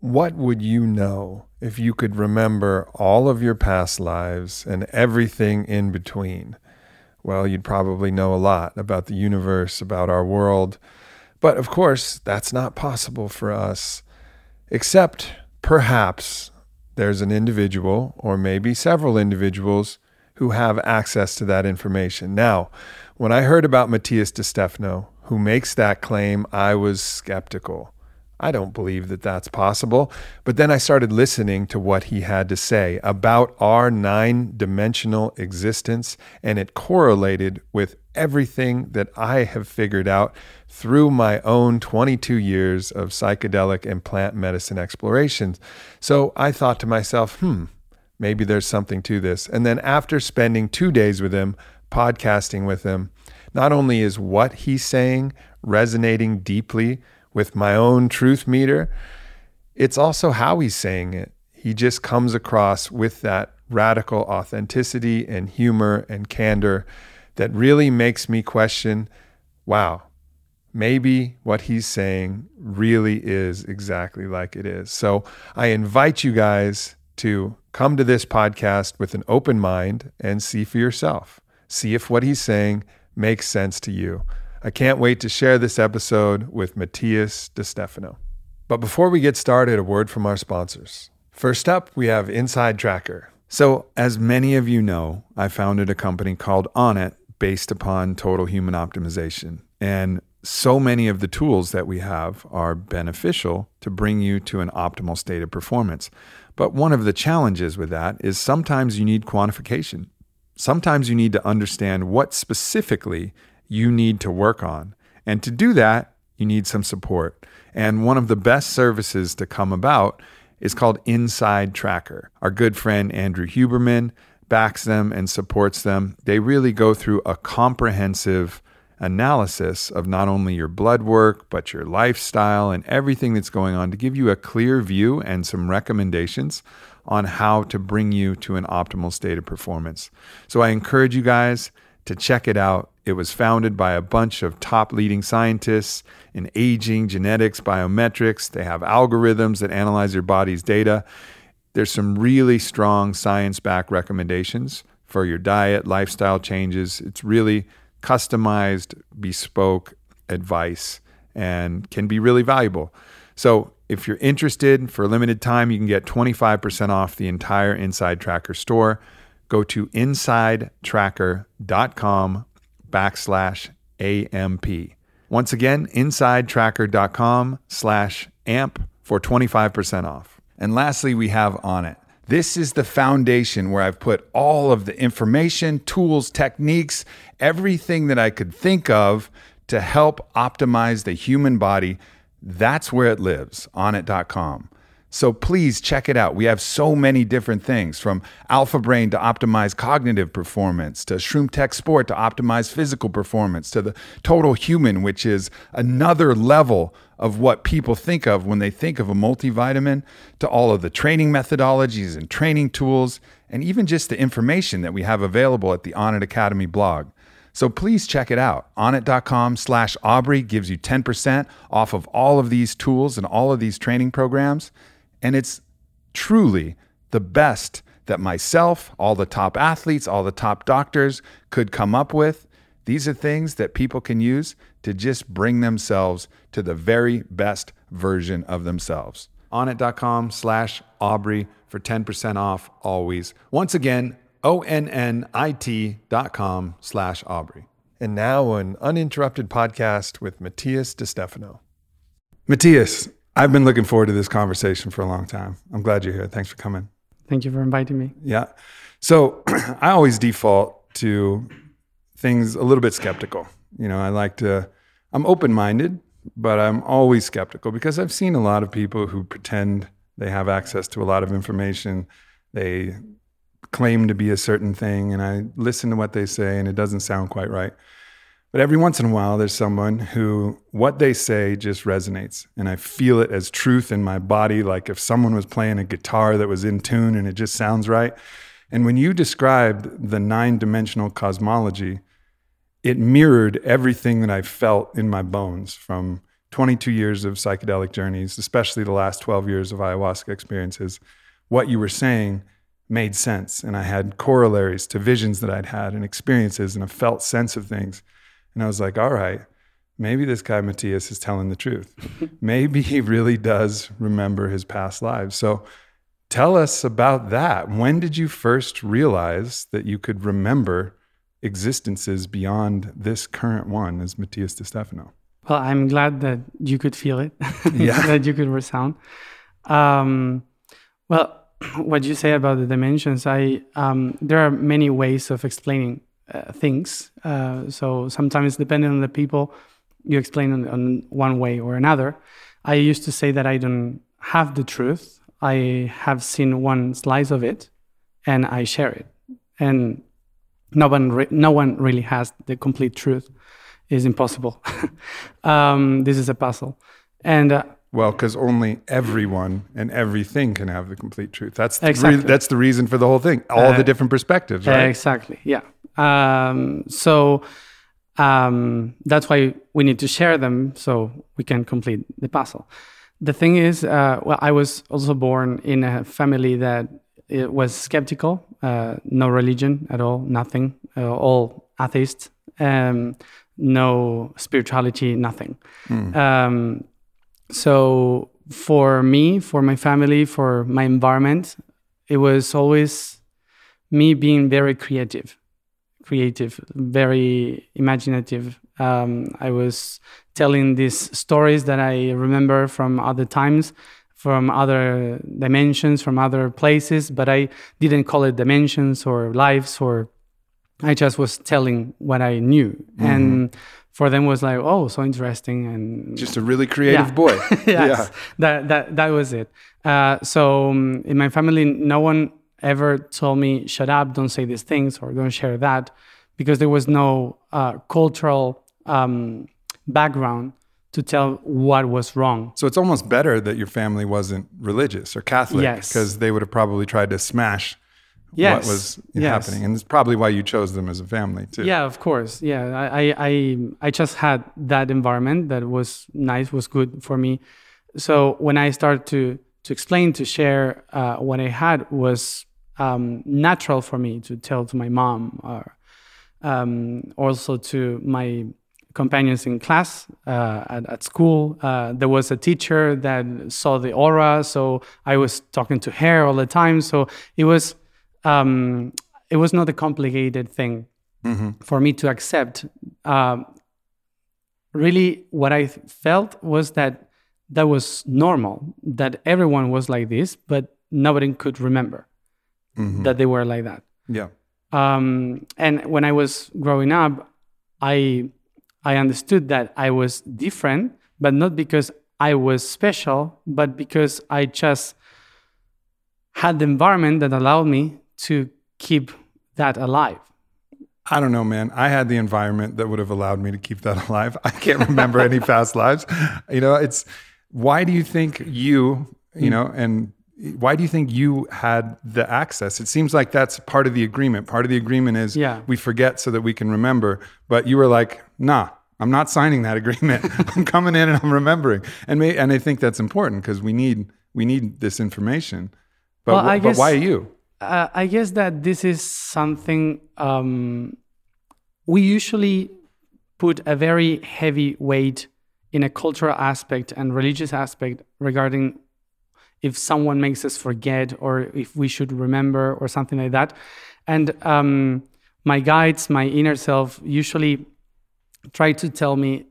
What would you know if you could remember all of your past lives and everything in between? Well, you'd probably know a lot about the universe, about our world. But of course, that's not possible for us, except perhaps there's an individual, or maybe several individuals, who have access to that information. Now, when I heard about Matias De Stefano, who makes that claim, I was skeptical. I don't believe that that's possible. But then I started listening to what he had to say about our nine dimensional existence, and it correlated with everything that I have figured out through my own 22 years of psychedelic and plant medicine explorations. So I thought to myself, hmm, maybe there's something to this. And then after spending two days with him, podcasting with him, not only is what he's saying resonating deeply with my own truth meter, it's also how he's saying it. He just comes across with that radical authenticity and humor and candor that really makes me question wow, maybe what he's saying really is exactly like it is. So I invite you guys to come to this podcast with an open mind and see for yourself. See if what he's saying makes sense to you. I can't wait to share this episode with Matias De Stefano. But before we get started, a word from our sponsors. First up, we have Inside Tracker. So, as many of you know, I founded a company called Onnit based upon total human optimization. And so many of the tools that we have are beneficial to bring you to an optimal state of performance. But one of the challenges with that is sometimes you need quantification. Sometimes you need to understand what specifically you need to work on. And to do that, you need some support. And one of the best services to come about is called Inside Tracker. Our good friend Andrew Huberman backs them and supports them. They really go through a comprehensive analysis of not only your blood work, but your lifestyle and everything that's going on to give you a clear view and some recommendations on how to bring you to an optimal state of performance. So I encourage you guys to check it out. It was founded by a bunch of top leading scientists in aging, genetics, biometrics. They have algorithms that analyze your body's data. There's some really strong science backed recommendations for your diet, lifestyle changes. It's really customized, bespoke advice and can be really valuable. So, if you're interested for a limited time, you can get 25% off the entire Inside Tracker store. Go to insidetracker.com backslash AMP. Once again, insidetracker.com slash AMP for 25% off. And lastly, we have Onnit. This is the foundation where I've put all of the information, tools, techniques, everything that I could think of to help optimize the human body. That's where it lives, onnit.com. So please check it out. We have so many different things from Alpha Brain to optimize cognitive performance, to Shroom Tech Sport to optimize physical performance, to the Total Human, which is another level of what people think of when they think of a multivitamin, to all of the training methodologies and training tools, and even just the information that we have available at the Onnit Academy blog. So please check it out. Onnit.com slash Aubrey gives you 10% off of all of these tools and all of these training programs. And it's truly the best that myself, all the top athletes, all the top doctors could come up with. These are things that people can use to just bring themselves to the very best version of themselves. Onnit.com slash Aubrey for 10% off always. Once again, O-N-N-I-T dot com slash Aubrey. And now an uninterrupted podcast with Matthias DiStefano. Matias, I've been looking forward to this conversation for a long time. I'm glad you're here. Thanks for coming. Thank you for inviting me. Yeah. So I always default to things a little bit skeptical. You know, I like to, I'm open minded, but I'm always skeptical because I've seen a lot of people who pretend they have access to a lot of information. They claim to be a certain thing, and I listen to what they say, and it doesn't sound quite right. But every once in a while, there's someone who what they say just resonates. And I feel it as truth in my body, like if someone was playing a guitar that was in tune and it just sounds right. And when you described the nine dimensional cosmology, it mirrored everything that I felt in my bones from 22 years of psychedelic journeys, especially the last 12 years of ayahuasca experiences, what you were saying made sense. And I had corollaries to visions that I'd had and experiences and a felt sense of things. And I was like, all right, maybe this guy Matias is telling the truth. maybe he really does remember his past lives. So tell us about that. When did you first realize that you could remember existences beyond this current one as Matias de Stefano? Well, I'm glad that you could feel it, Yeah. that you could resound. Um, well, what you say about the dimensions, I um, there are many ways of explaining uh, things. Uh, so sometimes, depending on the people, you explain on, on one way or another. I used to say that I don't have the truth. I have seen one slice of it, and I share it. And no one, re- no one really has the complete truth. It's impossible. um, this is a puzzle, and uh, Well, because only everyone and everything can have the complete truth. That's the Exactly. that's the reason for the whole thing. All the Uh, different perspectives, right? Exactly. Yeah. Um, so um, that's why we need to share them so we can complete the puzzle. The thing is, uh, well, I was also born in a family that it was skeptical, uh, no religion at all, nothing, uh, all atheists, um, no spirituality, nothing. Um, so for me, for my family, for my environment, it was always me being very creative, creative, very imaginative. Um, I was telling these stories that I remember from other times, from other dimensions, from other places, but I didn't call it dimensions or lives or I just was telling what I knew. And for them was like, oh, so interesting. And Just a really creative Yeah. boy. yes, that that that was it. Uh, so um, in my family, no one ever told me shut up, don't say these things, or don't share that, because there was no uh, cultural um, background to tell what was wrong. So it's almost better that your family wasn't religious or Catholic Yes. because they would have probably tried to smash Yes. what was Yes. happening. And it's probably why you chose them as a family too. Yeah, of course. Yeah, I, I, I, I just had that environment that was nice, was good for me. So when I started to to explain, to share uh, what I had, was um, natural for me to tell to my mom or um, also to my companions in class uh, at, at school. Uh, there was a teacher that saw the aura, so I was talking to her all the time. So it was um, it was not a complicated thing for me to accept. Um, really, what I felt was that that was normal, that everyone was like this, but nobody could remember that they were like that. Yeah. Um, and when I was growing up, I I understood that I was different, but not because I was special, but because I just had the environment that allowed me to keep that alive. I don't know, man. I had the environment that would have allowed me to keep that alive. I can't remember any past lives. You know, it's why do you think you, you know, and why do you think you had the access? It seems like that's part of the agreement. Part of the agreement is Yeah. we forget so that we can remember. But you were like, nah, I'm not signing that agreement. I'm coming in and I'm remembering. And may, and I think that's important because we need we need this information. But, Well, I wh- but why guess- you? Uh, I guess that this is something um, we usually put a very heavy weight in a cultural aspect and religious aspect regarding if someone makes us forget or if we should remember or something like that. And um, my guides, my inner self, usually try to tell me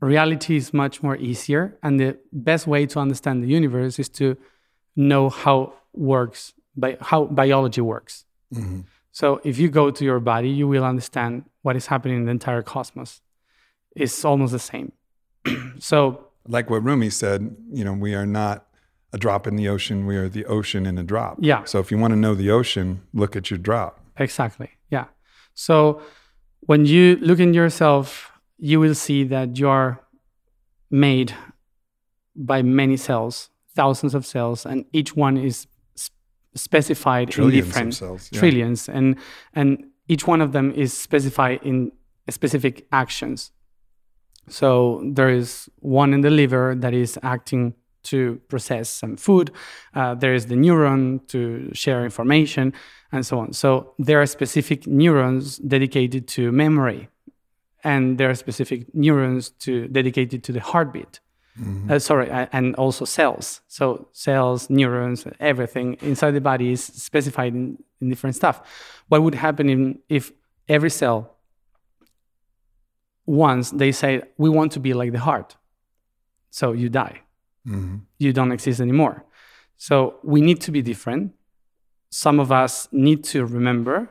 reality is much more easier and the best way to understand the universe is to know how works by how biology works. So if you go to your body you will understand what is happening in the entire cosmos. It's almost the same. So like what Rumi said, you know, we are not a drop in the ocean, we are the ocean in a drop. Yeah. So if you want to know the ocean, look at your drop. Exactly. Yeah. So when you look in yourself, you will see that you are made by many cells, thousands of cells, and each one is specified Trillions in different cells, yeah. trillions, and and each one of them is specified in specific actions. So there is one in the liver that is acting to process some food. Uh, there is the neuron to share information, and so on. So there are specific neurons dedicated to memory, and there are specific neurons to dedicated to the heartbeat. Mm-hmm. Uh, sorry, and also cells. So cells, neurons, everything inside the body is specified in, in different stuff. What would happen in, if every cell once they say we want to be like the heart so you die mm-hmm. you don't exist anymore so we need to be different some of us need to remember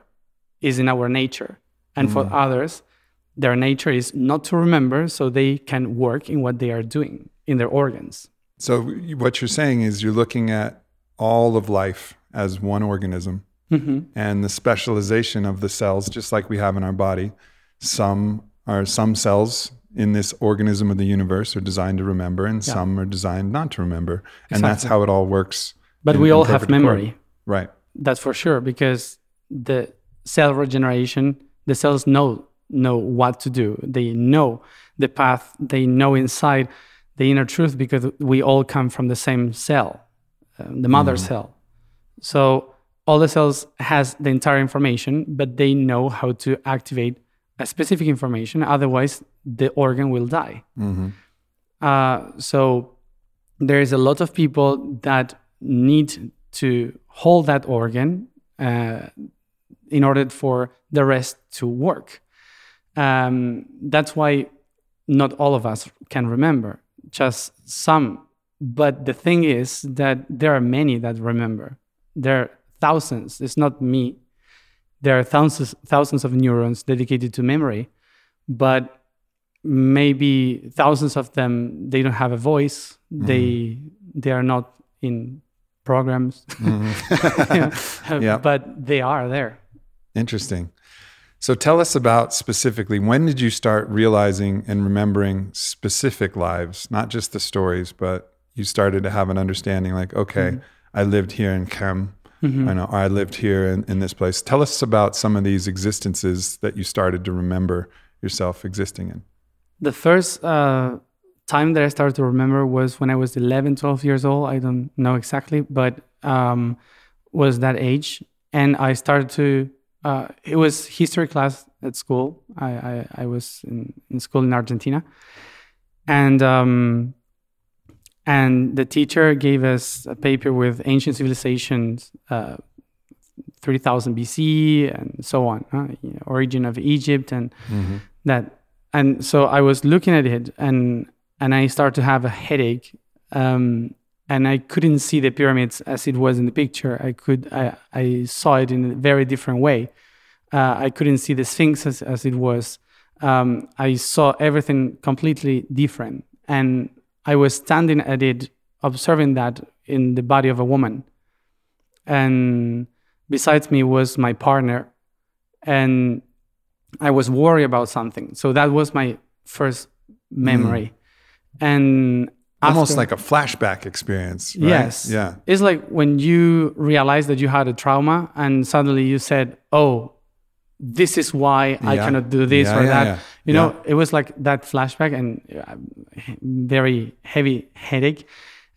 is in our nature and mm-hmm. for others their nature is not to remember so they can work in what they are doing in their organs so what you're saying is you're looking at all of life as one organism mm-hmm. and the specialization of the cells just like we have in our body some are some cells in this organism of the universe are designed to remember and yeah. some are designed not to remember. And that's how it all works but in, we all have memory. Right. That's for sure because the cell regeneration the cells know know what to do. They know the path. They know inside the inner truth because we all come from the same cell uh, the mother mm. cell. So all the cells has the entire information but they know how to activate a specific information otherwise the organ will die. Mm-hmm. uh, so there is a lot of people that need to hold that organ uh, in order for the rest to work. Um, that's why not all of us can remember just some. But the thing is that there are many that remember. There are thousands. It's not me there are thousands thousands of neurons dedicated to memory, but maybe thousands of them they don't have a voice. Mm-hmm. They they are not in programs, mm-hmm. yeah. but they are there. Interesting. So tell us about specifically when did you start realizing and remembering specific lives, not just the stories, but you started to have an understanding like, okay, mm-hmm. I lived here in Chem Mm-hmm. I know I lived here in, in this place. Tell us about some of these existences that you started to remember yourself existing in. The first uh, time that I started to remember was when I was 11, 12 years old. I don't know exactly, but um, was that age. And I started to, uh, it was history class at school. I, I, I was in, in school in Argentina. And um, and the teacher gave us a paper with ancient civilizations, uh, 3000 BC and so on, uh, you know, origin of Egypt and mm-hmm. that. And so I was looking at it and and I started to have a headache. Um, and I couldn't see the pyramids as it was in the picture. I could I, I saw it in a very different way. Uh, I couldn't see the Sphinx as, as it was. Um, I saw everything completely different. And I was standing at it, observing that in the body of a woman. And besides me was my partner. And I was worried about something. So that was my first memory. Mm. And almost like a flashback experience. Right? Yes. Yeah. It's like when you realize that you had a trauma and suddenly you said, Oh, this is why I cannot do this yeah, or yeah, that. You know, it was like that flashback and uh, very heavy headache.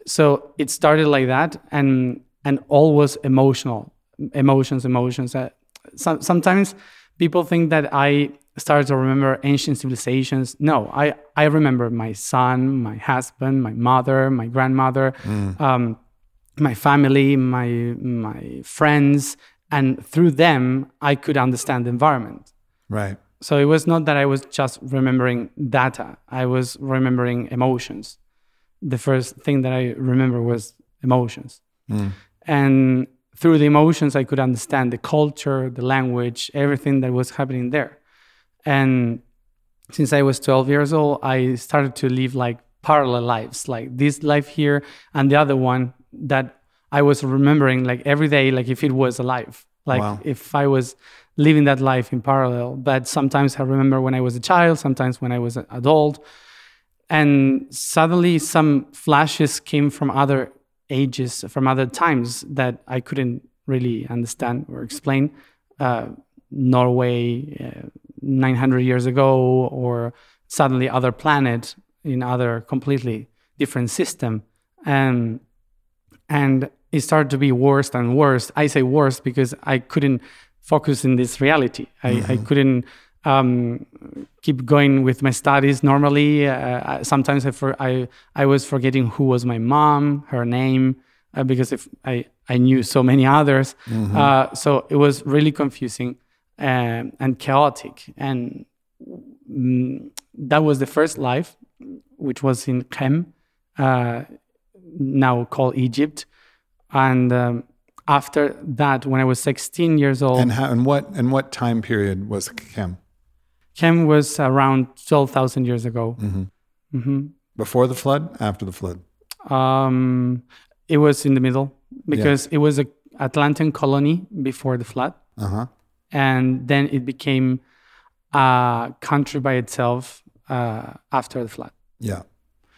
So it started like that, and and all was emotional, emotions, emotions. Uh, so, sometimes people think that I started to remember ancient civilizations. No, I I remember my son, my husband, my mother, my grandmother. Mm. Um, my family, my my friends, and through them i could understand the environment. Right. So it was not that i was just remembering data. I was remembering emotions. The first thing that i remember was emotions. Mm. and through the emotions i could understand the culture the language everything that was happening there. And since i was 12 years old i started to live like parallel lives. Like this life here and the other one that I was remembering like every day, like if it was alive, like wow. if I was living that life in parallel. But sometimes I remember when I was a child, sometimes when I was an adult. And suddenly some flashes came from other ages, from other times that I couldn't really understand or explain. Uh, Norway, uh, 900 years ago, or suddenly other planet in other completely different system and and it started to be worse and worse. I say worse because i couldn't focus in this reality. I, I couldn't um, keep going with my studies normally. Uh, I- sometimes I, for, I i was forgetting who was my mom her name uh, because if i i knew so many others. Uh, so it was really confusing um, and chaotic. And mm, that was the first life which was in Chem, uh, now called Egypt. And um, after that, when I was 16 years old, And how and what and what time period was Chem? Chem was around 12,000 years ago. Before the flood, after the flood? Um, it was in the middle because it was a Atlantean colony before the flood, Uh huh. and then it became a country by itself uh, after the flood. Yeah.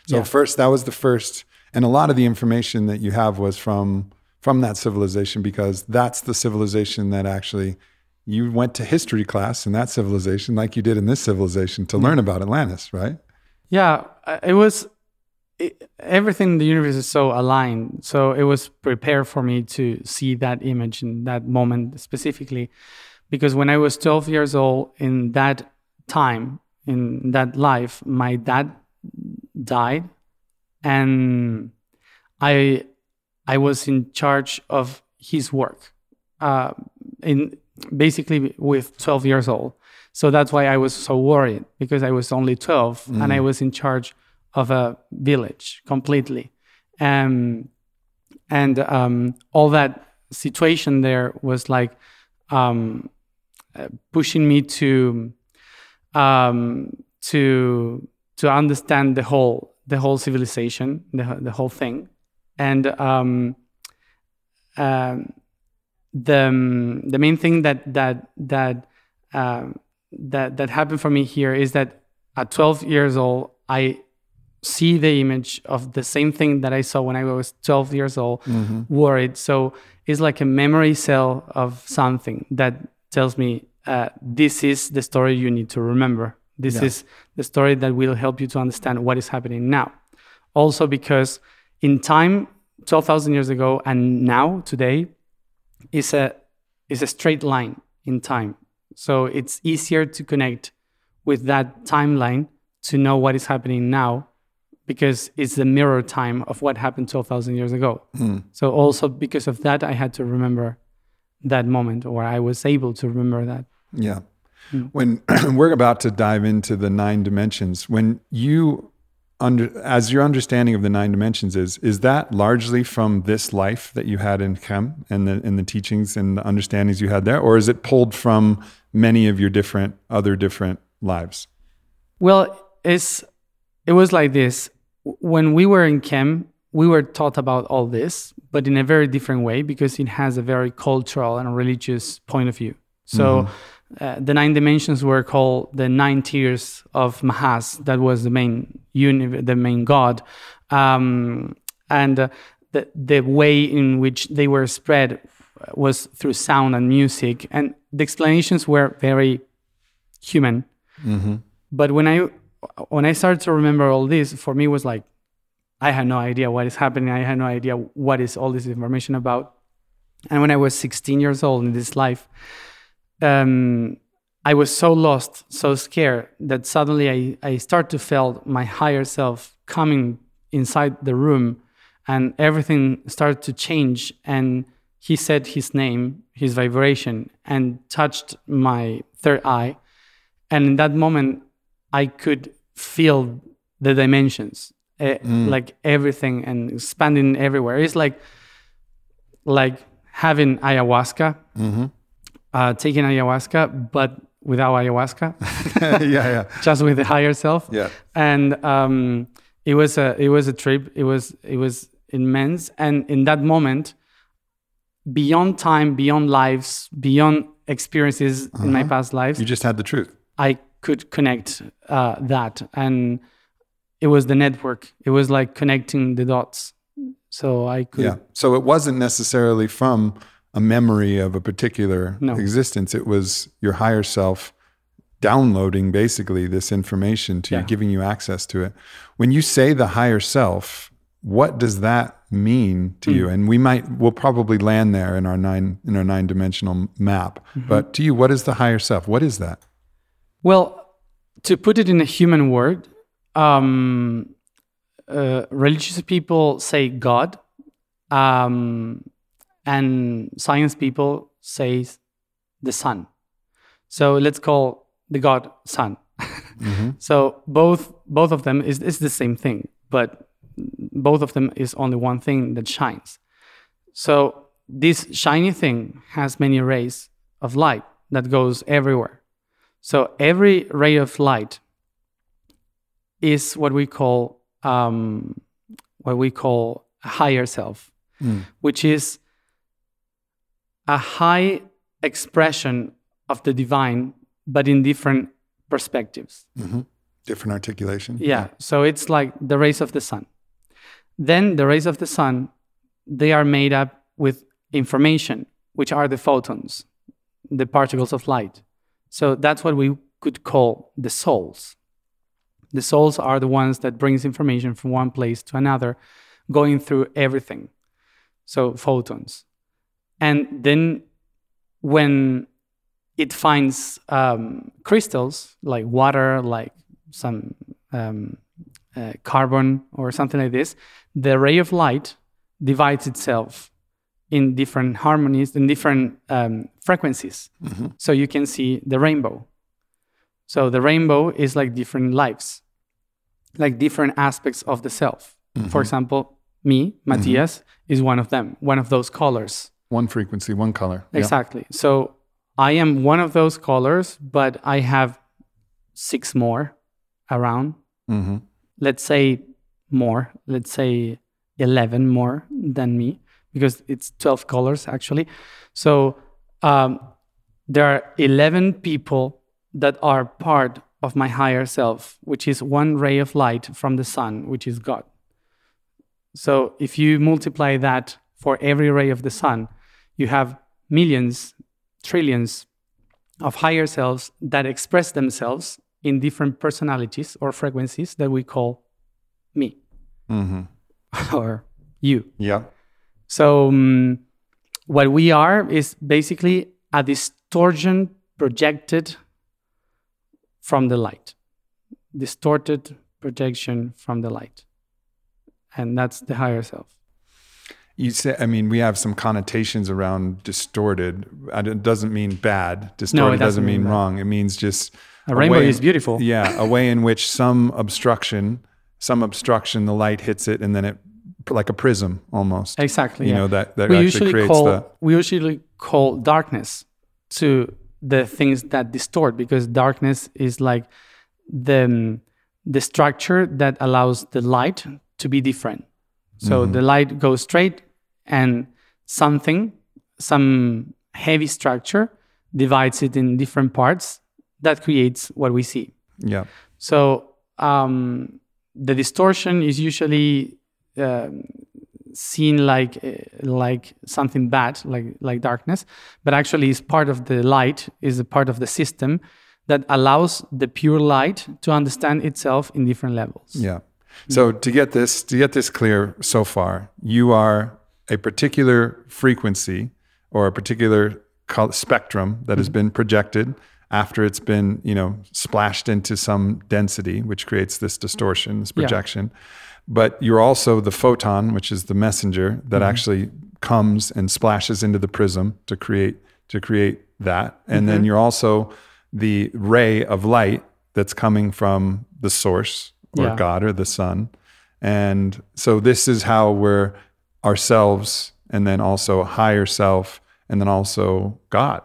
So Yeah. first, that was the first, and a lot of the information that you have was from from that civilization because that's the civilization that actually you went to history class in that civilization, like you did in this civilization, to mm-hmm. learn about Atlantis, right? Yeah, it was it, everything in the universe is so aligned. So it was prepared for me to see that image in that moment specifically, because when I was 12 years old, in that time, in that life, my dad died, and I I was in charge of his work, uh, in basically with 12 years old. So that's why I was so worried because I was only 12 and I was in charge of a village completely. Um, and um, all that situation there was like um, uh, pushing me to um, to to understand the whole the whole civilization, the the whole thing, and um, um, the um, the main thing that that that um, that that happened for me here is that at 12 years old I see the image of the same thing that I saw when I was 12 years old, worried. So it's like a memory cell of something that tells me uh, this is the story you need to remember. This is the story that will help you to understand what is happening now. Also, because in time, 12,000 years ago, and now, today, is a is a straight line in time. So it's easier to connect with that timeline to know what is happening now because it's the mirror time of what happened 12,000 years ago. Hmm. So also because of that I had to remember that moment or I was able to remember that. Yeah. Hmm. When we're about to dive into the nine dimensions, when you under as your understanding of the nine dimensions is, is that largely from this life that you had in Chem and the and the teachings and the understandings you had there, or is it pulled from many of your different other different lives? Well, it's it was like this. When we were in chem, we were taught about all this, but in a very different way because it has a very cultural and religious point of view. So mm-hmm. Uh, the nine dimensions were called the nine tiers of Mahas. That was the main uni- the main god, um, and uh, the the way in which they were spread was through sound and music, and the explanations were very human. But when I when I started to remember all this, for me it was like I had no idea what is happening. I had no idea what is all this information about. And when I was 16 years old in this life, um, I was so lost, so scared that suddenly I, I start to feel my higher self coming inside the room and everything started to change. And he said his name, his vibration, and touched my third eye. And in that moment, I could feel the dimensions, eh, like everything and expanding everywhere. It's like, like having ayahuasca, uh, taking ayahuasca, but without ayahuasca, yeah, yeah. just with the higher self. Yeah. And um, it was a it was a trip. It was it was immense. And in that moment, beyond time, beyond lives, beyond experiences in my past lives, You just had the truth. I could connect uh, that, and it was the network. It was like connecting the dots. So I could. Yeah. So it wasn't necessarily from a memory of a particular No. existence. It was your higher self downloading basically this information to you, giving you access to it. When you say the higher self, what does that mean to you? And we might we'll probably land there in our nine in our nine dimensional map. But to you, what is the higher self? What is that? Well, to put it in a human word, um, uh, religious people say God, um, and science people say the sun. So let's call the God sun. So both both of them is is the same thing, but both of them is only one thing that shines. So this shiny thing has many rays of light that goes everywhere. So every ray of light is what we call um, what we call a higher self, which is a high expression of the divine, but in different perspectives. Mm-hmm. Different articulation. Yeah. So it's like the rays of the sun. Then the rays of the sun, they are made up with information, which are the photons, the particles of light. So that's what we could call the souls. The souls are the ones that brings information from one place to another, going through everything. So photons. And then when it finds um, crystals like water, like some um, uh, carbon or something like this, the ray of light divides itself in different harmonies, in different um, frequencies. So you can see the rainbow. So the rainbow is like different lives, like different aspects of the self. For example, me, Matias, is one of them, one of those colors. One frequency, one color. Yeah. Exactly. So I am one of those colors, but I have six more around. Mm-hmm. Let's say more. Let's say 11 more than me because it's 12 colors actually. So um, there are 11 people that are part of my higher self, which is one ray of light from the sun, which is God. So if you multiply that for every ray of the sun, you have millions, trillions of higher selves that express themselves in different personalities or frequencies that we call me Mm-hmm. or you. Yeah. So, um, what we are is basically a distortion projected from the light, distorted projection from the light. And that's the higher self. You say, I mean, we have some connotations around distorted. It doesn't mean bad. Distorted doesn't, doesn't mean mean wrong. It means just A rainbow way- is beautiful. Yeah, a way in which some obstruction, some obstruction, the light hits it, and then it, like a prism almost. Exactly. You yeah. know that that we actually usually creates call the. we usually call darkness to the things that distort because darkness is like the um, the structure that allows the light to be different. So Mm-hmm. the light goes straight, and something, some heavy structure, divides it in different parts. That creates what we see. Yeah. So um, the distortion is usually um seen like uh, like something bad, like like darkness, but actually is part of the light, is a part of the system that allows the pure light to understand itself in different levels. Yeah. So to get this to get this clear so far, you are a particular frequency or a particular spectrum that has mm-hmm. been projected after it's been, you know, splashed into some density, which creates this distortion, this Yeah. projection. But you're also the photon, which is the messenger that mm-hmm. actually comes and splashes into the prism to create to create that. And then mm-hmm. you're also the ray of light that's coming from the source or Yeah. God or the sun. And so this is how we're ourselves and then also a higher self and then also God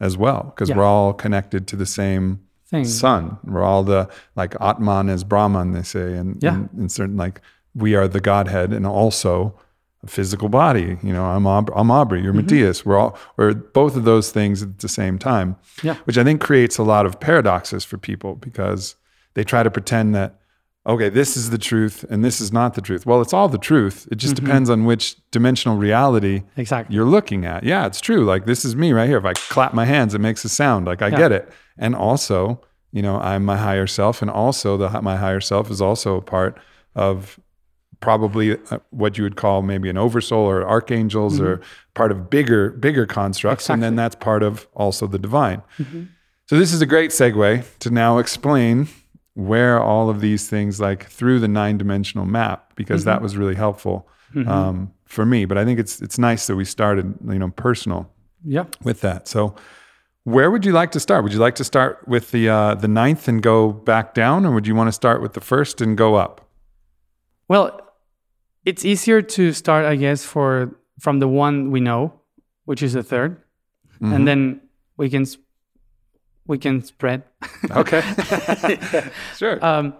as well because Yeah. we're all connected to the same Thing. sun. We're all the like Atman is Brahman they say and Yeah. in, in certain like we are the Godhead and also a physical body. You know, I'm Aub- I'm Aubrey, Mm-hmm. you're Matias. We're all we're both of those things at the same time. Yeah. Which I think creates a lot of paradoxes for people because they try to pretend that okay, this is the truth and this is not the truth. Well, it's all the truth. It just mm-hmm. depends on which dimensional reality Exactly. you're looking at. Yeah, it's true. Like this is me right here. If I clap my hands, it makes a sound. Like I Yeah. get it. And also, you know, I'm my higher self, and also the my higher self is also a part of probably uh, what you would call maybe an oversoul or archangels or mm-hmm. part of bigger bigger constructs, and then that's part of also the divine. Mm-hmm. So this is a great segue to now explain where all of these things like through the nine dimensional map because that was really helpful um, for me. But I think it's it's nice that we started you know personal Yeah. with that. So where would you like to start? Would you like to start with the uh, the ninth and go back down, or would you want to start with the first and go up? Well, it's easier to start, I guess, for from the one we know, which is the 3rd and then we can we can spread. Okay, sure. um,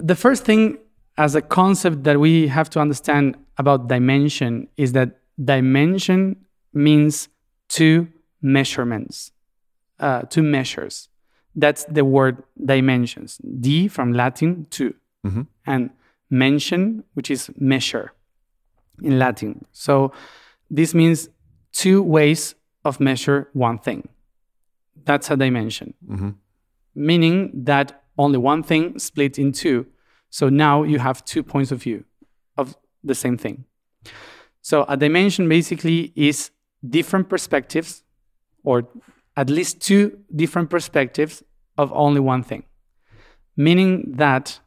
the first thing as a concept that we have to understand about dimension is that dimension means two measurements, uh, two measures. That's the word dimensions. D from Latin, 2 and mention, which is measure in Latin. So this means two ways of measure one thing. That's a dimension mm-hmm. meaning that only one thing split in two. So now you have two points of view of the same thing. So a dimension basically is different perspectives, or at least two different perspectives of only one thing, meaning that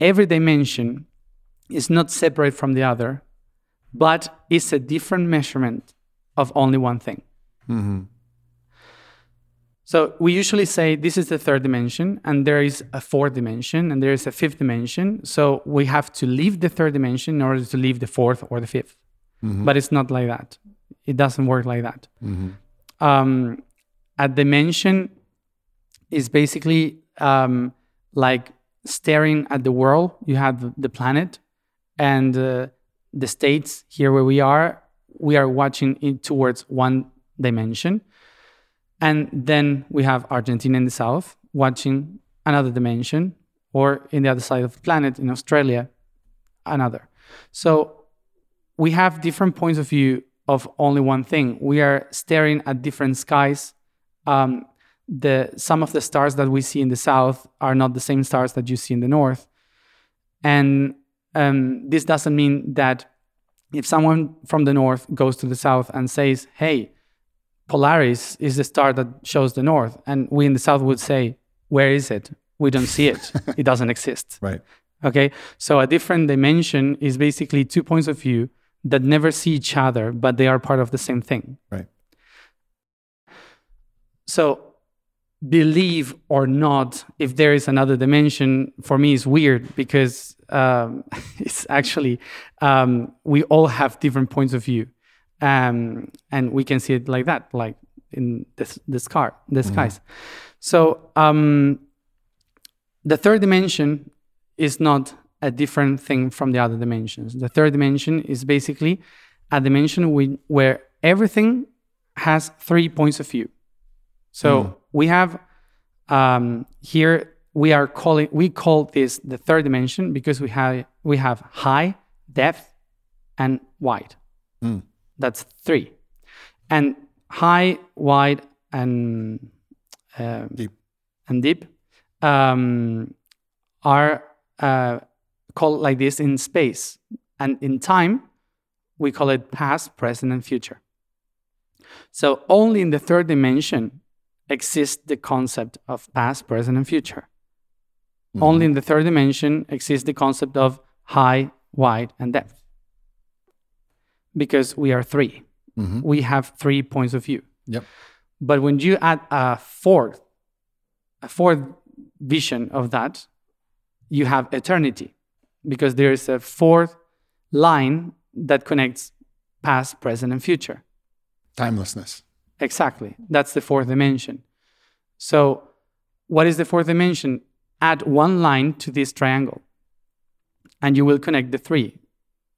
every dimension is not separate from the other, but is a different measurement of only one thing. Mm-hmm. So we usually say this is the third dimension, and there is a fourth dimension, and there is a fifth dimension. So we have to leave the third dimension in order to leave the fourth or the 5th But it's not like that. It doesn't work like that. Um, a dimension is basically um, like staring at the world. You have the planet and uh, the states here where we are. We are watching it towards one dimension. And then we have Argentina in the south watching another dimension, or in the other side of the planet in Australia, another. So we have different points of view of only one thing. We are staring at different skies. Um, the some of the stars that we see in the south are not the same stars that you see in the north, and um, this doesn't mean that if someone from the north goes to the south and says, "Hey," Polaris is the star that shows the north. And we in the south would say, Where is it? We don't see it. it doesn't exist. right. Okay. So a different dimension is basically two points of view that never see each other, but they are part of the same thing. Right. So believe or not, if there is another dimension, for me is weird because um, it's actually um, we all have different points of view, um, and we can see it like that, like in this the sky, the skies. So um, the third dimension is not a different thing from the other dimensions. The third dimension is basically a dimension we, where everything has three points of view. So we have um, here we are calling we call this the third dimension because we have we have high, depth, and wide. That's three, and high, wide, and uh, Deep. and deep um, are uh, called like this in space, and in time we call it past, present, and future. So only in the third dimension exists the concept of past, present, and future. Only in the third dimension exists the concept of high, wide, and depth. Because we are 3 mm-hmm. We have three points of view. Yep. But when you add a fourth, a fourth vision of that, you have eternity. Because there is a fourth line that connects past, present, and future. Timelessness. Exactly. That's the fourth dimension. So, what is the fourth dimension? Add one line to this triangle, and you will connect the three.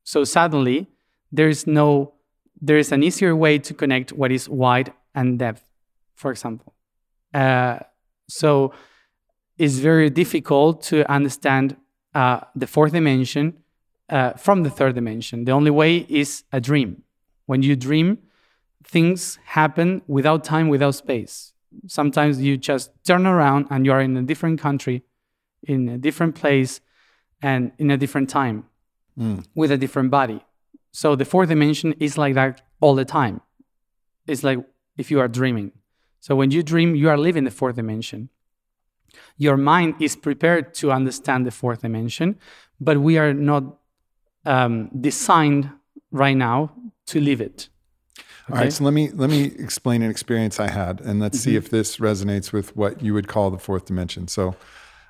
So suddenly, there is no, there is an easier way to connect what is wide and depth, for example. Uh, so, it's very difficult to understand uh, the fourth dimension uh, from the third dimension. The only way is a dream. When you dream, things happen without time, without space. Sometimes you just turn around and you are in a different country, in a different place, and in a different time with a different body. So the fourth dimension is like that all the time. It's like if you are dreaming. So when you dream, you are living the fourth dimension. Your mind is prepared to understand the fourth dimension, but we are not um, designed right now to live it. All right, so let me let me explain an experience I had, and let's Mm-hmm. see if this resonates with what you would call the fourth dimension. So,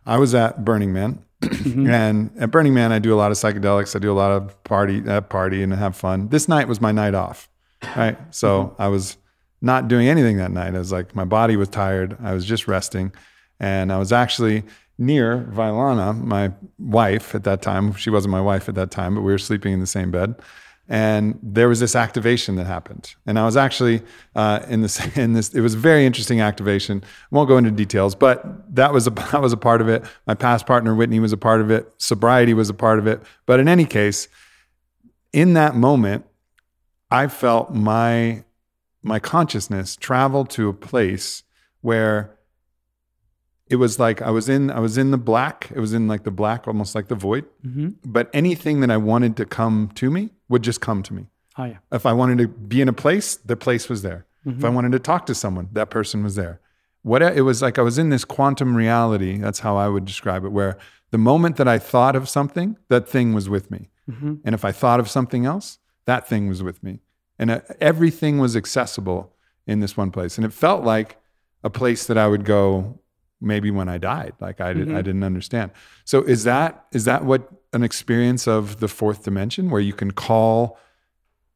I was at Burning Man, Mm-hmm. and at Burning Man, I do a lot of psychedelics. I do a lot of party, uh, party, and have fun. This night was my night off, right? So Mm-hmm. I was not doing anything that night. I was like, my body was tired. I was just resting, and I was actually near Vylana, my wife at that time. She wasn't my wife at that time, but we were sleeping in the same bed and there was this activation that happened. And i was actually uh, in this in this it was a very interesting activation. I won't go into details but that was a that was a part of it. My past partner whitney was a part of it. Sobriety was a part of it. But in any case in that moment i felt my my consciousness travel to a place where it was like I was in I was in the black. It was in like the black, almost like the void. Mm-hmm. But anything that I wanted to come to me would just come to me. Oh yeah. If I wanted to be in a place, the place was there. If I mm-hmm. wanted to talk to someone, that person was there. What it was like I was in this quantum reality. That's how I would describe it. Where the moment that I thought of something, that thing was with me. Mm-hmm. And if I thought of something else, that thing was with me. And uh, everything was accessible in this one place. And it felt like a place that I would go maybe when I died. Like I, did, I mm-hmm. didn't understand. So is that is that what an experience of the fourth dimension where you can call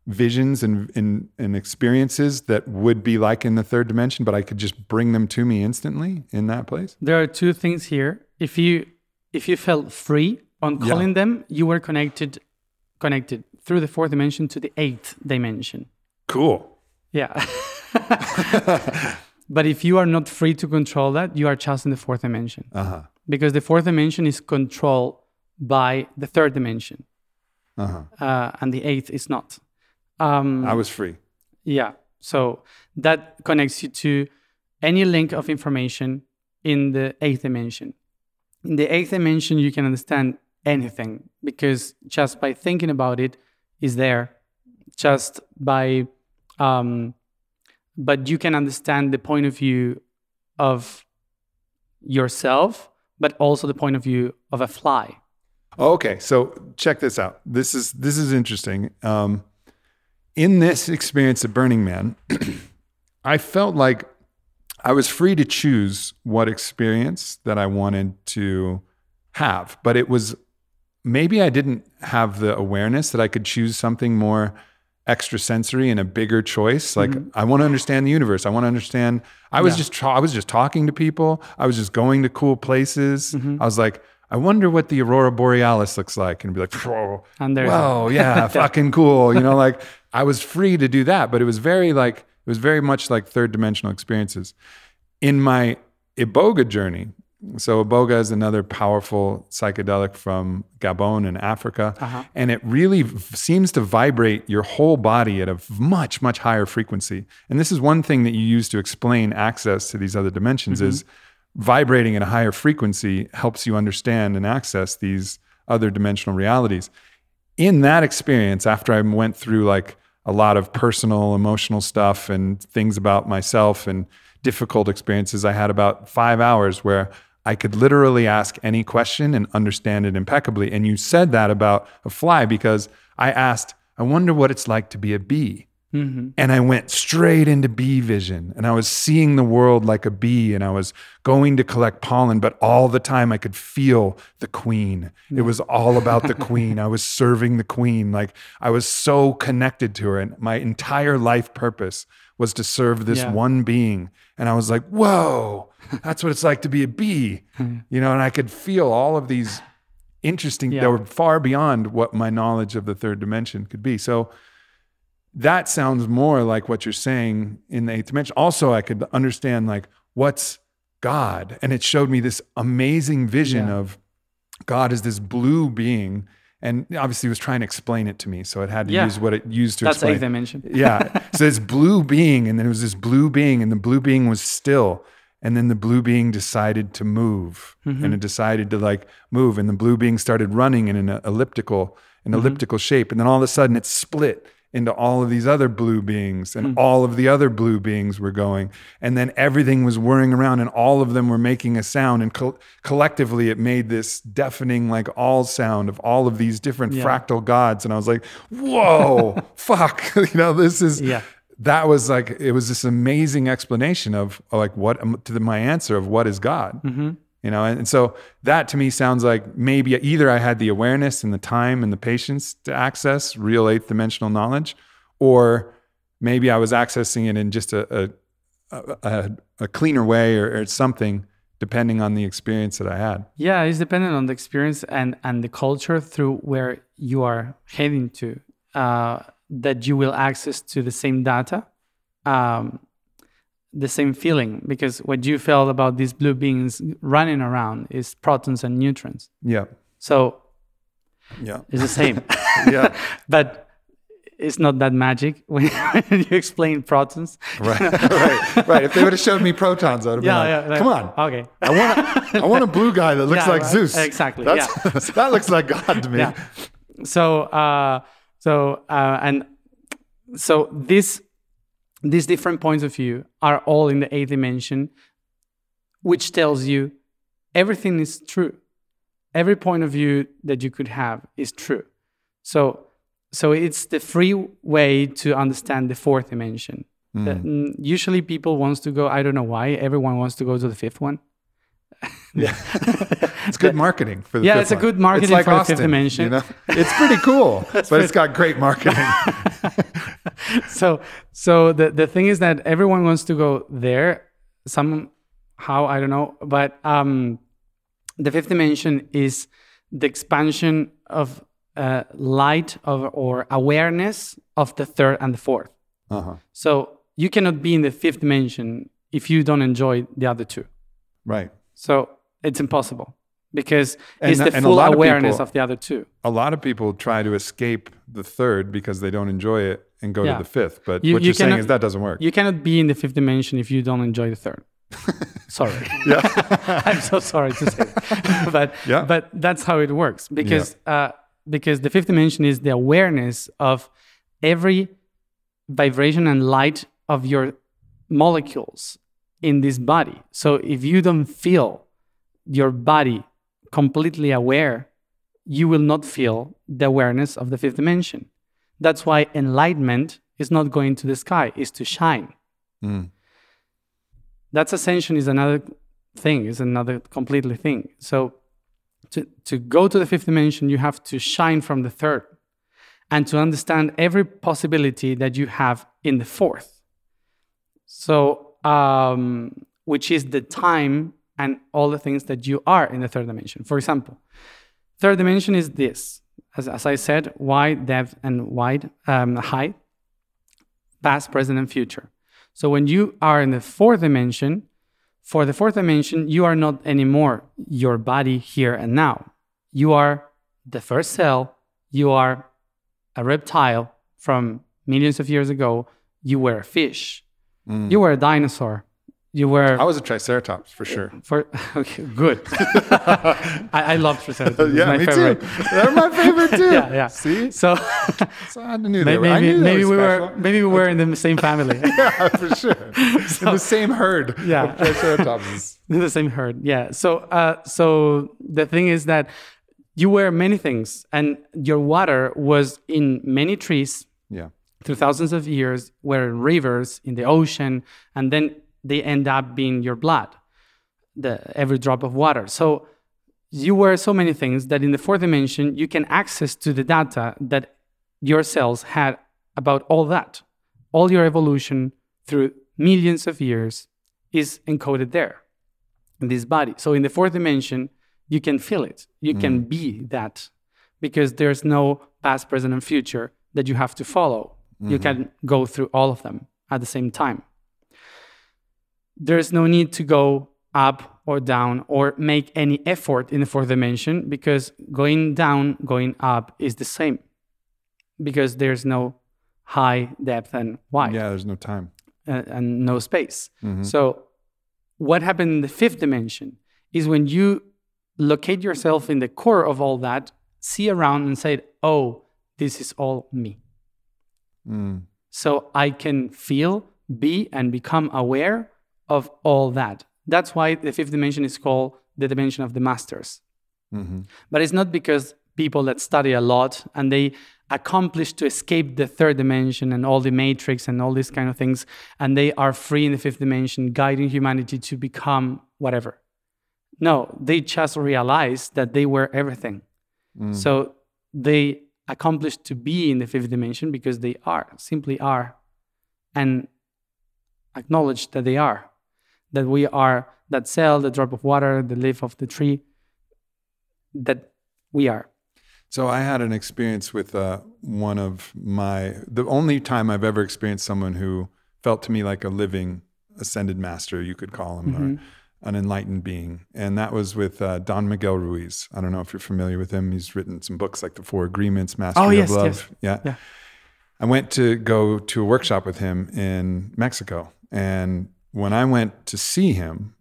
visions and, and, and experiences that would be like in the third dimension, but I could just bring them to me instantly in that place? There are two things here. If you if you felt free on Yeah. calling them, you were connected connected through the fourth dimension to the eighth dimension. Cool. Yeah. but if you are not free to control that, you are just in the fourth dimension. Uh-huh. Because the fourth dimension is controlled by the third dimension, Uh-huh. uh, and the eighth is not. Um, I was free. yeah. So that connects you to any link of information in the eighth dimension. In the eighth dimension, you can understand anything because just by thinking about it is there. Just by, um, but you can understand the point of view of yourself, but also the point of view of a fly. Okay, so check this out. This is this is interesting. Um, in this experience at Burning Man, I felt like I was free to choose what experience that I wanted to have, but it was maybe I didn't have the awareness that I could choose something more extrasensory and a bigger choice. Like I want to understand the universe. I want to understand. I was just tra- I was just talking to people. I was just going to cool places. I was like, I wonder what the aurora borealis looks like, and be like, whoa, And there's whoa, yeah, fucking cool. You know, like I was free to do that, but it was very like it was very much like third dimensional experiences. In my Iboga journey, so Iboga is another powerful psychedelic from Gabon in Africa, uh-huh. and it really v- seems to vibrate your whole body at a much much higher frequency. And this is one thing that you use to explain access to these other dimensions mm-hmm. is vibrating at a higher frequency helps you understand and access these other dimensional realities. In that experience, after I went through like a lot of personal, emotional stuff and things about myself and difficult experiences, I had about five hours where I could literally ask any question and understand it impeccably. And you said that about a fly because I asked, I wonder what it's like to be a bee. Mm-hmm. And I went straight into bee vision and I was seeing the world like a bee and I was going to collect pollen, but all the time I could feel the queen. It was all about the queen. I was serving the queen. Like I was so connected to her and my entire life purpose was to serve this Yeah. one being. And I was like, whoa, that's what it's like to be a bee. You know, and I could feel all of these interesting, Yeah. that were far beyond what my knowledge of the third dimension could be. So, that sounds more like what you're saying in the eighth dimension. Also, I could understand like what's God, and it showed me this amazing vision Yeah. of God as this blue being, and obviously he was trying to explain it to me, so it had to Yeah. use what it used to explain. That's eighth dimension. yeah. So this blue being, and then it was this blue being, and the blue being was still. And then the blue being decided to move, Mm-hmm. and it decided to like move, and the blue being started running in an elliptical, an Mm-hmm. elliptical shape, and then all of a sudden it split into all of these other blue beings, and Hmm. all of the other blue beings were going, and then everything was whirring around, and all of them were making a sound, and co- collectively it made this deafening like all sound of all of these different Yeah. fractal gods, and I was like, whoa, fuck, you know, this is Yeah. That was like it was this amazing explanation of like what um, to the, my answer of what is God. Mm-hmm. You know, and, and so that to me sounds like maybe either I had the awareness and the time and the patience to access real eighth dimensional knowledge, or maybe I was accessing it in just a a, a, a, a cleaner way or, or something, depending on the experience that I had. Yeah, it's dependent on the experience and and the culture through where you are heading to. Uh, that you will access to the same data, um, the same feeling, because what you felt about these blue beings running around is protons and neutrons. Yeah, So yeah, it's the same, yeah. but it's not that magic when you explain protons. right, right, right. If they would have showed me protons, I would have Yeah, been yeah. like, like- "Come on, Okay. I want, a, I want a blue guy that looks Yeah, like right. Zeus. Exactly, That's, that looks like God to me. yeah. So uh, so uh, and so this these different points of view are all in the eighth dimension, which tells you everything is true. Every point of view that you could have is true. So so it's the free way to understand the fourth dimension. That, mm, usually people wants to go. I don't know why. Everyone wants to go to the fifth one. It's good marketing for the Yeah, it's a good marketing like for the Austin, fifth dimension. You know? It's pretty cool, but it's got great marketing. so so the the thing is that everyone wants to go there somehow i don't know but um the fifth dimension is the expansion of uh, light of or awareness of the third and the fourth uh-huh. so you cannot be in the fifth dimension if you don't enjoy the other two Right. So it's impossible because And it's the full lot of awareness people- of the other two A lot of people try to escape the third because they don't enjoy it and go Yeah. to the fifth. But You- what you you're saying is that doesn't work. You cannot be in the fifth dimension if you don't enjoy the third. sorry. yeah. I'm so sorry to say, that. but Yeah. but that's how it works because uh, because the fifth dimension is the awareness of every vibration and light of your molecules in this body. So if you don't feel your body completely aware, you will not feel the awareness of the fifth dimension. That's why enlightenment is not going to the sky, is to shine. Mm. That's ascension is another thing, is another completely thing. So to, to go to the fifth dimension, you have to shine from the third and to understand every possibility that you have in the fourth. So, um, which is the time and all the things that you are in the third dimension. For example, third dimension is this, as, as I said, wide, depth, and wide, um, height, past, present, and future. So when you are in the fourth dimension, for the fourth dimension, you are not anymore your body here and now. You are the first cell, you are a reptile from millions of years ago, you were a fish, you were a dinosaur, you were I was a triceratops for sure. for okay, good. I, I love Triceratops. Yeah, my me favorite. too. They're my favorite too. Yeah, yeah. See, So so I knew maybe were. Knew maybe we were maybe we were in the same family. yeah, for sure. In the same herd. Yeah. of triceratopses. the same herd. Yeah. So uh, so the thing is that you were many things, and your water was in many trees Yeah. Through thousands of years, were in rivers in the ocean, and then they end up being your blood, the every drop of water. So you were so many things that in the fourth dimension you can access to the data that your cells had about all that. All your evolution through millions of years is encoded there in this body. So in the fourth dimension, you can feel it. You can mm. be that because there's no past, present, and future that you have to follow. You can go through all of them at the same time. There's no need to go up or down or make any effort in the fourth dimension because going down, going up is the same because there's no high, depth, and wide Yeah, there's no time. uh, and no space. Mhm. So, what happened in the fifth dimension is when you locate yourself in the core of all that, see around and say, Oh, this is all me. Mm. So I can feel, be, and become aware of all that. That's why the fifth dimension is called the dimension of the masters. hmm But it's not because people that study a lot and they accomplish to escape the third dimension and all the matrix and all these kind of things, and they are free in the fifth dimension, guiding humanity to become whatever. No, they just realized that they were everything. So they accomplished to be in the fifth dimension because they are, simply are, and acknowledge that they are, that we are that cell, the drop of water, the leaf of the tree, that we are. So I had an experience with uh, one of my the only time I've ever experienced someone who felt to me like a living ascended master, you could call him, or an enlightened being, and that was with uh, Don Miguel Ruiz. I don't know if you're familiar with him. He's written some books like The Four Agreements, Mastery Oh, yes, of Love. yes. Yeah. Yeah. I went to go to a workshop with him in Mexico, and when I went to see him,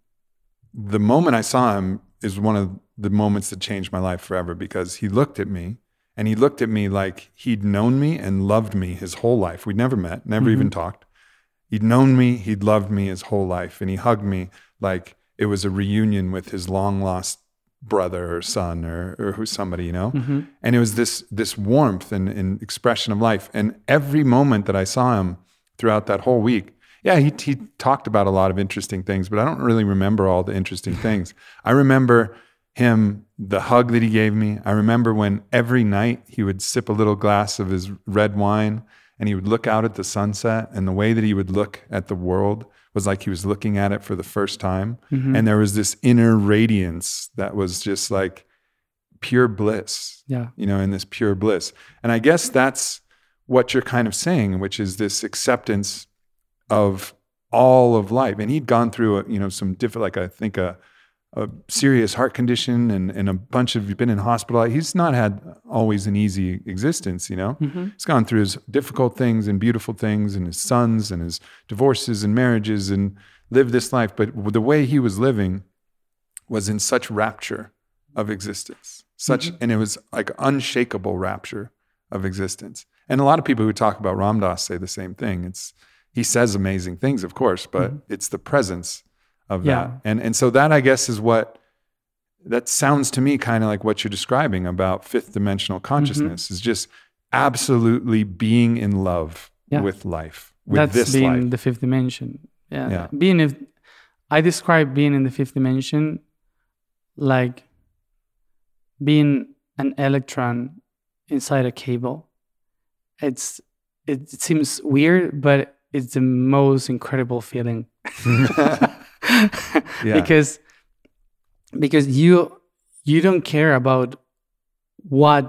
the moment I saw him is one of the moments that changed my life forever because he looked at me and he looked at me like he'd known me and loved me his whole life. We'd never met, never even talked. He'd known me, he'd loved me his whole life, and he hugged me like it was a reunion with his long lost brother or son or, or who's somebody, you know? Mm-hmm. And it was this this warmth and, and expression of life. And every moment that I saw him throughout that whole week, yeah, he, he talked about a lot of interesting things, but I don't really remember all the interesting things. I remember him, the hug that he gave me. I remember when every night he would sip a little glass of his red wine and he would look out at the sunset, and the way that he would look at the world was like he was looking at it for the first time. Mm-hmm. And there was this inner radiance that was just like pure bliss Yeah. you know, in this pure bliss. And I guess that's what you're kind of saying, which is this acceptance of all of life. And he'd gone through, a, you know, some different, like I think a, a serious heart condition and, and a bunch of, been in hospital. He's not had always an easy existence, you know. Mm-hmm. He's gone through his difficult things and beautiful things and his sons and his divorces and marriages and lived this life. But the way he was living was in such rapture of existence such mm-hmm. and it was like unshakable rapture of existence and a lot of people who talk about Ram Dass say the same thing it's he says amazing things of course but mm-hmm. it's the presence of Yeah. that and and so that i guess is what that sounds to me kind of like what you're describing about fifth dimensional mm-hmm. consciousness is just absolutely being in love Yeah. with life with That's this being life the fifth dimension. Yeah. Yeah. Being if I describe being in the fifth dimension like being an electron inside a cable. It's it, seems weird, but it's the most incredible feeling. Yeah. Because because you you don't care about what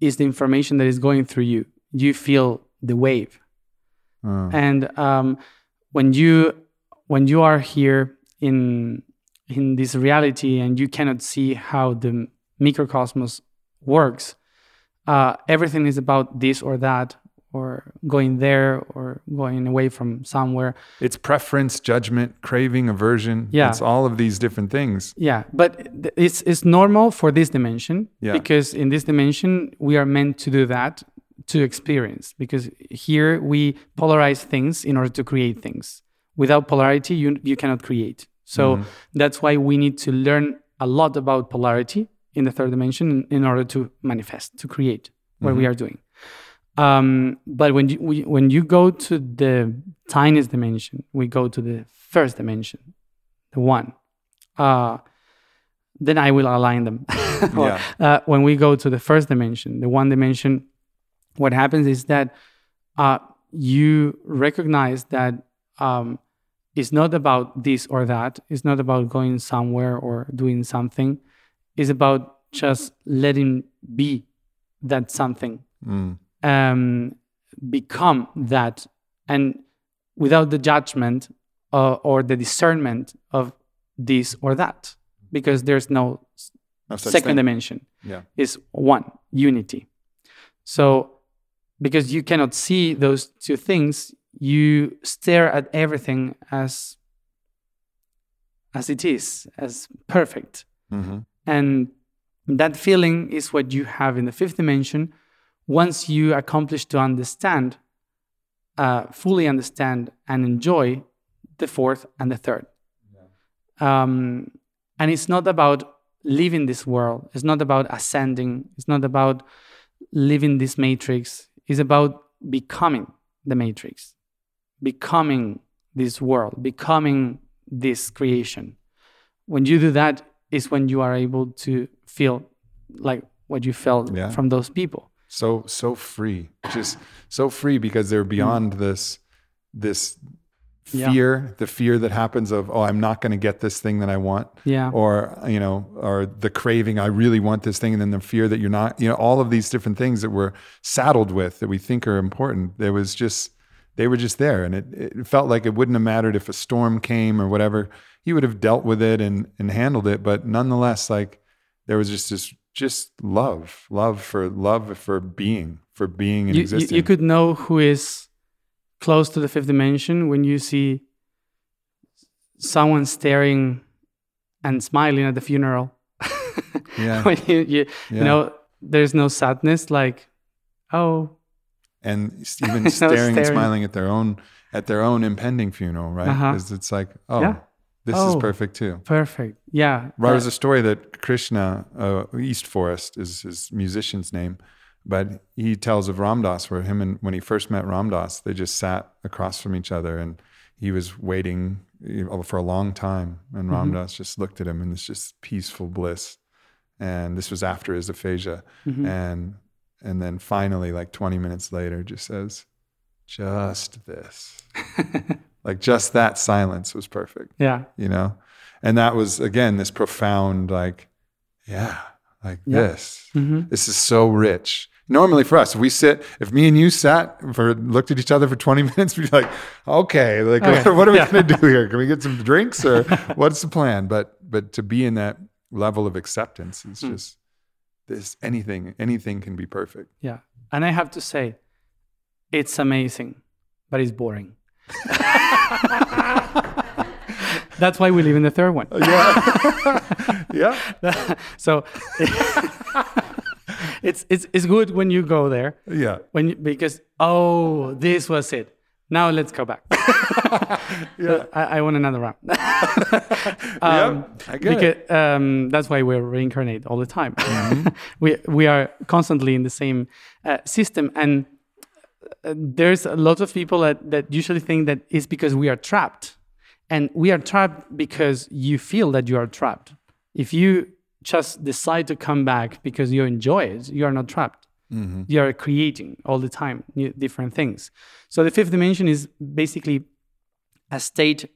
is the information that is going through you. You feel the wave Uh, and um, when you when you are here in in this reality and you cannot see how the microcosmos works uh, everything is about this or that or going there or going away from somewhere it's preference judgment craving aversion Yeah. it's all of these different things yeah but it's it's normal for this dimension Yeah. because in this dimension we are meant to do that to experience because here we polarize things in order to create things without polarity you you cannot create so Mm-hmm. that's why we need to learn a lot about polarity in the third dimension in, order to manifest to create what Mm-hmm. we are doing um, but when you we, when you go to the tiniest dimension we go to the first dimension the one uh, then I will align them. Yeah. uh, when we go to the first dimension, the one dimension, what happens is that uh, you recognize that um, it's not about this or that. It's not about going somewhere or doing something. It's about just letting be that something, Mm. Um, become that, and without the judgment uh, or the discernment of this or that because there's no No second thing. dimension. Yeah. is one unity. So because you cannot see those two things you stare at everything as as it is as perfect. Hmm and that feeling is what you have in the fifth dimension once you accomplish to understand uh, fully understand and enjoy the fourth and the third. Um, and it's not about leaving this world. It's not about ascending. It's not about living this matrix. It's about becoming the matrix becoming this world becoming this creation. When you do that is when you are able to feel like what you felt Yeah. from those people So so free, just so free because they're hmm. beyond this this Yeah. fear, the fear that happens of oh, I'm not going to get this thing that I want. yeah or you know or the craving i really want this thing and then the fear that you're not you know all of these different things that we're saddled with that we think are important there was just they were just there and it, it felt like it wouldn't have mattered if a storm came or whatever he would have dealt with it and and handled it but nonetheless like there was just this just love love for love for being for being and you, you, existing you could know who is close to the fifth dimension when you see someone staring and smiling at the funeral yeah when you, you, Yeah. you know there's no sadness like oh and even No, staring, and smiling at their own at their own impending funeral, right? Uh-huh. Because it's like, oh, Yeah. This is Oh. perfect too. perfect yeah Right, there's a story that Krishna, uh, East Forest is his musician's name, but he tells of Ram Dass where him and when he first met Ram Dass, they just sat across from each other and he was waiting for a long time, and Mm-hmm. Ram Dass just looked at him in this just peaceful bliss. And this was after his aphasia, Mhm. and and then finally, like 20 minutes later, just says, "Just this." like just that silence was perfect yeah. you know? And that was again this profound like yeah like Yeah. this. Hmm this is so rich. Normally for us if we sit if me and you sat for looked at each other for 20 minutes we'd be like okay like Okay. what, what are we Yeah. going to do here? Can we get some drinks or what's the plan? But but to be in that level of acceptance it's Hmm. just this anything anything can be perfect. Yeah. And i have to say it's amazing but it's boring that's why we live in the third one. Yeah. Yeah. So it's it's it's good when you go there. Yeah. When you, because oh this was it. Now let's go back. Yeah. I, I want another round. Yeah i get because it. um, that's why we reincarnate all the time. Mm-hmm. we we are constantly in the same uh, system and uh, there's a lot of people that, that usually think that it's because we are trapped. And we are trapped because you feel that you are trapped. If you just decide to come back because you enjoy it you are not trapped. Mhm. you are creating all the time new, different things. So the fifth dimension is basically a state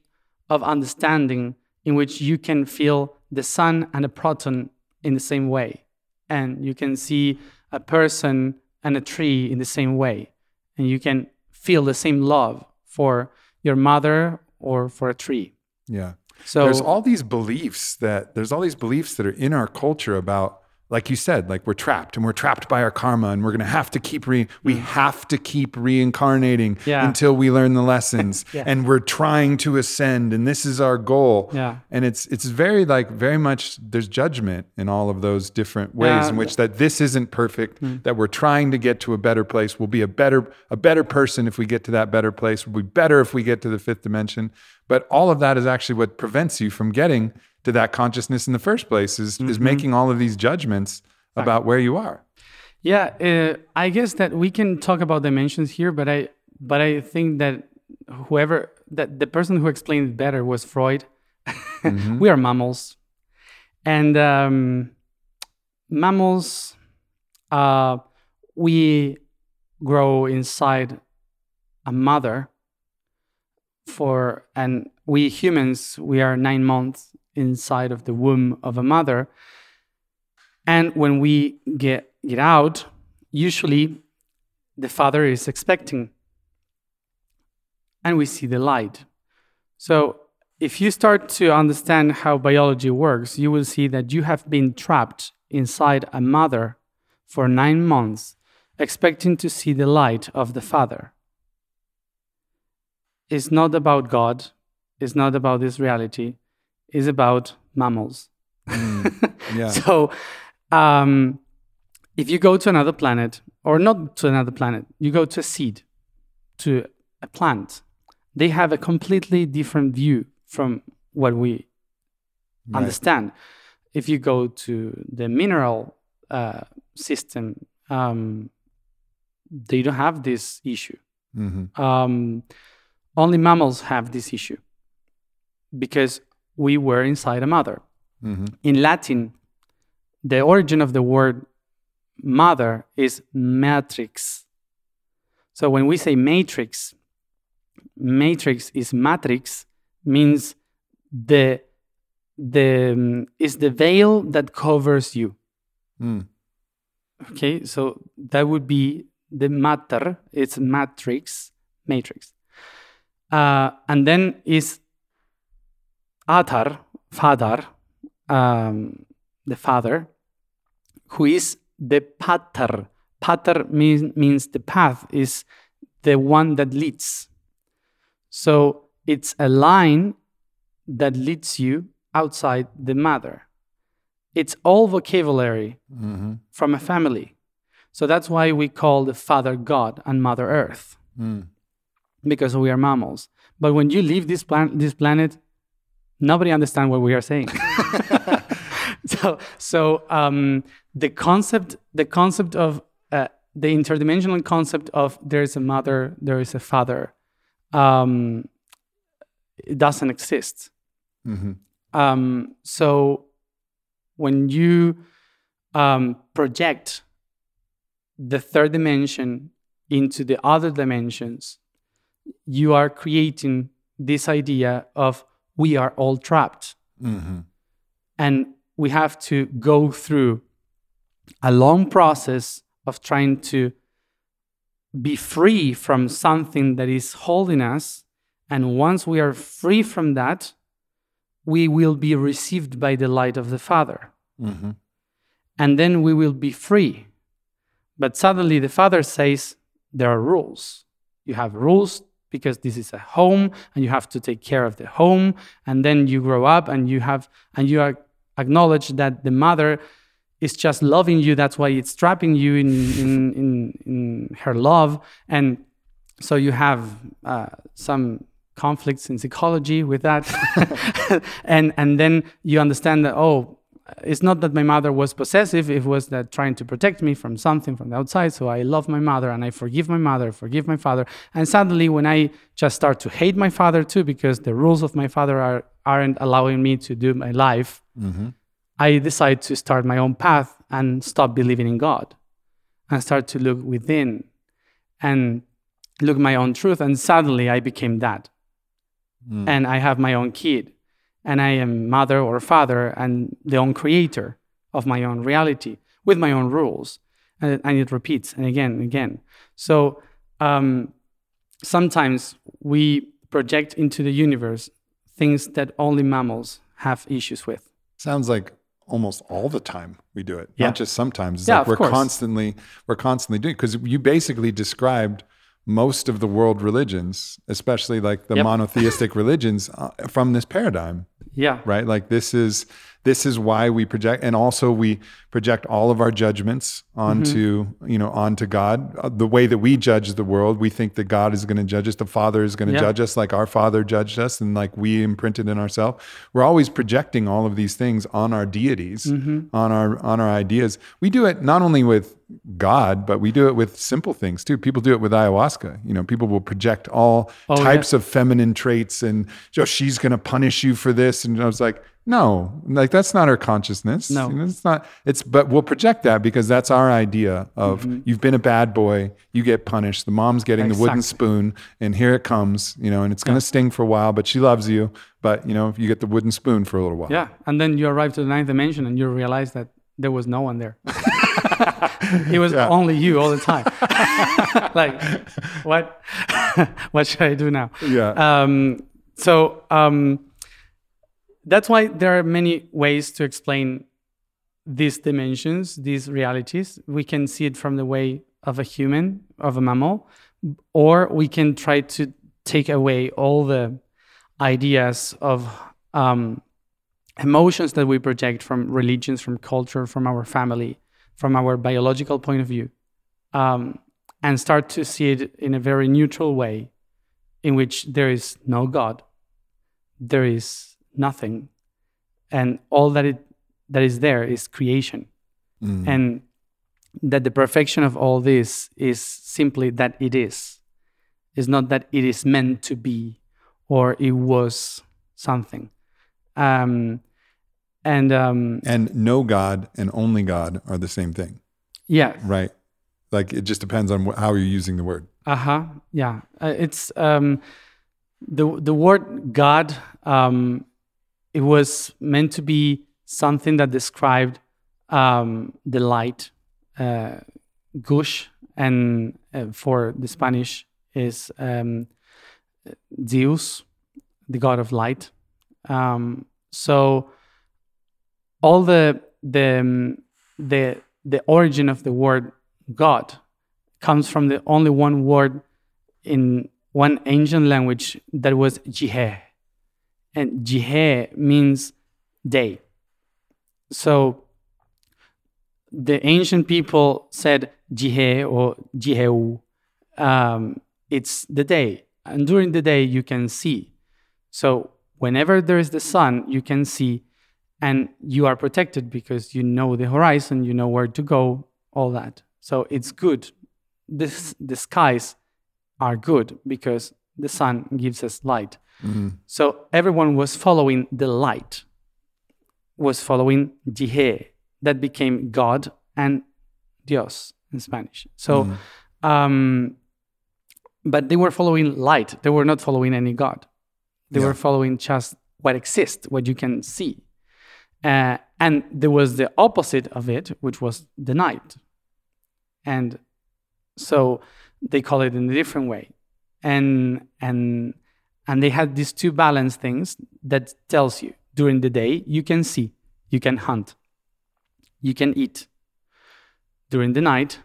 of understanding in which you can feel the sun and a proton in the same way. And you can see a person and a tree in the same way and you can feel the same love for your mother or for a tree. Yeah. So there's all these beliefs that there's all these beliefs that are in our culture about like you said like we're trapped and we're trapped by our karma and we're going to have to keep re we mm. have to keep reincarnating Yeah. until we learn the lessons Yeah. and we're trying to ascend and this is our goal Yeah. and it's it's very like very much there's judgment in all of those different ways Yeah. in which that this isn't perfect mm. that we're trying to get to a better place we'll be a better a better person if we get to that better place we'll be better if we get to the fifth dimension but all of that is actually what prevents you from getting to that consciousness in the first place is is making all of these judgments about where you are Yeah, uh, I guess that we can talk about dimensions here, but I but I think that whoever that the person who explained it better was Freud. we are mammals, and um, mammals, uh, we grow inside a mother. For and we humans, we are nine months inside of the womb of a mother. And when we get get out, usually the father is expecting. And we see the light. So if you start to understand how biology works, you will see that you have been trapped inside a mother for nine months, expecting to see the light of the Father. It's not about God, it's not about this reality, it's about mammals. Yeah. So, um, if you go to another planet, or not to another planet, you go to a seed, to a plant, they have a completely different view from what we Right. understand. If you go to the mineral uh, system, um, they don't have this issue. Mhm. Um, only mammals have this issue because we were inside a mother. Mhm. In Latin, the origin of the word mother is matrix. So when we say matrix, matrix is matrix means the the um, is the veil that covers you. Mm. Okay, so that would be the matter. It's matrix, matrix, uh, and then is atar, father, um, the father, who is the pater. Pater means means the path is the one that leads. So it's a line that leads you outside the mother. It's all vocabulary Mhm. from a family. So that's why we call the Father God and Mother Earth, Mm. because we are mammals. But when you leave this, plan- this planet, nobody understands what we are saying. so so um, the concept the concept of uh, the interdimensional concept of there is a mother, there is a father, um, it doesn't exist. Mhm. Um, so when you um, project the third dimension into the other dimensions, you are creating this idea of we are all trapped. Mhm. And we have to go through a long process of trying to be free from something that is holding us. And once we are free from that, we will be received by the light of the Father. Mhm. And then we will be free. But suddenly the Father says, There are rules. You have rules because this is a home and you have to take care of the home. And then you grow up and you have, and you acknowledge that the mother is just loving you. That's why it's trapping you in, in, in, in her love. And so you have uh, some conflicts in psychology with that. and, and then you understand that, oh, it's not that my mother was possessive, it was that trying to protect me from something from the outside. So I love my mother and I forgive my mother, forgive my father. And suddenly, when I just start to hate my father too, because the rules of my father are, aren't allowing me to do my life, Mhm. I decide to start my own path and stop believing in God and start to look within and look my own truth. And suddenly I became that. Mm. And I have my own kid. And I am mother or father and the own creator of my own reality with my own rules. And, and it repeats and again and again. So um, sometimes we project into the universe things that only mammals have issues with. Sounds like almost all the time we do it, Yeah. not just sometimes. It's Yeah, like we're course. constantly we're constantly doing because you basically described most of the world religions, especially like the Yep. monotheistic religions, uh, from this paradigm, Yeah. right? Like this is this is why we project, and also we project all of our judgments onto Mm-hmm. you know onto God. Uh, The way that we judge the world, we think that God is going to judge us, the Father is going to Yeah. judge us, like our Father judged us, and like we imprinted in ourselves. We're always projecting all of these things on our deities, Mm-hmm. on our on our ideas. We do it not only with God, but we do it with simple things too. People do it with ayahuasca. You know, people will project all Oh, types of feminine traits, and oh, she's going to punish you for this. And I was like, no, like that's not our consciousness. No. You know, it's not. It's but we'll project that because that's our idea of Mm-hmm. you've been a bad boy, you get punished. The mom's getting the wooden spoon, and here it comes. You know, and it's going to sting for a while, but she loves you. But you know, you get the wooden spoon for a little while. Yeah. And then you arrive to the ninth dimension and you realize that there was no one there. it was Yeah. only you all the time. like, what? what should I do now? Yeah. Um, so, um, that's why there are many ways to explain these dimensions, these realities. We can see it from the way of a human, of a mammal, or we can try to take away all the ideas of um, emotions that we project from religions, from culture, from our family, from our biological point of view, um, and start to see it in a very neutral way, in which there is no God, there is nothing, and all that it that is there is creation, Mm. and that the perfection of all this is simply that it is. It's not that it is meant to be or it was something. Um, and um, And no God and only God are the same thing, yeah, right? Like it just depends on wh- how you're using the word. uh huh, yeah. Uh, it's um, the the word God. Um, it was meant to be something that described um, the light, uh, gush, and uh, for the Spanish is um, Zeus, the god of light. Um, so all the the um, the the origin of the word God comes from the only one word in one ancient language that was jiheh, and jiheh means day. So the ancient people said jiheh or jiheu. Um, it's the day, and during the day you can see. So whenever there is the sun, you can see, and you are protected because you know the horizon, you know where to go, all that. So it's good. This the skies are good because the sun gives us light. So everyone was following the light, was following Jihé, that became God and Dios in Spanish. So, um, but they were following light. They were not following any God. They Yeah. were following just what exists, what you can see. Uh, and there was the opposite of it, which was the night. And so they call it in a different way. And and and they had these two balance things that tells you during the day you can see, you can hunt, you can eat. During the night,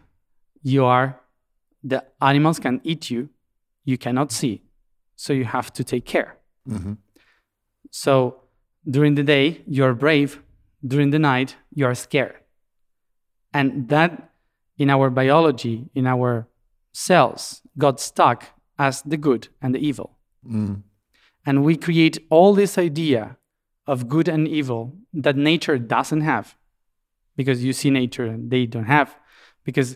you are the animals can eat you, you cannot see. So you have to take care. Mhm. So during the day, you're brave. During the night, you're scared. And that in our biology, in our cells, got stuck as the good and the evil. Mm. And we create all this idea of good and evil that nature doesn't have because you see nature and they don't have. Because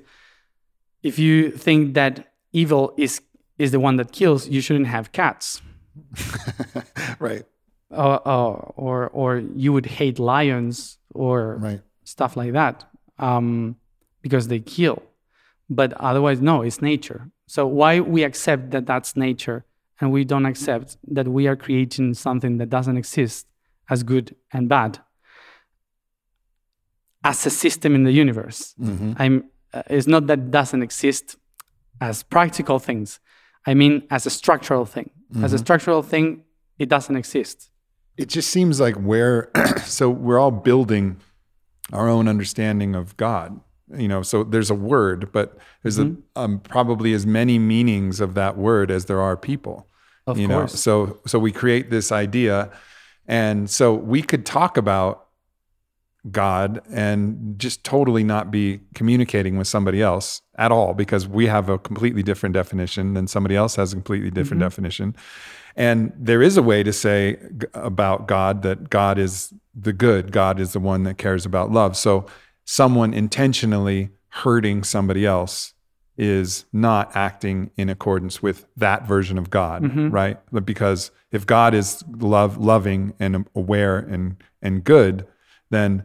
if you think that evil is, is the one that kills, you shouldn't have cats. right. uh, uh, or or you would hate lions or Right. stuff like that um, because they kill. But otherwise, no, it's nature. So why we accept that that's nature and we don't accept that we are creating something that doesn't exist as good and bad as a system in the universe? hmm I'm. Uh, it's not that it doesn't exist as practical things. I mean, as a structural thing. As a structural thing, it doesn't exist. It just seems like we're so we're all building our own understanding of God. You know, so there's a word, but there's a, um, probably as many meanings of that word as there are people. Of you course. know, so so we create this idea, and so we could talk about God and just totally not be communicating with somebody else at all because we have a completely different definition than somebody else has a completely different definition. And there is a way to say g- about God that God is the good, God is the one that cares about love. So someone intentionally hurting somebody else is not acting in accordance with that version of God, mm-hmm. right? But Because if God is love, loving and aware and and good, then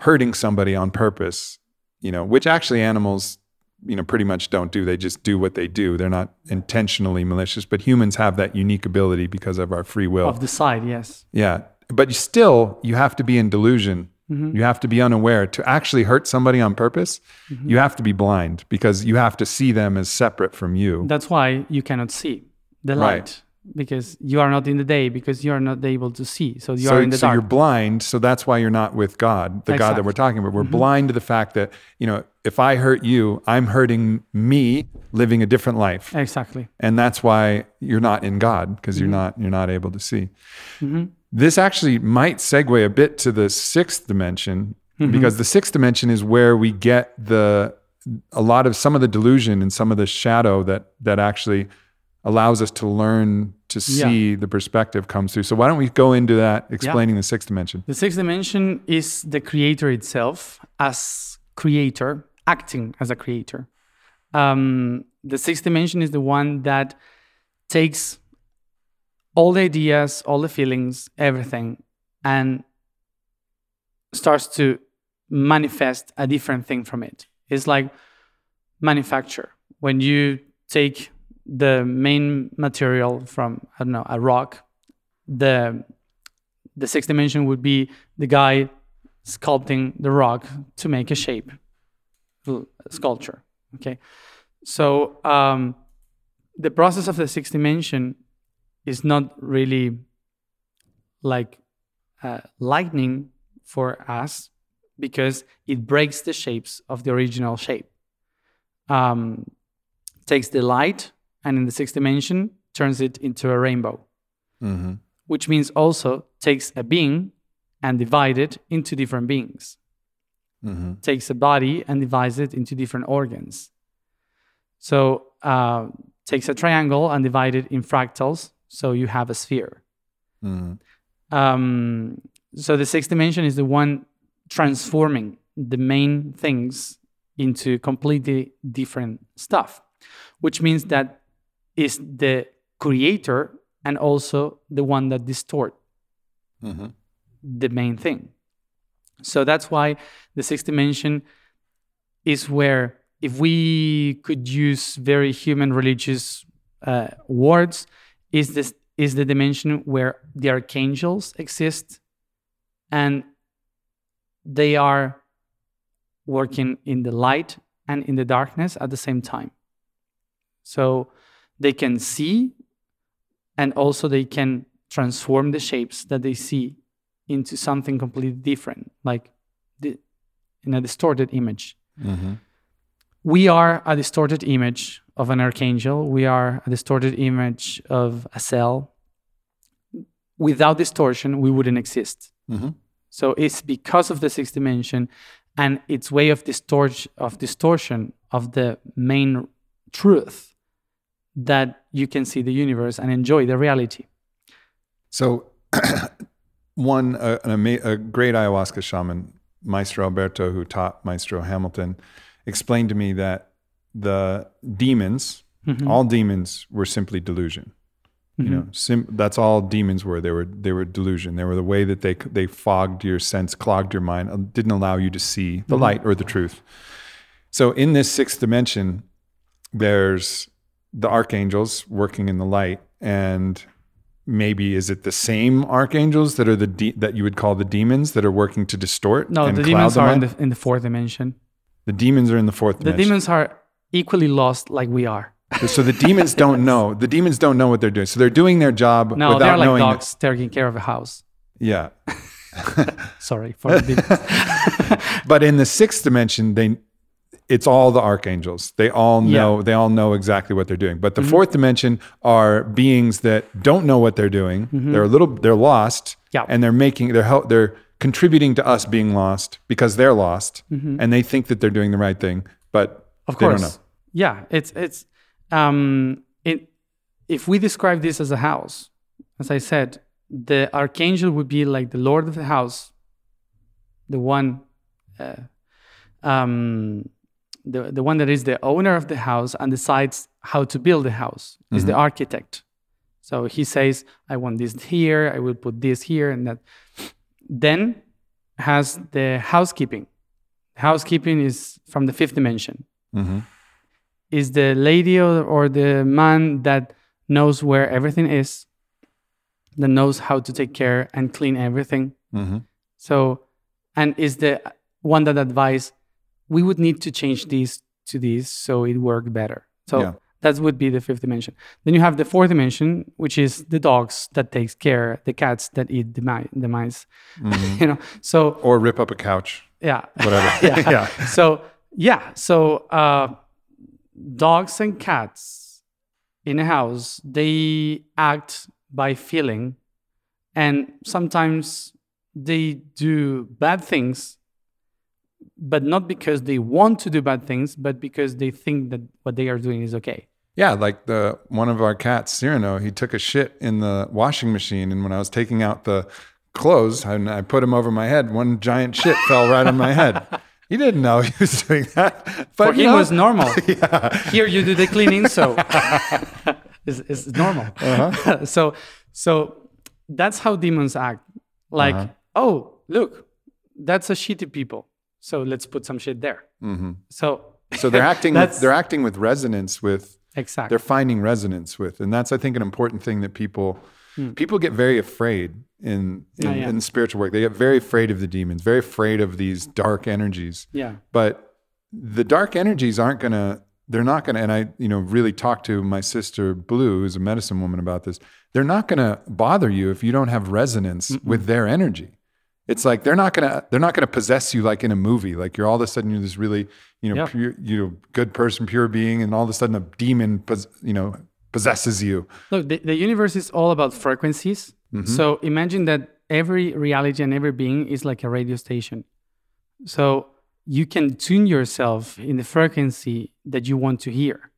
hurting somebody on purpose, you know, which actually animals, you know, pretty much don't do. They just do what they do. They're not intentionally malicious, but humans have that unique ability because of our free will. Of the side, yes. Yeah. But still, you have to be in delusion. You have to be unaware. To actually hurt somebody on purpose, you have to be blind because you have to see them as separate from you. That's why you cannot see the Right. light. because you are not in the day because you are not able to see. So you so, are in the so dark. you're blind. So that's why you're not with God, the God that Mm-hmm. we're talking about. We're blind to the fact that, you know, if I hurt you, I'm hurting me living a different life. exactly. And that's why you're not in God because Mm-hmm. you're not you're not able to see. This actually might segue a bit to the sixth dimension Mm-hmm. because the sixth dimension is where we get the a lot of some of the delusion and some of the shadow that that actually allows us to learn to see the perspective comes through. So why don't we go into that explaining the sixth dimension? The sixth dimension is the creator itself as creator, acting as a creator. Um, the sixth dimension is the one that takes all the ideas, all the feelings, everything, and starts to manifest a different thing from it. It's like manufacture. When you take the main material from, I don't know, a rock, the the sixth dimension would be the guy sculpting the rock to make a shape sculpture okay so um, the process of the sixth dimension is not really like uh, lightning for us because it breaks the shapes of the original shape um, takes the light and in the sixth dimension turns it into a rainbow Mm-hmm. which means also takes a being and divide it into different beings. Mm-hmm. Takes a body and divides it into different organs. So uh, takes a triangle and divide it in fractals, so you have a sphere. Mm-hmm. Um, so the sixth dimension is the one transforming the main things into completely different stuff, which means that is the creator and also the one that distort Mm-hmm. the main thing. So that's why the sixth dimension is where, if we could use very human religious uh, words, is this is the dimension where the archangels exist, and they are working in the light and in the darkness at the same time. So they can see, and also they can transform the shapes that they see into something completely different, like the, in a distorted image. Mm-hmm. We are a distorted image of an archangel. We are a distorted image of a cell. Without distortion, we wouldn't exist. Mm-hmm. So it's because of the sixth dimension and its way of distort of distortion of the main truth that you can see the universe and enjoy the reality. So, one uh, an ama- a great ayahuasca shaman, Maestro Alberto, who taught Maestro Hamilton, explained to me that the demons, mm-hmm. all demons, were simply delusion. You know, mm-hmm. sim- that's all demons were. They were they were delusion. They were the way that they they fogged your sense, clogged your mind, uh, didn't allow you to see the mm-hmm. light or the truth. So, in this sixth dimension, there's the archangels working in the light and maybe is it the same archangels that are the de- that you would call the demons that are working to distort No, the demons the are in the, in the fourth dimension. the demons are in the fourth The dimension demons are equally lost like we are. so the demons don't know the demons don't know what they're doing so they're doing their job No, without they're like knowing dogs taking care of a house. yeah Sorry for the demons. but in the sixth dimension they it's all the archangels they all Yeah. know they all know exactly what they're doing but the mm-hmm. fourth dimension are beings that don't know what they're doing mm-hmm. they're a little they're lost Yeah. and they're making they're help they're contributing to us being lost because they're lost mm-hmm. and they think that they're doing the right thing but Of course. Yeah, it's it's um it if we describe this as a house, as I said, the archangel would be like the lord of the house, the one uh, um the the one that is the owner of the house and decides how to build the house is the architect. So he says, I want this here, I will put this here and that. Then has the housekeeping. Housekeeping is from the fifth dimension Mhm. is the lady or, or the man that knows where everything is, that knows how to take care and clean everything. Mhm. So, and is the one that advise we would need to change this to this so it work better. So Yeah. that would be the fifth dimension. Then you have the fourth dimension, which is the dogs that takes care, the cats that eat the, mi- the mice. you know, so Or rip up a couch. yeah, Whatever. yeah. yeah. So yeah, so uh, dogs and cats in a house they act by feeling, and sometimes they do bad things, but not because they want to do bad things, but because they think that what they are doing is okay. Yeah, like the one of our cats, Cyrano, he took a shit in the washing machine, and when I was taking out the clothes and I put him over my head, one giant shit fell right on my head. He didn't know he was doing that, but For him, know, was normal. yeah. Here you do the cleaning, so it's, it's normal. Uh-huh. so so that's how demons act. Like, Uh-huh. oh, look, that's a shitty people. So let's put some shit there. Mm-hmm. So so they're acting. with, they're acting with resonance with exactly. they're finding resonance with and that's i think an important thing that people Hmm. people get very afraid in in, Oh, yeah. in spiritual work they get very afraid of the demons very afraid of these dark energies Yeah. but the dark energies aren't gonna they're not gonna and i you know really talked to my sister blue who's a medicine woman about this they're not gonna bother you if you don't have resonance with their energy it's like they're not gonna they're not gonna possess you like in a movie. Like you're all of a sudden you're this really you know Yeah. pure, you know good person, pure being, and all of a sudden a demon you know possesses you. Look, the, the universe is all about frequencies. Mm-hmm. So imagine that every reality and every being is like a radio station. So you can tune yourself in the frequency that you want to hear.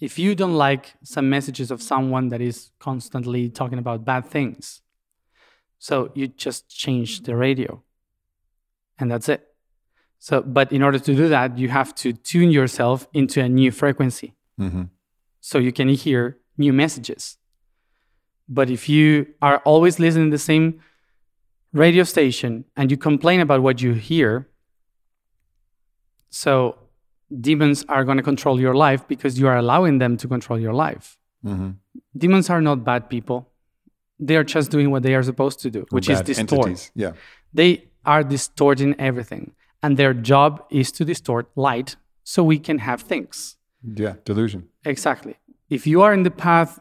If you don't like some messages of someone that is constantly talking about bad things, so you just change the radio and that's it. So, but in order to do that, you have to tune yourself into a new frequency Mm-hmm. So you can hear new messages. But if you are always listening to the same radio station and you complain about what you hear, so demons are going to control your life because you are allowing them to control your life. Mm-hmm. Demons are not bad people. They are just doing what they are supposed to do, which is distort. Yeah. They are distorting everything. And their job is to distort light so we can have things. Yeah. Delusion. Exactly. If you are in the path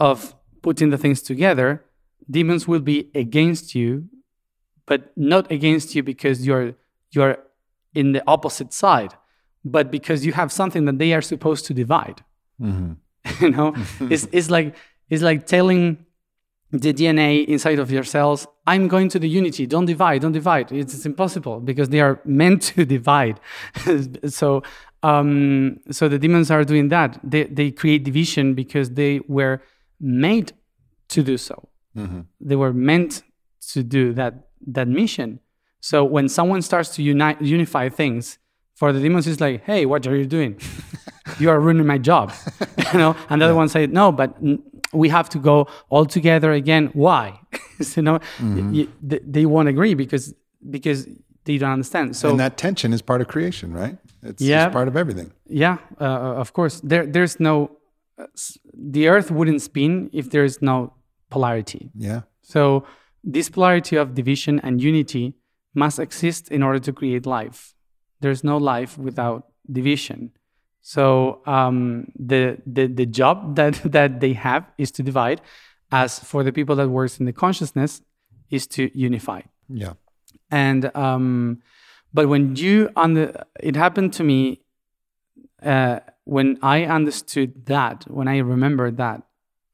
of putting the things together, demons will be against you, but not against you because you're you're in the opposite side, but because you have something that they are supposed to divide. Mm-hmm. you know, it's it's like it's like telling the DNA inside of your cells, I'm going to the unity. Don't divide. Don't divide. It's, it's impossible because they are meant to divide. so, um, so the demons are doing that. They they create division because they were made to do so. Mm-hmm. They were meant to do that that mission. So when someone starts to unite unify things, for the demons, it's like, hey, what are you doing? you are ruining my job, you know. And the other one said, no, but n- we have to go all together again. Why? you know, they, they won't agree because because they don't understand. So and that tension is part of creation, right? It's Yeah. just part of everything. yeah, uh, of course, there there's no uh, the Earth wouldn't spin if there is no polarity. Yeah. So this polarity of division and unity must exist in order to create life. There's no life without division. So um, the, the the job that that they have is to divide. As for the people that works in the consciousness, is to unify. Yeah. And um, but when you on the it happened to me uh, when I understood that, when I remembered that,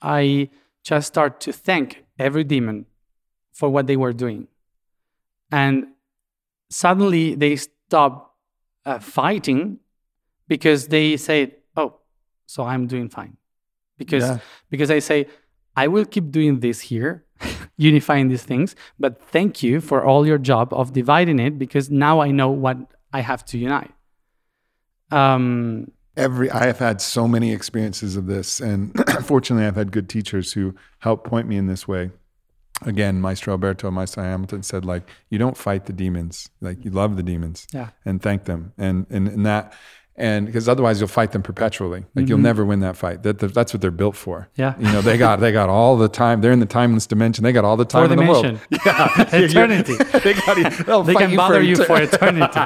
I just start to thank every demon for what they were doing, and suddenly they stop uh, fighting because they say, "Oh, so I'm doing fine," because Yeah. because I say, "I will keep doing this here." unifying these things but thank you for all your job of dividing it because now i know what i have to unite um every I have had so many experiences of this, and fortunately, I've had good teachers who help point me in this way. Again, Maestro Alberto, and Maestro Hamilton said, like, you don't fight the demons, like you love the demons, Yeah. and thank them, and and, and that, and because otherwise you'll fight them perpetually. Like you'll never win that fight. That, that- that's what they're built for. Mm-hmm. Yeah. you know they got they got all the time. They're in the timeless dimension. They got all the time Fourth in the world. Yeah, Eternity. they got. They can bother you for eternity.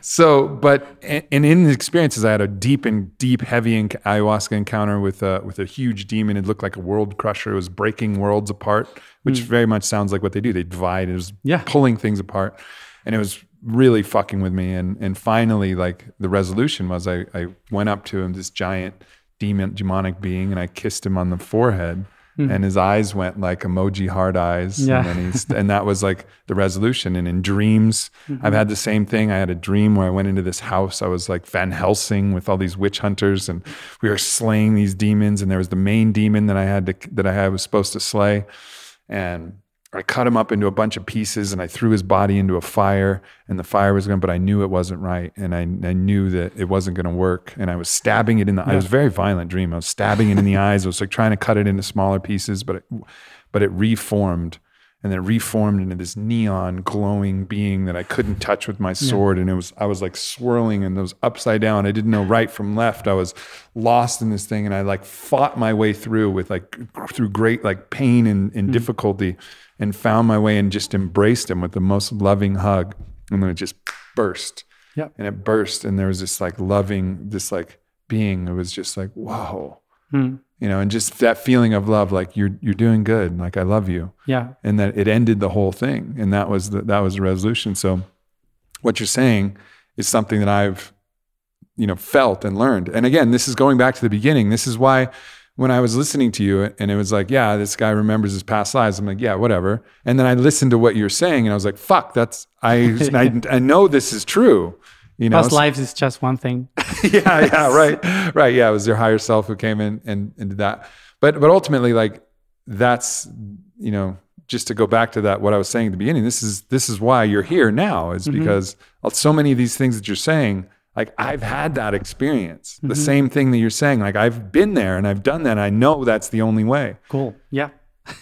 so, but and and in the experiences, I had a deep and deep, heavy enc- ayahuasca encounter with a with a huge demon. It looked like a world crusher. It was breaking worlds apart, which very much sounds like what they do. They divide. It was. Yeah. pulling things apart, and it was really fucking with me. And and finally, like the resolution was, I I went up to him, this giant demon demonic being, and I kissed him on the forehead. And his eyes went like emoji hard eyes. Yeah. and then and that was like the resolution. And in dreams, Mm-hmm. I've had the same thing. I had a dream where I went into this house. I was like Van Helsing with all these witch hunters, and we were slaying these demons. And there was the main demon that I had to that I was supposed to slay, and I cut him up into a bunch of pieces, and I threw his body into a fire, and the fire was going. But I knew it wasn't right, and I I knew that it wasn't going to work. And I was stabbing it in the. It was a very violent dream. I was stabbing it in the eyes. I was like trying to cut it into smaller pieces, but it, but it reformed and then it reformed into this neon glowing being that I couldn't touch with my sword. And it was, I was like swirling and it was upside down. I didn't know right from left. I was lost in this thing. And I like fought my way through with like, through great like pain and, and hmm. difficulty and found my way and just embraced him with the most loving hug. And then it just burst. Yep. And it burst. And there was this like loving, this like being. It was just like, whoa. Hmm. You know, and just that feeling of love, like you're you're doing good, like I love you Yeah. and that it ended the whole thing and that was the, that was the resolution so what you're saying is something that i've you know felt and learned and again this is going back to the beginning this is why when i was listening to you and it was like yeah this guy remembers his past lives i'm like yeah whatever and then i listened to what you're saying and i was like fuck that's i i, I know this is true you know Past lives is just one thing. yeah, yeah, right, right. Yeah, it was your higher self who came in and, and did that. But but ultimately, like that's you know just to go back to that what I was saying at the beginning. This is this is why you're here now is mm-hmm. because so many of these things that you're saying. Like I've had that experience, the mm-hmm. same thing that you're saying. Like I've been there and I've done that. And I know that's the only way. Cool. Yeah.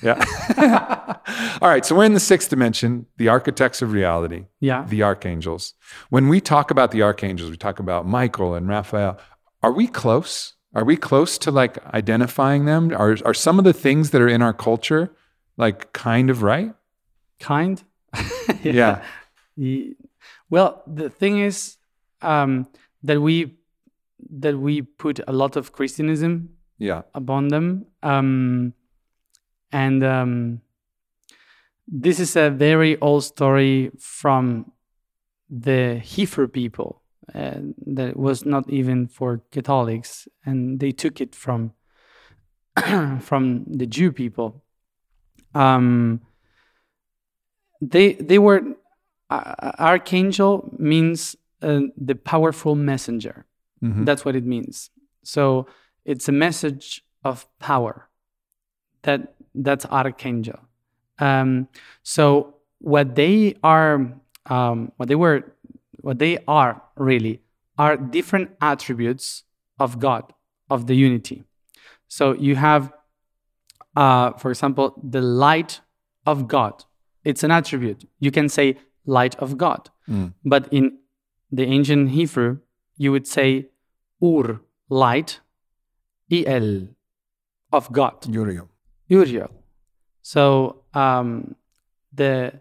Yeah. All right. So we're in the sixth dimension, the architects of reality Yeah. the archangels. When we talk about the archangels, we talk about Michael and Raphael. Are we close? Are we close to like identifying them? Are are some of the things that are in our culture like kind of right? Kind. Yeah. Ye- Well, the thing is um, that we that we put a lot of Christianism Yeah. upon them, um, and um, this is a very old story from the Heifer people. Uh, that was not even for Catholics, and they took it from from the Jew people. Um, they they were uh, archangel means uh, the powerful messenger. Mhm. That's what it means. So it's a message of power. That that's archangel. Um, so what they are, um, what they were, what they are really are different attributes of God, of the unity. So you have, uh, for example, the light of God. It's an attribute. You can say light of God, Mm. but in the ancient Hebrew, you would say Ur, light, El, of God, Uriel. Uriel. So um, the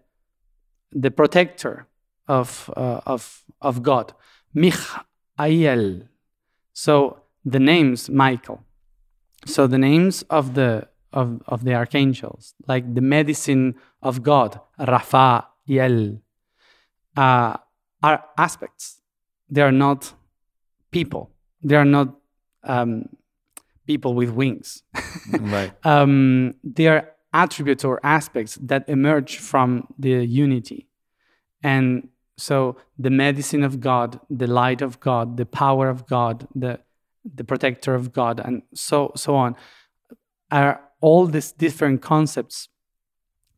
the protector of uh, of of God, Michael. So the names Michael. So the names of the of, of the archangels, like the medicine of God, Raphael, uh, are aspects. They are not people. They are not um, people with wings. Right. um, they are attributes or aspects that emerge from the unity. And so the medicine of God, the light of God, the power of God, the the protector of God, and so so on, are all these different concepts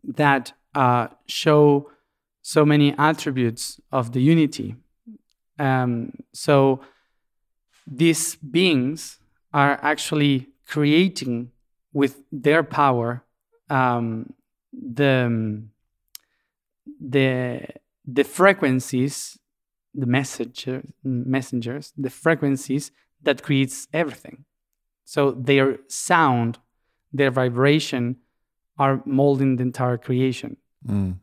that uh, show so many attributes of the unity. Um, so these beings are actually creating with their power um, the the the frequencies the messenger, messengers, the frequencies that creates everything. So their sound, their vibration are molding the entire creation. Mm.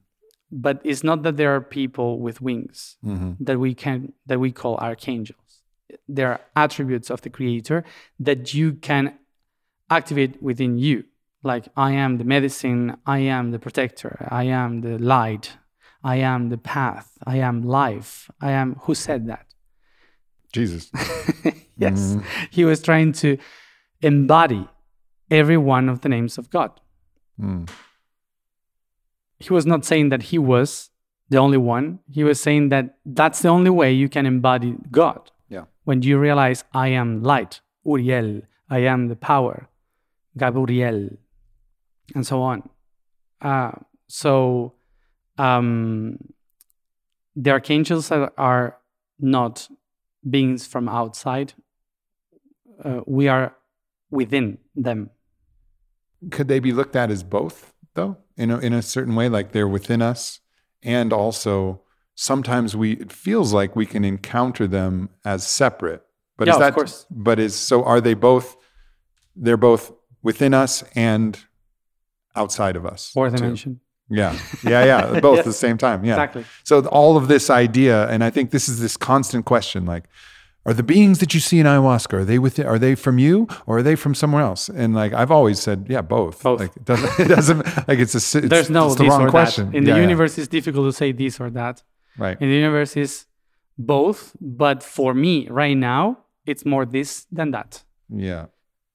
But it's not that there are people with wings hmm that we can that we call archangels. There are attributes of the creator that you can activate within you. Like I am the medicine, I am the protector, I am the light, I am the path, I am life, I am who said that? Jesus. yes. Mhm. He was trying to embody every one of the names of God. Mm. He was not saying that he was the only one. He was saying that that's the only way you can embody God. Yeah. When you realize I am light, Uriel, I am the power, Gabriel, and so on. Uh, so um, the archangels are, are not beings from outside. Uh, we are within them. Could they be looked at as both, though, in a, in a certain way? Like they're within us, and also sometimes we it feels like we can encounter them as separate. But Yeah, is of that? course. But is so? Are they both? They're both within us and outside of us. Fourth too. dimension. Yeah, yeah, yeah. Both at the same time. Yeah. Exactly. So all of this idea, and I think this is this constant question: like, are the beings that you see in ayahuasca are they with are they from you or are they from somewhere else? And like I've always said, yeah, both. Both. Like it doesn't, it doesn't like it's a it's, There's no it's the this wrong or question. that. In Yeah, the yeah. universe, it's difficult to say this or that. right? In the universe, is both. But for me, right now, it's more this than that. Yeah,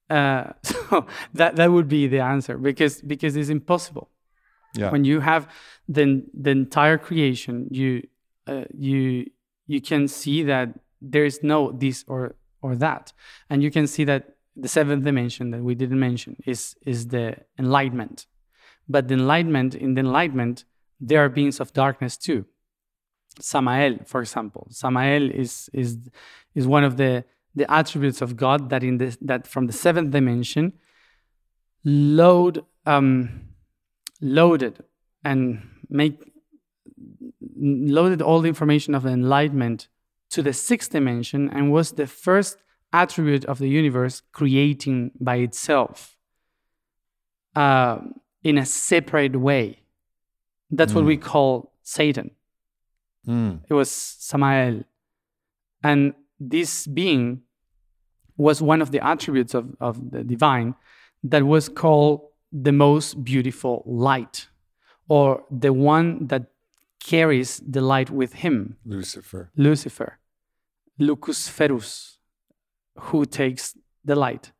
Uh, so that that would be the answer because because it's impossible. yeah, When you have the the entire creation, you uh, you you can see that there is no this or or that, and you can see that the seventh dimension that we didn't mention is is the enlightenment. But the enlightenment in the enlightenment, there are beings of darkness too. Samael, for example, Samael is is is one of the the attributes of God that in this that from the seventh dimension load um, loaded and make loaded all the information of the enlightenment to the sixth dimension and was the first attribute of the universe creating by itself uh, in a separate way. That's what we call Satan. Mm. It was Samael. And this being was one of the attributes of, of the divine that was called the most beautiful light, or the one that carries the light with him, Lucifer. Lucifer, Lucus Ferus, who takes the light.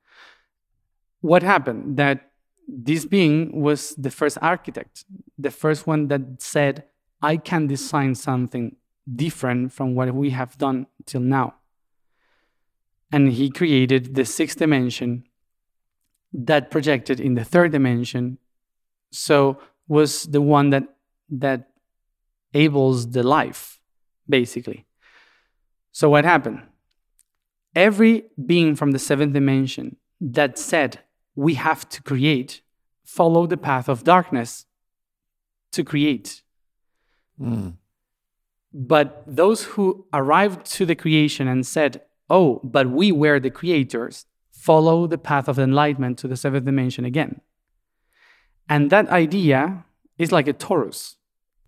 What happened? That this being was the first architect, the first one that said, I can design something different from what we have done till now. And he created the sixth dimension that projected in the third dimension. So was the one that that ables the life, basically. So what happened? Every being from the seventh dimension that said we have to create followed the path of darkness to create. Mm. But those who arrived to the creation and said, Oh, but we were the creators, follow the path of enlightenment to the seventh dimension again. And that idea is like a torus,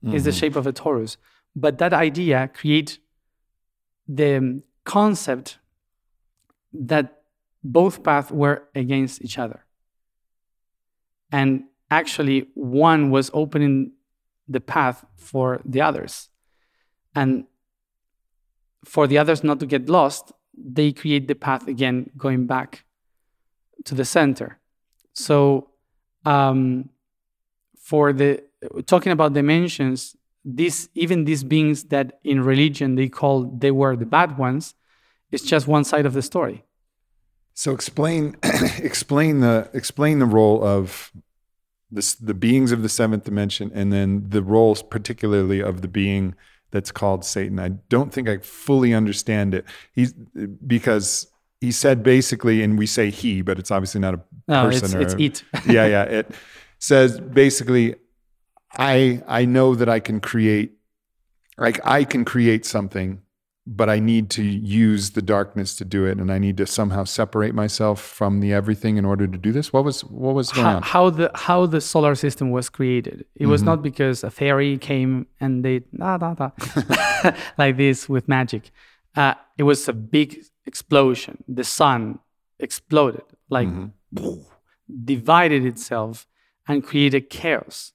is the shape of a torus. But that idea create the concept that both paths were against each other. And actually, one was opening the path for the others. And for the others not to get lost, they create the path again, going back to the center. So, um, for the talking about dimensions, these even these beings that in religion they call they were the bad ones, it's just one side of the story. So explain explain the explain the role of this the beings of the seventh dimension and then the roles particularly of the being that's called Satan. I don't think I fully understand it. He's because he said basically, and we say he, but it's obviously not a No, person it's, or it's it. yeah, yeah. It says basically, I I know that I can create, like I can create something but I need to use the darkness to do it, and I need to somehow separate myself from the everything in order to do this. What was what was going how, on? how the how the solar system was created. It was not because a fairy came and they da da da like this with magic. Uh, it was a big explosion. The sun exploded, like divided itself and created chaos,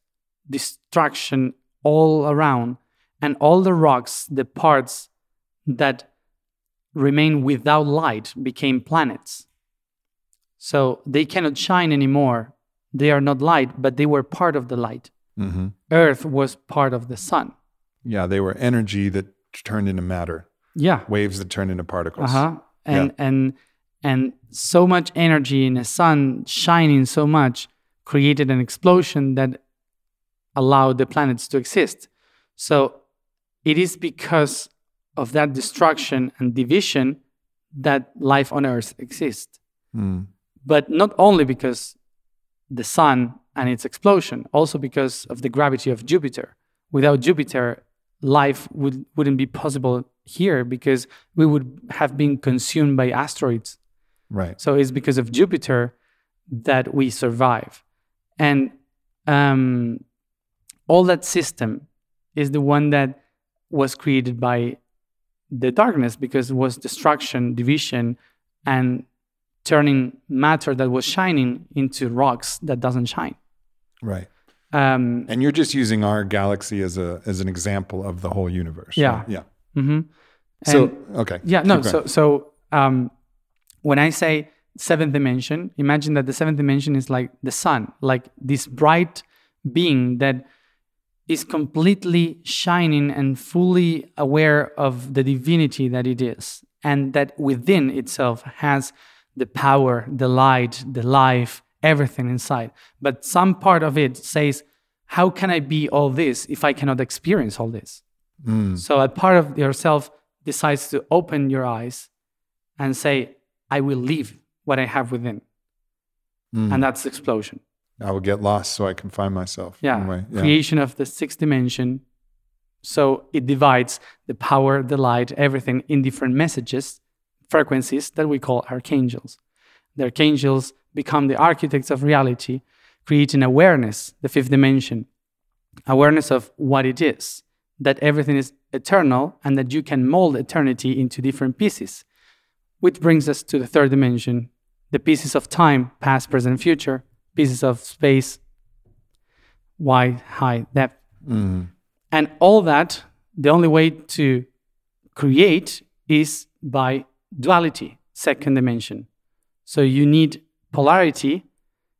destruction all around, and all the rocks, the parts that remain without light became planets. So they cannot shine anymore. They are not light, but they were part of the light. hmm Earth was part of the sun. Yeah, they were energy that turned into matter, Yeah. waves that turned into particles. Uh-huh. And and and so much energy in the sun shining so much created an explosion that allowed the planets to exist. So it is because of that destruction and division that life on earth exists. Mm. But not only because the sun and its explosion, also because of the gravity of Jupiter. Without Jupiter, life would, wouldn't be possible here because we would have been consumed by asteroids. Right. So it's because of Jupiter that we survive. And um, all that system is the one that was created by the darkness because it was destruction, division, and turning matter that was shining into rocks that doesn't shine. Right. Um, And you're just using our galaxy as a as an example of the whole universe. Yeah. right? Yeah. mhm. So okay. Yeah, no. So, so um, when I say seventh dimension, imagine that the seventh dimension is like the sun, like this bright being that is completely shining and fully aware of the divinity that it is, and that within itself has the power, the light, the life, everything inside. But some part of it says, How can I be all this if I cannot experience all this? Mm. So a part of yourself decides to open your eyes and say, I will leave what I have within. Mm. And that's the explosion. I will get lost so I can find myself. Yeah. yeah. Creation of the sixth dimension. So it divides the power, the light, everything in different messages, frequencies that we call archangels. The archangels become the architects of reality, creating awareness, the fifth dimension, awareness of what it is, that everything is eternal and that you can mold eternity into different pieces. Which brings us to the third dimension, the pieces of time, past, present, future, pieces of space, wide, high, depth. Mm. And all that, the only way to create is by duality, second dimension. So you need polarity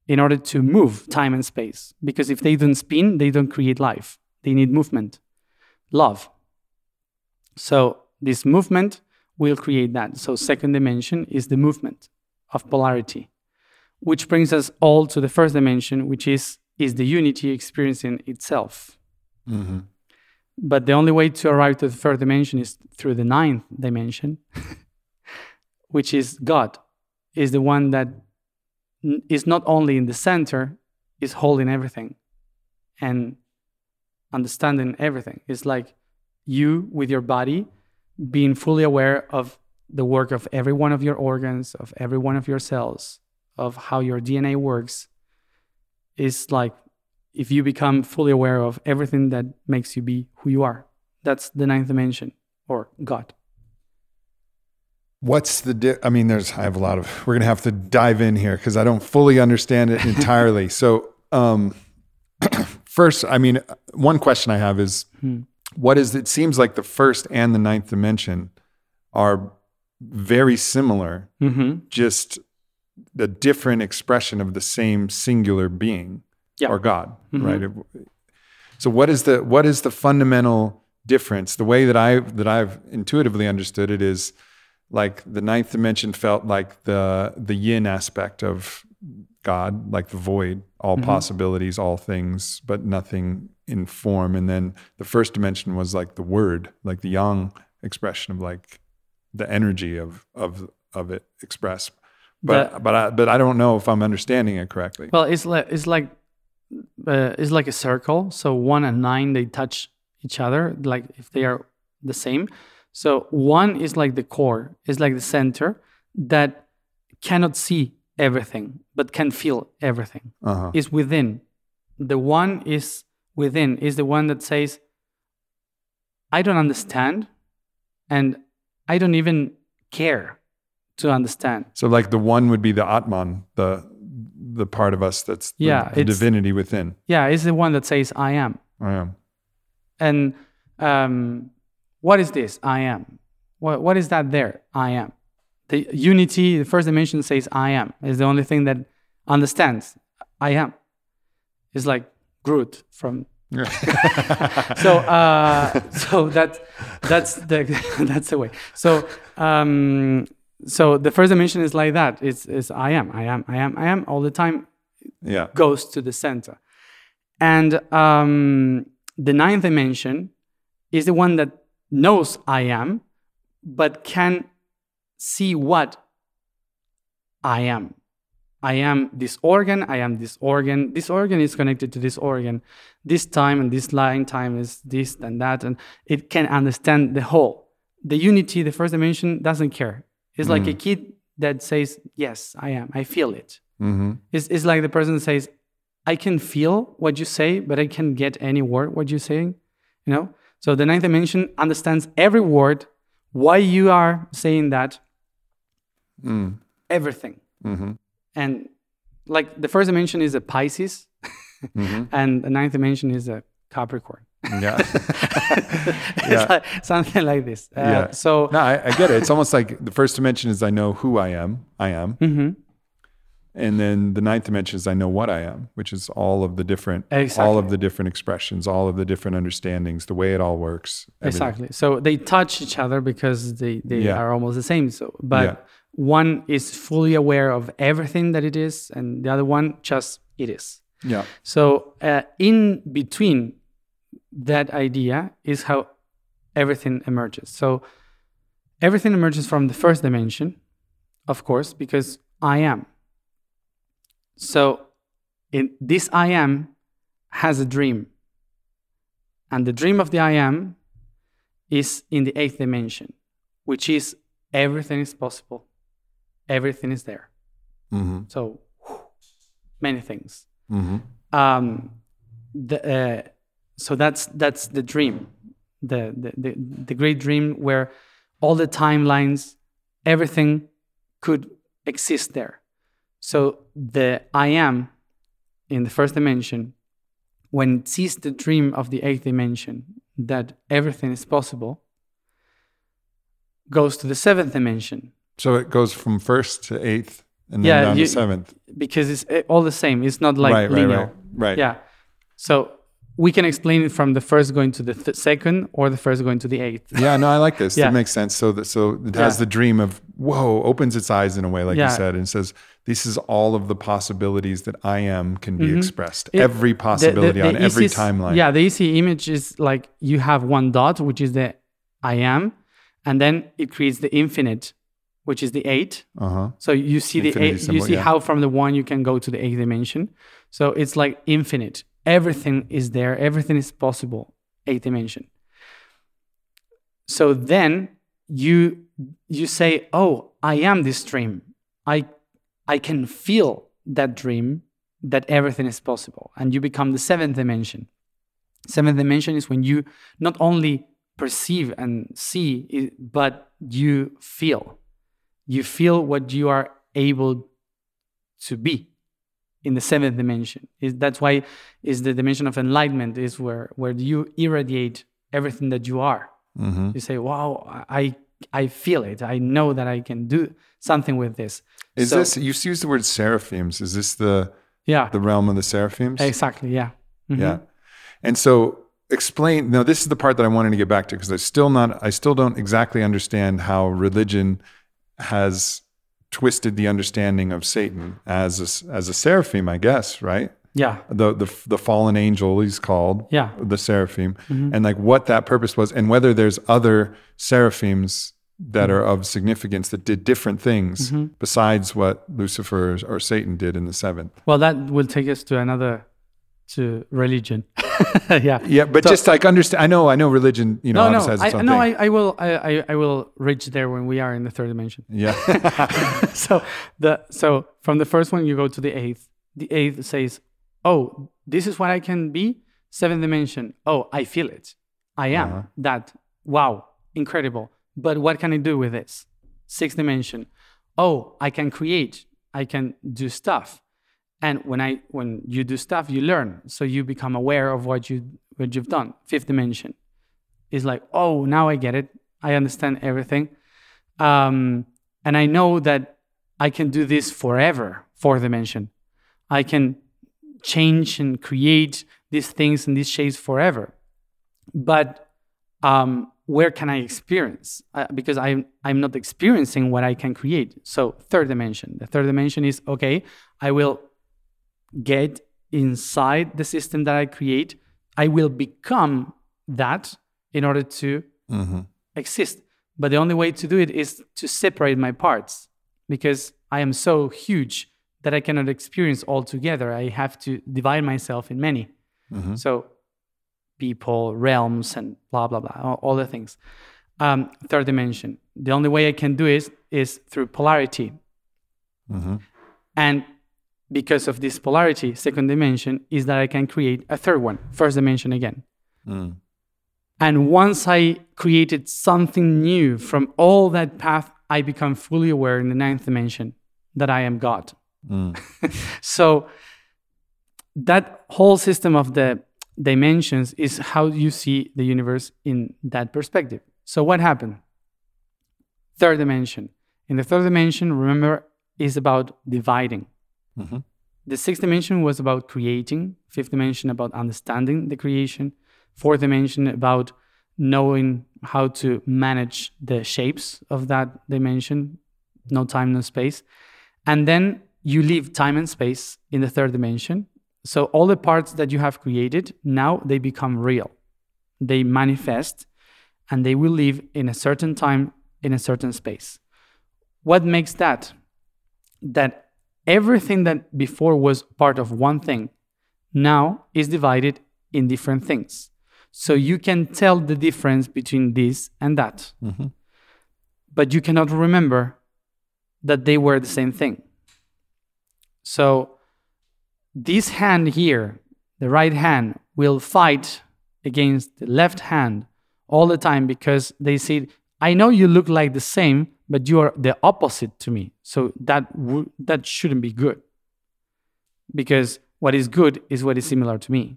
in order to move time and space. Because if they don't spin, they don't create life. They need movement, love. So this movement will create that. So second dimension is the movement of polarity, which brings us all to the first dimension, which is is the unity experiencing itself. hmm But the only way to arrive to the third dimension is through the ninth dimension, which is God, is the one that is not only in the center, is holding everything and understanding everything. It's like you with your body being fully aware of the work of every one of your organs, of every one of your cells, of how your DNA works. Is like if you become fully aware of everything that makes you be who you are. That's the ninth dimension or God. What's the? Di- I mean, there's. I have a lot of. We're gonna have to dive in here because I don't fully understand it entirely. so, um, first, I mean, one question I have is, Hmm. what is? It seems like the first and the ninth dimension are very similar, Mm-hmm. just a different expression of the same singular being Yeah. or God, Mhm. right? So, what is the what is the fundamental difference? The way that I that I've intuitively understood it is like the ninth dimension felt like the the yin aspect of God, like the void, all Mhm. possibilities, all things, but nothing in form. And then the first dimension was like the word, like the yang expression of like the energy of of of it expressed. But but I but I don't know if I'm understanding it correctly. Well, it's like it's like uh, it's like a circle. So one and nine they touch each other, like if they are the same. So one is like the core, is like the center that cannot see everything, but can feel everything. Uh-huh. Is within. The one is within, is the one that says, I don't understand and I don't even care to understand. So like the one would be the Atman, the the part of us that's the, Yeah, the divinity within. Yeah, it's the one that says, I am. I am. And um, what is this? I am. What, what is that there? I am. The unity, the first dimension says I am. Is the only thing that understands I am. It's like Groot from. so uh, so that that's the that's the way. So um, so the first dimension is like that. It's, it's I am, I am, I am, I am all the time yeah. goes to the center. And um, the ninth dimension is the one that knows I am, but can see what I am. I am this organ, I am this organ. This organ is connected to this organ. This time and this line time is this and that. And it can understand the whole. The unity, the first dimension, doesn't care. It's like a kid that says, Yes, I am. I feel it. Mm-hmm. It's, it's like the person says, I can feel what you say, but I can't get any word what you're saying. You know? So the ninth dimension understands every word, why you are saying that, Mm. everything. Mm-hmm. And like the first dimension is a Pisces, Mm-hmm. and the ninth dimension is a Capricorn. Yeah. It's like something like this. Uh, Yeah. So, no, I, I get it. It's almost like the first dimension is I know who I am. I am. Mhm. And then the ninth dimension is I know what I am, which is all of the different, all of the different expressions, all of the different understandings, the way it all works. everything. Exactly. So they touch each other because they, they Yeah. are almost the same. So, but Yeah. one is fully aware of everything that it is, and the other one just it is. Yeah. So uh, in between that idea is how everything emerges. So everything emerges from the first dimension, of course, because I am. So in this I am has a dream. And the dream of the I am is in the eighth dimension, which is everything is possible. Everything is there. Mm-hmm. So many things Mm-hmm. um, the, uh, so that's that's the dream, the, the the the great dream where all the timelines, everything could exist there. So the I am in the first dimension, when it sees the dream of the eighth dimension that everything is possible, goes to the seventh dimension So it goes from first to eighth and then Yeah, down you- to seventh. because it's uh, all the same. It's not like right, right, linear. right, right. Yeah. So we can explain it from the first going to the th- second or the first going to the eighth. Yeah, no, I like this. Yeah. It makes sense. So that so it has Yeah. the dream of whoa, opens its eyes in a way, like Yeah. you said, and says, "This is all of the possibilities that I am can be expressed. Mm-hmm. It- every The- the- possibility the on every timeline." Yeah, the easy image is like you have one dot, which is the I am, and then it creates the infinite, which is the eight. Uh huh. So you see the Infinity eight, you see yeah. how from the one you can go to the eighth dimension. So it's like infinite. Everything is there. Everything is possible. Eighth dimension. So then you you say, "Oh, I am this dream. I I can feel that dream that everything is possible." And you become the seventh dimension. Seventh dimension is when you not only perceive and see, but you feel you feel what you are able to be in the seventh dimension is that's why is the dimension of enlightenment is where where you irradiate everything that you are Mm-hmm. you say wow i i feel it i know that i can do something with this Is So- this you used the word seraphims? Is this the yeah the realm of the seraphims? exactly yeah Mhm. Yeah. And so explain now this is the part that I wanted to get back to because I still not I still don't exactly understand how religion has twisted the understanding of Satan as a, as a seraphim, I guess, right? yeah The the the fallen angel he's called, Yeah. the seraphim, mm-hmm. and like what that purpose was and whether there's other seraphims that mm-hmm. are of significance that did different things mm-hmm. besides what Lucifer or Satan did in the seventh. well that will take us to another to religion yeah. Yeah, but So- just like understand. I know, I know, religion. You know, No, no, has its I, no. I, I will, I, I, I will reach there when we are in the third dimension. yeah, so the so from the first one you go to the eighth. The eighth says, "Oh, this is what I can be." Seventh dimension. Oh, I feel it. I am Uh-huh. that. Wow, incredible. But what can I do with this? Sixth dimension. Oh, I can create. I can do stuff. And when I when you do stuff, you learn. So you become aware of what you what you've done. Fifth dimension is like, oh, now I get it. I understand everything. Um, and I know that I can do this forever. Fourth dimension. I can change and create these things and these shapes forever. But um, where can I experience? Uh, because I'm I'm not experiencing what I can create. So third dimension. The third dimension is okay. I will get inside the system that I create. I will become that in order to Mhm. exist. But the only way to do it is to separate my parts because I am so huge that I cannot experience all together. I have to divide myself in many. So, people, realms, and blah, blah, blah, all, all the things. Um, third dimension. The only way I can do it is through polarity. And because of this polarity, second dimension is that I can create a third one, first dimension again. Hmm. And once I created something new from all that path, I become fully aware in the ninth dimension that I am God. Hmm. so that whole system of the dimensions is how you see the universe in that perspective. So what happened? Third dimension. In the third dimension, remember, is about dividing. Mm-hmm. The sixth dimension was about creating, fifth dimension about understanding the creation, fourth dimension about knowing how to manage the shapes of that dimension, no time, no space. And then you leave time and space in the third dimension. So all the parts that you have created, now they become real. They manifest and they will live in a certain time, in a certain space. What makes that? That everything that before was part of one thing now is divided in different things. So you can tell the difference between this and that. Mm-hmm. But you cannot remember that they were the same thing. So this hand here, the right hand, will fight against the left hand all the time because they say, I know you look like the same, but you are the opposite to me. So that w- that shouldn't be good. Because what is good is what is similar to me.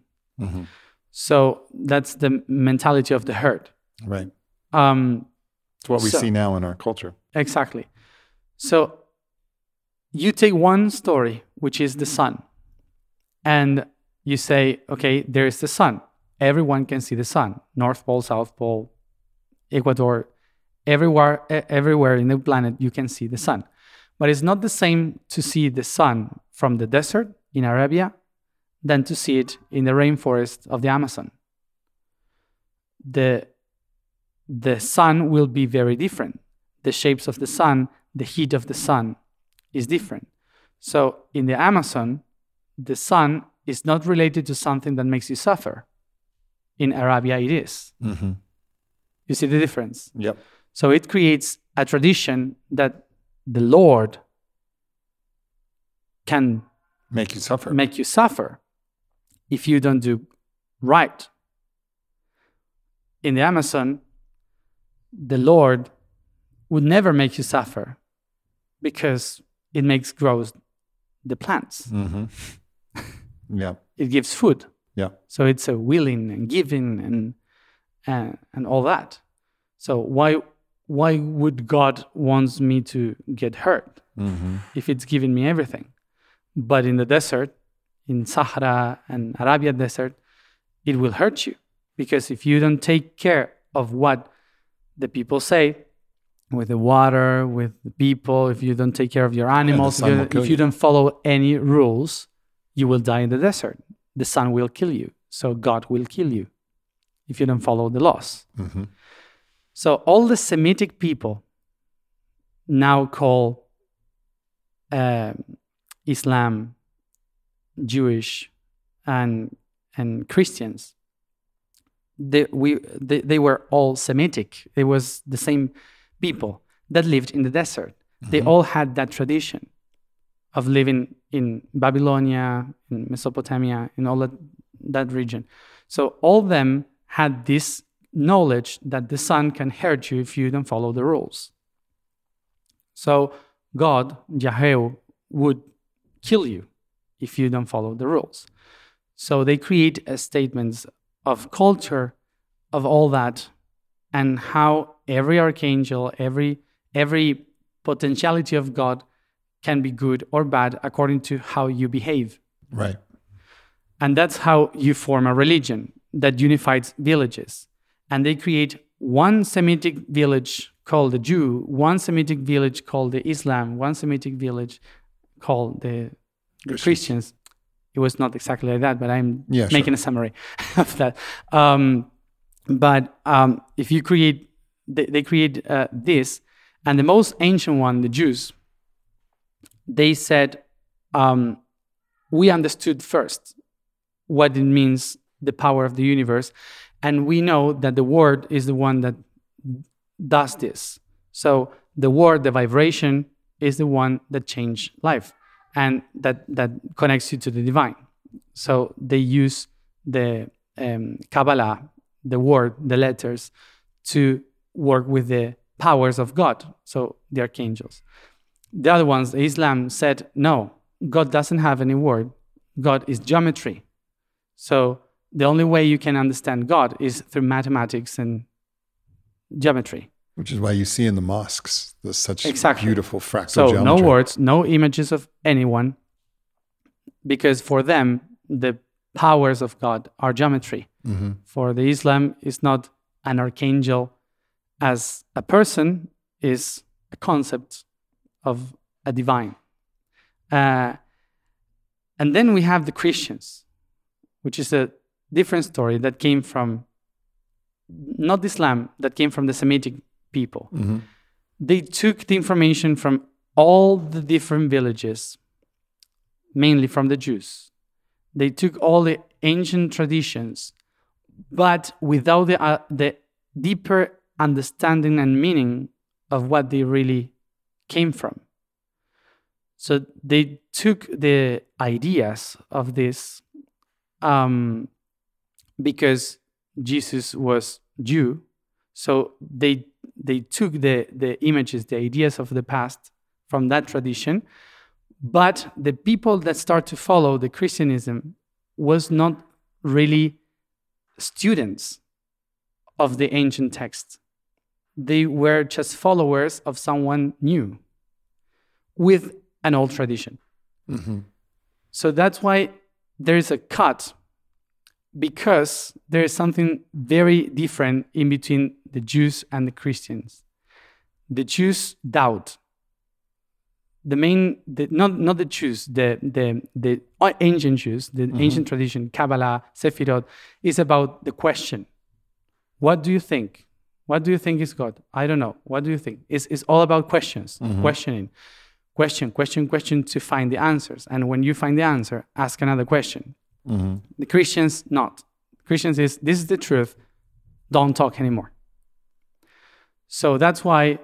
So that's the mentality of the herd. right. Um, It's what we So- see now in our culture. Exactly. So you take one story, which is the sun, and you say, okay, there is the sun. Everyone can see the sun. North Pole, South Pole, Ecuador, everywhere, everywhere in the planet, you can see the sun. But it's not the same to see the sun from the desert in Arabia than to see it in the rainforest of the Amazon. The the sun will be very different. The shapes of the sun, the heat of the sun is different. So in the Amazon, the sun is not related to something that makes you suffer. In Arabia, it is. Mm-hmm. You see the difference? Yep. So it creates a tradition that the Lord can Make you suffer. make you suffer if you don't do right. In the Amazon, the Lord would never make you suffer because it makes grow the plants. mm-hmm. yeah. It gives food. Yeah. So it's a willing and giving and and, and all that. So why why would God wants me to get hurt Mm-hmm. if it's giving me everything? But in the desert, in Sahara and Arabia desert, it will hurt you because if you don't take care of what the people say with the water, with the people, if you don't take care of your animals, sun if, you, if you. you don't follow any rules, you will die in the desert. The sun will kill you. So God will kill you if you don't follow the laws. Mm-hmm. So all the Semitic people now call um Islam Jewish and and Christians, they, we, they, they were all Semitic. It was the same people that lived in the desert. They all had that tradition of living in Babylonia, in Mesopotamia, in all that, that region. So all of them had this knowledge that the sun can hurt you if you don't follow the rules. So God, Yahweh, would kill you if you don't follow the rules. So they create statements of culture, of all that, and how every archangel, every every potentiality of God can be good or bad according to how you behave. Right. And that's how you form a religion that unifies villages. And they create one Semitic village called the Jew, one Semitic village called the Islam, one Semitic village called the, the Christians. It was not exactly like that, but I'm Yeah, sure. making a summary of that. Um, but um, if you create, they, they create uh, this, and the most ancient one, the Jews, they said, um, we understood first what it means, the power of the universe, and we know that the word is the one that does this. So the word, the vibration, is the one that changed life and that that connects you to the divine. So they use the um, Kabbalah, the word, the letters, to work with the powers of God. So the archangels. The other ones, Islam said, no, God doesn't have any word. God is geometry. So the only way you can understand God is through mathematics and geometry. Which is why you see in the mosques the such Exactly. beautiful fractal So no words, no images of anyone, because for them the powers of God are geometry. Mhm. For the Islam, is not an archangel as a person, is a concept of a divine. Uh, and then we have the Christians, which is a different story that came from not Islam, that came from the Semitic people Mhm. they took the information from all the different villages, mainly from the Jews. They took all the ancient traditions, but without the, uh, the deeper understanding and meaning of what they really came from. So they took the ideas of this um, because Jesus was Jew. So they they took the the images, the ideas of the past from that tradition, but the people that start to follow the Christianism was not really students of the ancient text. They were just followers of someone new with an old tradition. Mhm. So that's why there is a cut because there is something very different in between the Jews and the Christians. The Jews doubt. The main, the, not not the Jews, the the the ancient Jews, the mm-hmm. ancient tradition, Kabbalah, Sefirot, is about the question. What do you think? What do you think is God? I don't know. What do you think? It's, it's all about questions, mm-hmm. questioning, question, question, question to find the answers. And when you find the answer, ask another question. Mhm. The Christians, not. Christians is this is the truth. Don't talk anymore. So that's why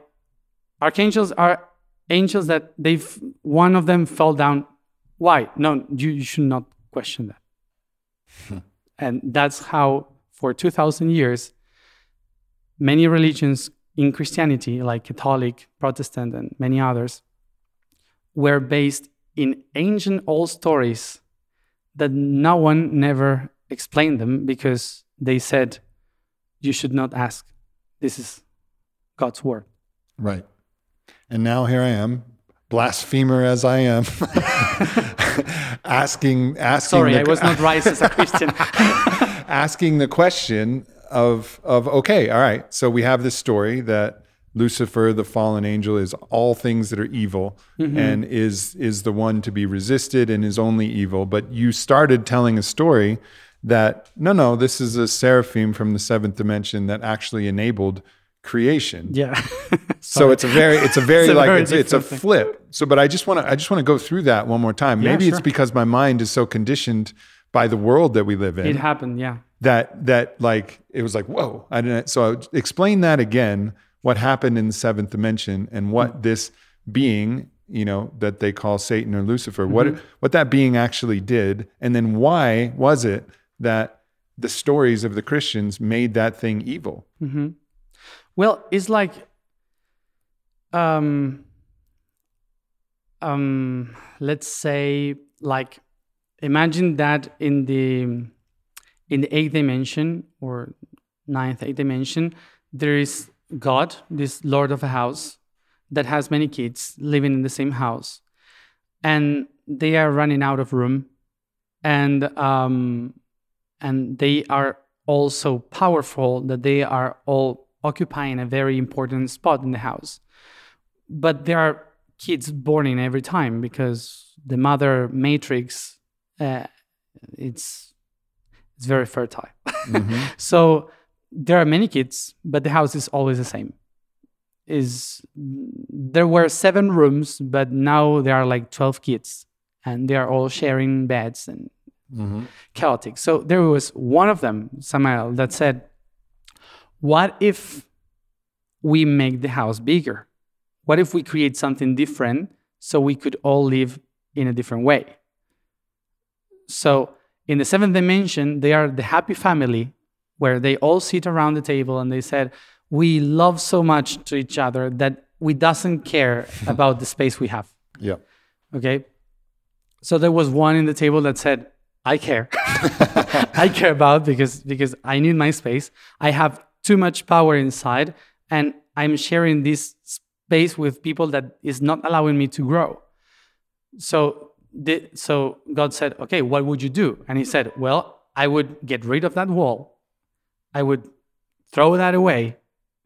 archangels are angels that they've one of them fell down. Why? No, you, you should not question that. and that's how for 2000 years many religions in Christianity like Catholic, Protestant and many others were based in ancient old stories that no one never explained them because they said you should not ask. This is God's word. Right. And now here I am, blasphemer as I am, asking asking Sorry, the, I was not raised as a Christian. asking the question of of okay, all right. So we have this story that Lucifer, the fallen angel, is all things that are evil mm-hmm. and is is the one to be resisted and is only evil. But you started telling a story that no, no, this is a seraphim from the seventh dimension that actually enabled creation. yeah. So it's a very, it's a very It's a like very it's, it's a flip. So, but I just want to, I just want to go through that one more time. Yeah, Maybe it's because my mind is so conditioned by the world that we live in It happened, yeah. that that like it was like whoa i didn't so I explain that again what happened in the seventh dimension and what this being you know that they call satan or lucifer what what that being actually did and then why was it that the stories of the christians made that thing evil? Well, it's like um um let's say like imagine that in the in the eighth dimension or ninth eighth dimension there is God, this lord of a house that has many kids living in the same house and they are running out of room and um and they are all so powerful that they are all occupying a very important spot in the house. But there are kids born in every time because the mother matrix, uh, it's it's very fertile. so there are many kids, but the house is always the same. Is there were seven rooms, but now there are like twelve kids, and they are all sharing beds and mm-hmm. chaotic. So there was one of them, Samuel, that said, What if we make the house bigger? What if we create something different so we could all live in a different way? So in the seventh dimension, they are the happy family where they all sit around the table and they said, We love so much to each other that we doesn't care about the space we have. yeah Okay. So there was one in the table that said, I care. I care about because because I need my space. I have too much power inside and I'm sharing this space with people that is not allowing me to grow. So the, so God said, "Okay, what would you do?" And he said, "Well, I would get rid of that wall. I would throw that away.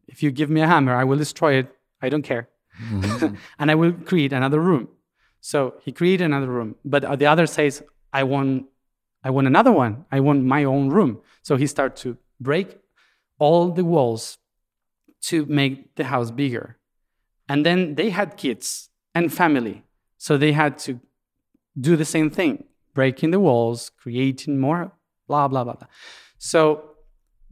If you give me a hammer, I will destroy it. I don't care. Mm-hmm. and I will create another room." So he created another room, but uh, the other says, "I want, I want another one. I want my own room." So he started to break all the walls to make the house bigger, and then they had kids and family, so they had to do the same thing, breaking the walls, creating more, blah blah blah. blah. So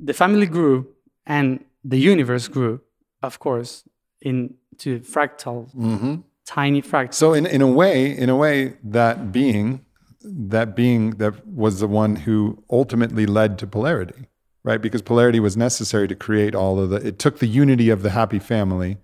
the family grew and the universe grew, of course, into fractal, mm-hmm. tiny fractal. So in, in a way, in a way, that being, that being that was the one who ultimately led to polarity, right? Because polarity was necessary to create all of the. It took the unity of the happy family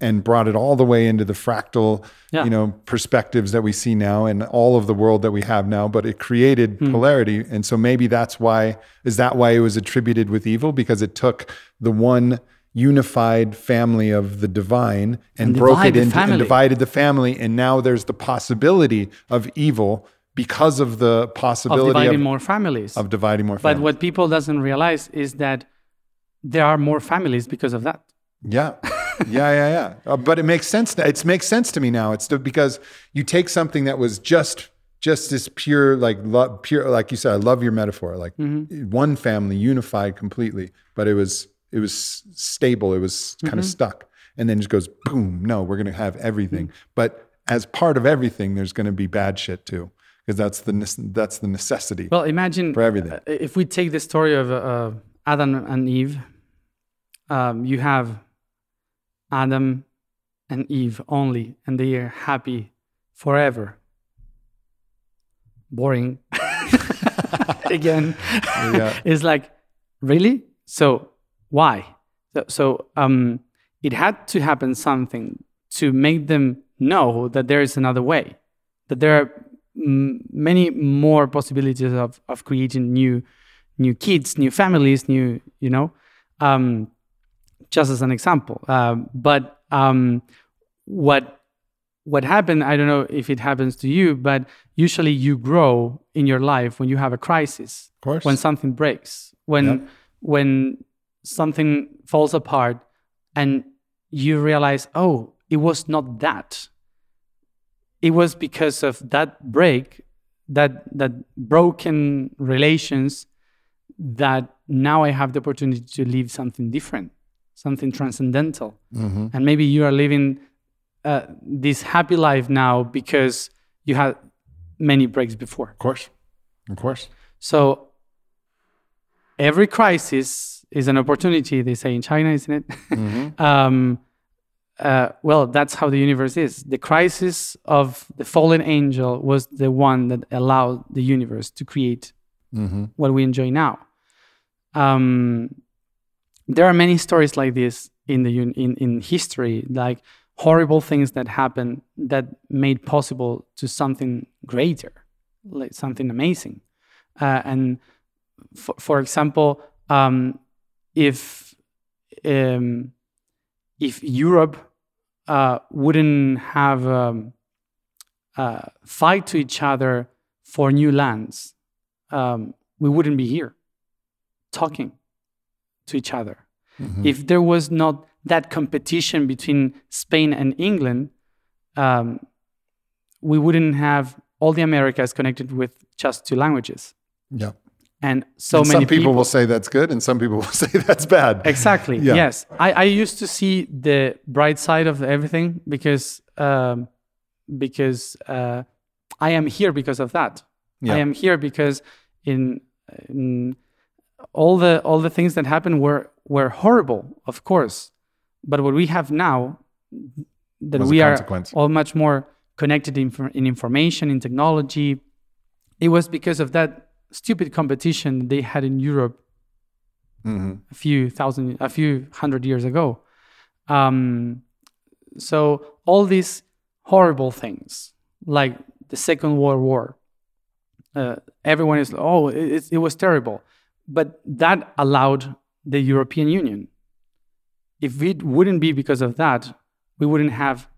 and brought it all the way into the fractal, Yeah. you know, perspectives that we see now and all of the world that we have now. But it created Hmm. polarity, and so maybe that's why. Is that why it was attributed with evil? Because it took the one unified family of the divine and, And broke it into and divided the family, and now there's the possibility of evil because of the possibility of dividing of, more families. of dividing more families but what people doesn't realize is that there are more families because of that. Yeah, yeah, yeah, yeah. Uh, but it makes sense. It makes sense to me now. It's the, because you take something that was just just this pure, like love, pure, like you said. I love your metaphor. Like one family unified completely, but it was it was stable. It was kind of stuck, and then just goes boom. No, we're going to have everything. But as part of everything, there's going to be bad shit too, because that's the that's the necessity. Well, imagine For everything. uh, if we take the story of uh, Adam and Eve, um, you have Adam and Eve only, and they are happy forever. Boring. Again, Yeah. it's like, really? So why? So, so um, it had to happen something to make them know that there is another way, that there are many more possibilities of, of creating new new kids, new families, new you know, um, just as an example. Um, but um, what what happened? I don't know if it happens to you, but usually you grow in your life when you have a crisis, when something breaks, when Yep. when something falls apart, and you realize, oh, it was not that. It was because of that break, that that broken relations, that now I have the opportunity to live something different, something transcendental, Mm-hmm. and maybe you are living uh, this happy life now because you had many breaks before. Of course, of course. So every crisis is an opportunity, they say in China, isn't it? Mm-hmm. um, uh, well, that's how the universe is. The crisis of the fallen angel was the one that allowed the universe to create Mm-hmm. what we enjoy now. Um, there are many stories like this in the in in history, like horrible things that happened that made possible to something greater, like something amazing. Uh, and for, for example, um, if um, if Europe uh, wouldn't have um, uh, fight to each other for new lands, um, we wouldn't be here talking to each other. Mm-hmm. If there was not that competition between Spain and England, um, we wouldn't have all the Americas connected with just two languages. Yeah. And so And many some people, will say that's good, and some people will say that's bad. Exactly. Yeah. Yes. I, I used to see the bright side of everything because um, because uh, I am here because of that. Yeah. I am here because in, in all the all the things that happened were were horrible, of course. But what we have now, that we are all much more connected in, in information, in technology, it was because of that stupid competition they had in Europe Mhm. a few thousand, a few hundred years ago. Um, so all these horrible things, like the Second World War, uh, everyone is oh, it- it was terrible, but that allowed the European Union. If it wouldn't be because of that, we wouldn't have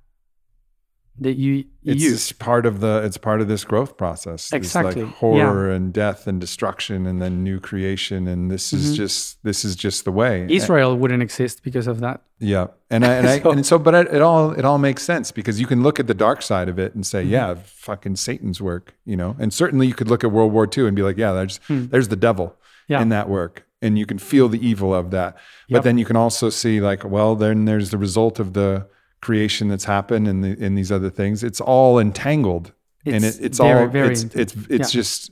the E U. It's part of the. It's part of this growth process. Exactly, like horror and death and destruction, and then new creation, and this Mm-hmm. is just this is just the way. Israel wouldn't exist because of that. Yeah, and I, and, I, So- and so, but it, all it all makes sense because you can look at the dark side of it and Mm-hmm. say, yeah, fucking Satan's work, you know. And certainly, you could look at World War II and be like, yeah, there's there's the devil. Yeah. in that work, and you can feel the evil of that. But Yep. then you can also see, like, well, then there's the result of the creation that's happened and the, and these other things. It's all entangled, and It's it, it's very, all very it's it's it's Yeah. just.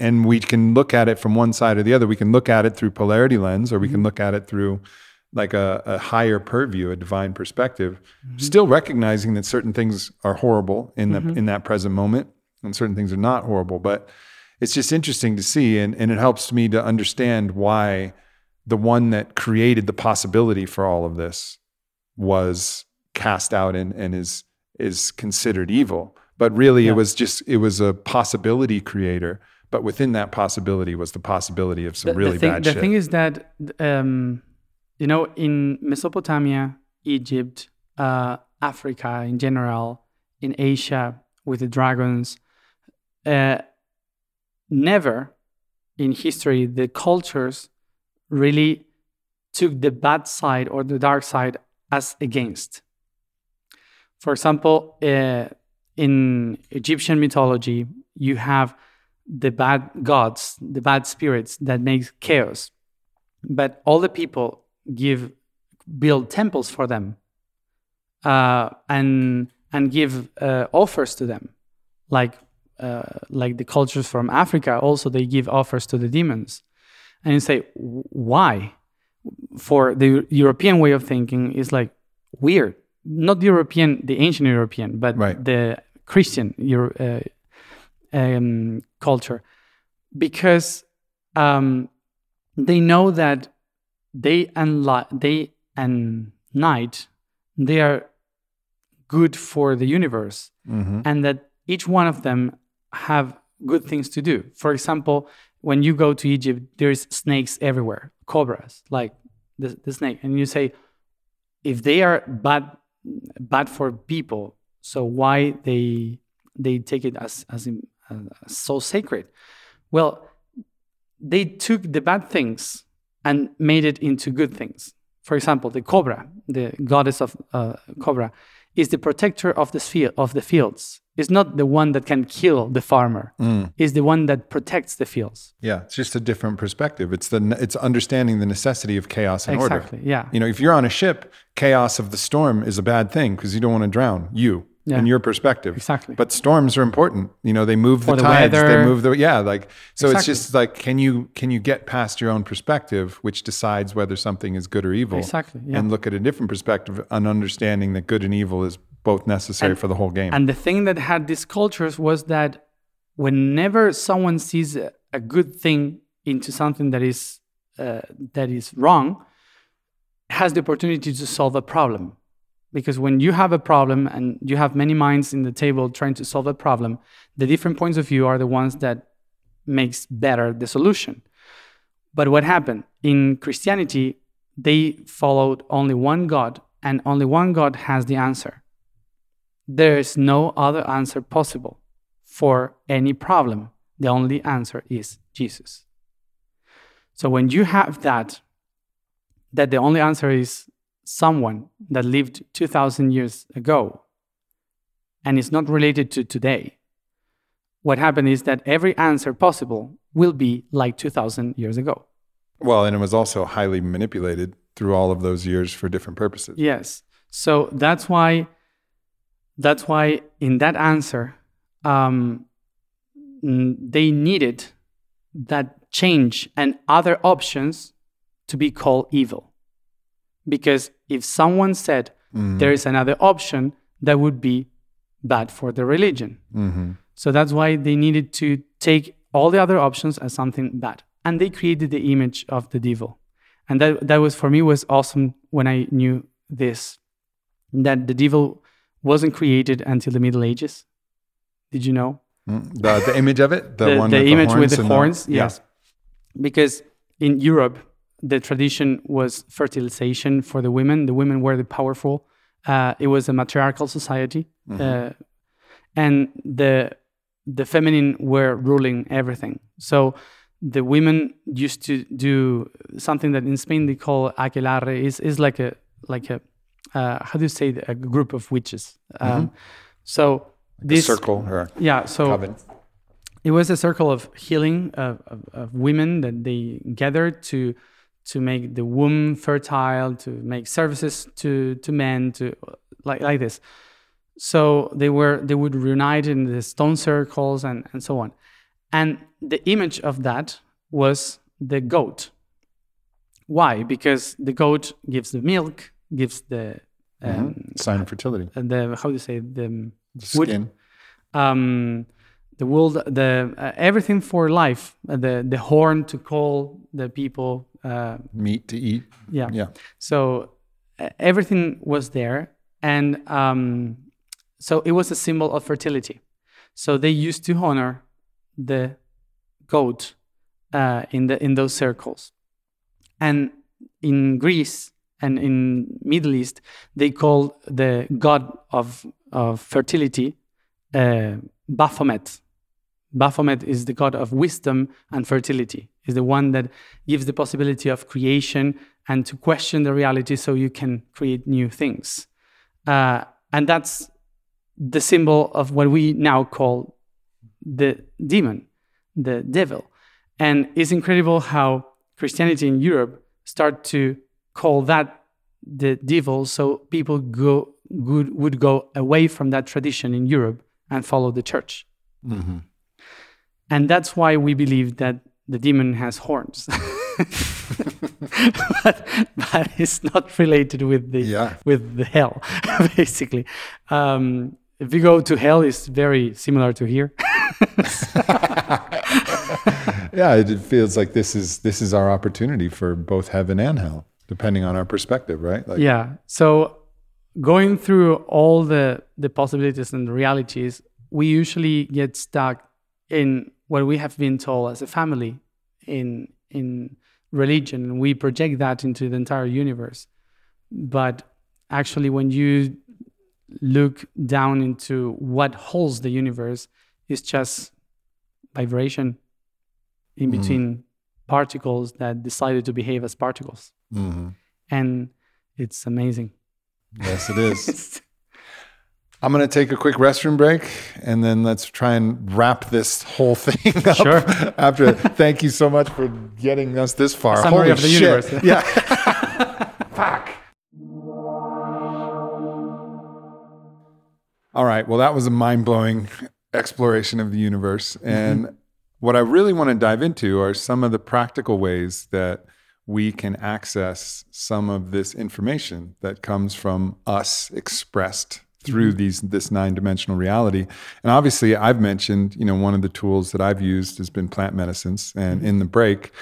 And we can look at it from one side or the other. We can look at it through polarity lens, or we Mm-hmm. can look at it through like a, a higher purview, a divine perspective, Mm-hmm. still recognizing that certain things are horrible in the Mm-hmm. in that present moment, and certain things are not horrible. But it's just interesting to see, and, and it helps me to understand why the one that created the possibility for all of this was cast out and, and is is considered evil. But really, Yeah. it was just it was a possibility creator. But within that possibility was the possibility of some the, really the thing, bad the shit. thing is that um, you know in mesopotamia egypt uh, africa in general in asia with the dragons uh, never in history the cultures really took the bad side or the dark side as against for example uh, in egyptian mythology you have the bad gods, the bad spirits that make chaos. But all the people give build temples for them, uh, and and give uh, offers to them, like uh, like the cultures from Africa. Also, they give offers to the demons, and you say why? For the European way of thinking is like weird. Not the European, the ancient European, but Right. the Christian Euro, uh, um, culture because um, they know that day and li- day and night they are good for the universe Mhm. and that each one of them have good things to do. For example when you go to egypt there's snakes everywhere cobras like the, the snake. And you say if they are bad bad for people so why they they take it as as, in, so sacred? Well they took the bad things and made it into good things. For example the cobra the goddess of uh, cobra is the protector of the sphere, of the fields is not the one that can kill the farmer mm. is the one that protects the fields Yeah, it's just a different perspective. It's the it's understanding the necessity of chaos and order. exactly yeah You know, if you're on a ship, chaos of the storm is a bad thing because you don't want to drown you. Yeah. in your perspective. Exactly. But storms are important. You know, they move the, the tides. They move the yeah. Like so, it's just like can you can you get past your own perspective, which decides whether something is good or evil, Exactly, yeah. and look at a different perspective, an understanding that good and evil is both necessary for the whole game. And the thing that had these cultures was that whenever someone sees a, a good thing into something that is uh, that is wrong, has the opportunity to solve a problem. Because when you have a problem and you have many minds in the table trying to solve a problem, the different points of view are the ones that makes better the solution. But what happened in Christianity, they followed only one God, and only one God has the answer there is no other answer possible for any problem. The only answer is Jesus. So when you have that, that the only answer is someone that lived 2,000 years ago and is not related to today, what happened is that every answer possible will be like 2,000 years ago. well, and it was also highly manipulated through all of those years for different purposes. Yes. So that's why that's why in that answer um, mm, they needed that change and other options to be called evil. Because if someone said there is another option, that would be bad for the religion. Mm-hmm. So that's why they needed to take all the other options as something bad. And they created the image of the devil. And that, that was for me was awesome when I knew this. That the devil wasn't created until the Middle Ages. Did you know? Mm. The, the image of it, the, the, one the with image the with horns the horns, yeah. yes. Because in Europe, the tradition was fertilization for the women. The women were the powerful. Uh, it was a matriarchal society, Mm-hmm. uh, and the the feminine were ruling everything. So the women used to do something that in Spain they call aquelarre. is is like a like a uh, how do you say a group of witches. Um, so The this circle or yeah so coven. it was a circle of healing of, of, of women that they gathered to to make the womb fertile to make services to to men to like like this. So they were they would reunite in the stone circles and and so on. And the image of that was the goat. Why? Because the goat gives the milk gives the um, Sign of fertility. the how do you say the The wood- skin. um, the wool, the uh, everything for life, uh, the the horn to call the people. Uh, Meat to eat. yeah. Yeah. So uh, everything was there, and um, so it was a symbol of fertility. So they used to honor the goat uh, in the in those circles, and in Greece and in Middle East they call the god of of fertility uh, Baphomet. Baphomet is the god of wisdom and fertility. Is the one that gives the possibility of creation and to question the reality so you can create new things. Uh, and that's the symbol of what we now call the demon, the devil. And it's incredible how Christianity in Europe start to call that the devil, so people go would, would go away from that tradition in Europe and follow the church. Mm-hmm. And that's why we believe that the demon has horns. but, but it's not related with the Yeah. with the hell, basically. Um, if you go to hell, it's very similar to here. Yeah, it feels like this is this is our opportunity for both heaven and hell, depending on our perspective, right? Like, yeah. So going through all the the possibilities and the realities, we usually get stuck in what we have been told as a family in in religion, and we project that into the entire universe. But actually, when you look down into what holds the universe, it's just vibration in mm-hmm. between particles that decided to behave as particles, Mhm. and it's amazing. Yes, it is. I'm going to take a quick restroom break and then let's try and wrap this whole thing up. Sure. After, thank you so much for getting us this far. Summary Holy of the shit. universe. Yeah. Fuck. All right. Well, that was a mind blowing exploration of the universe. And what I really want to dive into are some of the practical ways that we can access some of this information that comes from us expressed through these this nine-dimensional reality. And obviously I've mentioned, you know, one of the tools that I've used has been plant medicines. And in the break,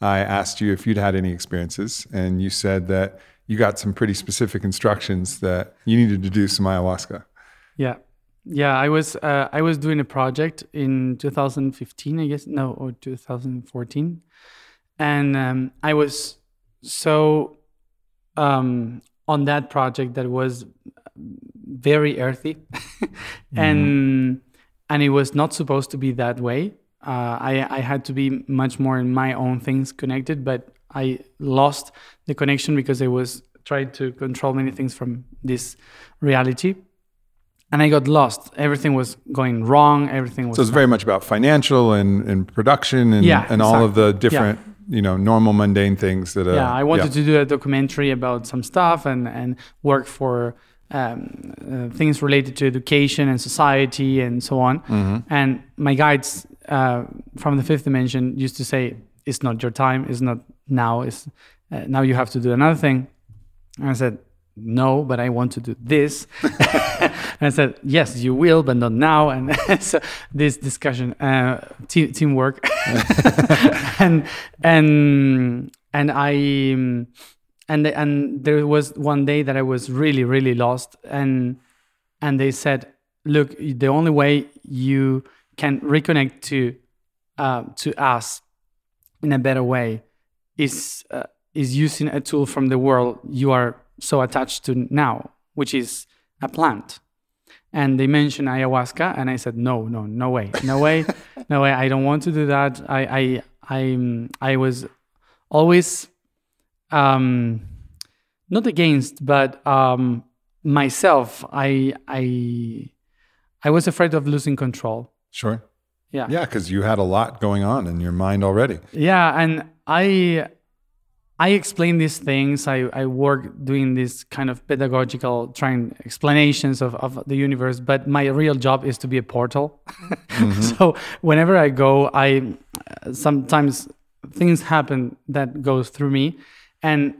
I asked you if you'd had any experiences, and you said that you got some pretty specific instructions that you needed to do some ayahuasca. Yeah, yeah. I was uh, I was doing a project in 2015, I guess, no, or 2014, and um, I was so um, on that project that was very earthy, and and it was not supposed to be that way. Uh, I I had to be much more in my own things connected, but I lost the connection because I was trying to control many things from this reality and I got lost. Everything was going wrong. Everything was. So it's very much about financial and, and production and, Yeah, and all of the exactly. different, you know, normal mundane things that. Uh, yeah, I wanted to do a documentary about some stuff and and work for um, uh, things related to education and society and so on. And my guides uh, from the fifth dimension used to say, "It's not your time. It's not now. It's uh, now you have to do another thing." And I said, "No, but I want to do this." and I said, "Yes, you will, but not now." And so this discussion, uh, te- teamwork, and and and I and and there was one day that I was really really lost, and and they said, "Look, the only way you can reconnect to uh, to us in a better way is uh, is using a tool from the world you are so attached to now, which is a plant." And they mentioned ayahuasca, and I said, "No, no, no way, no way, no way. I don't want to do that. I, I, I, I was always um, not against, but um, myself. I, I, I was afraid of losing control. Sure. Yeah. Yeah, because you had a lot going on in your mind already. Yeah, and I I explain these things. I, I work doing this kind of pedagogical trying explanations of, of the universe, but my real job is to be a portal. so whenever I go, I sometimes things happen that goes through me, and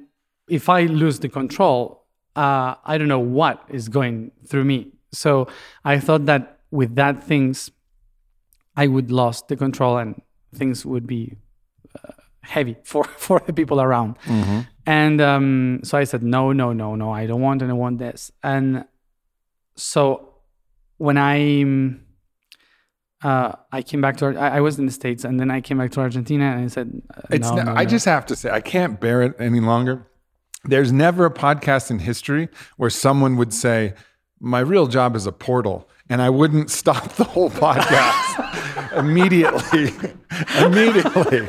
if I lose the control, uh, I don't know what is going through me. So I thought that with that things, I would lost the control and things would be uh, heavy for for the people around. And um, so I said, no, no, no, no, I don't want, and I want this. And so when I uh, I came back to I, I was in the states, and then I came back to Argentina, and I said, uh, It's no, no, I no. just have to say, I can't bear it any longer. There's never a podcast in history where someone would say, My real job is a portal. And I wouldn't stop the whole podcast immediately. immediately.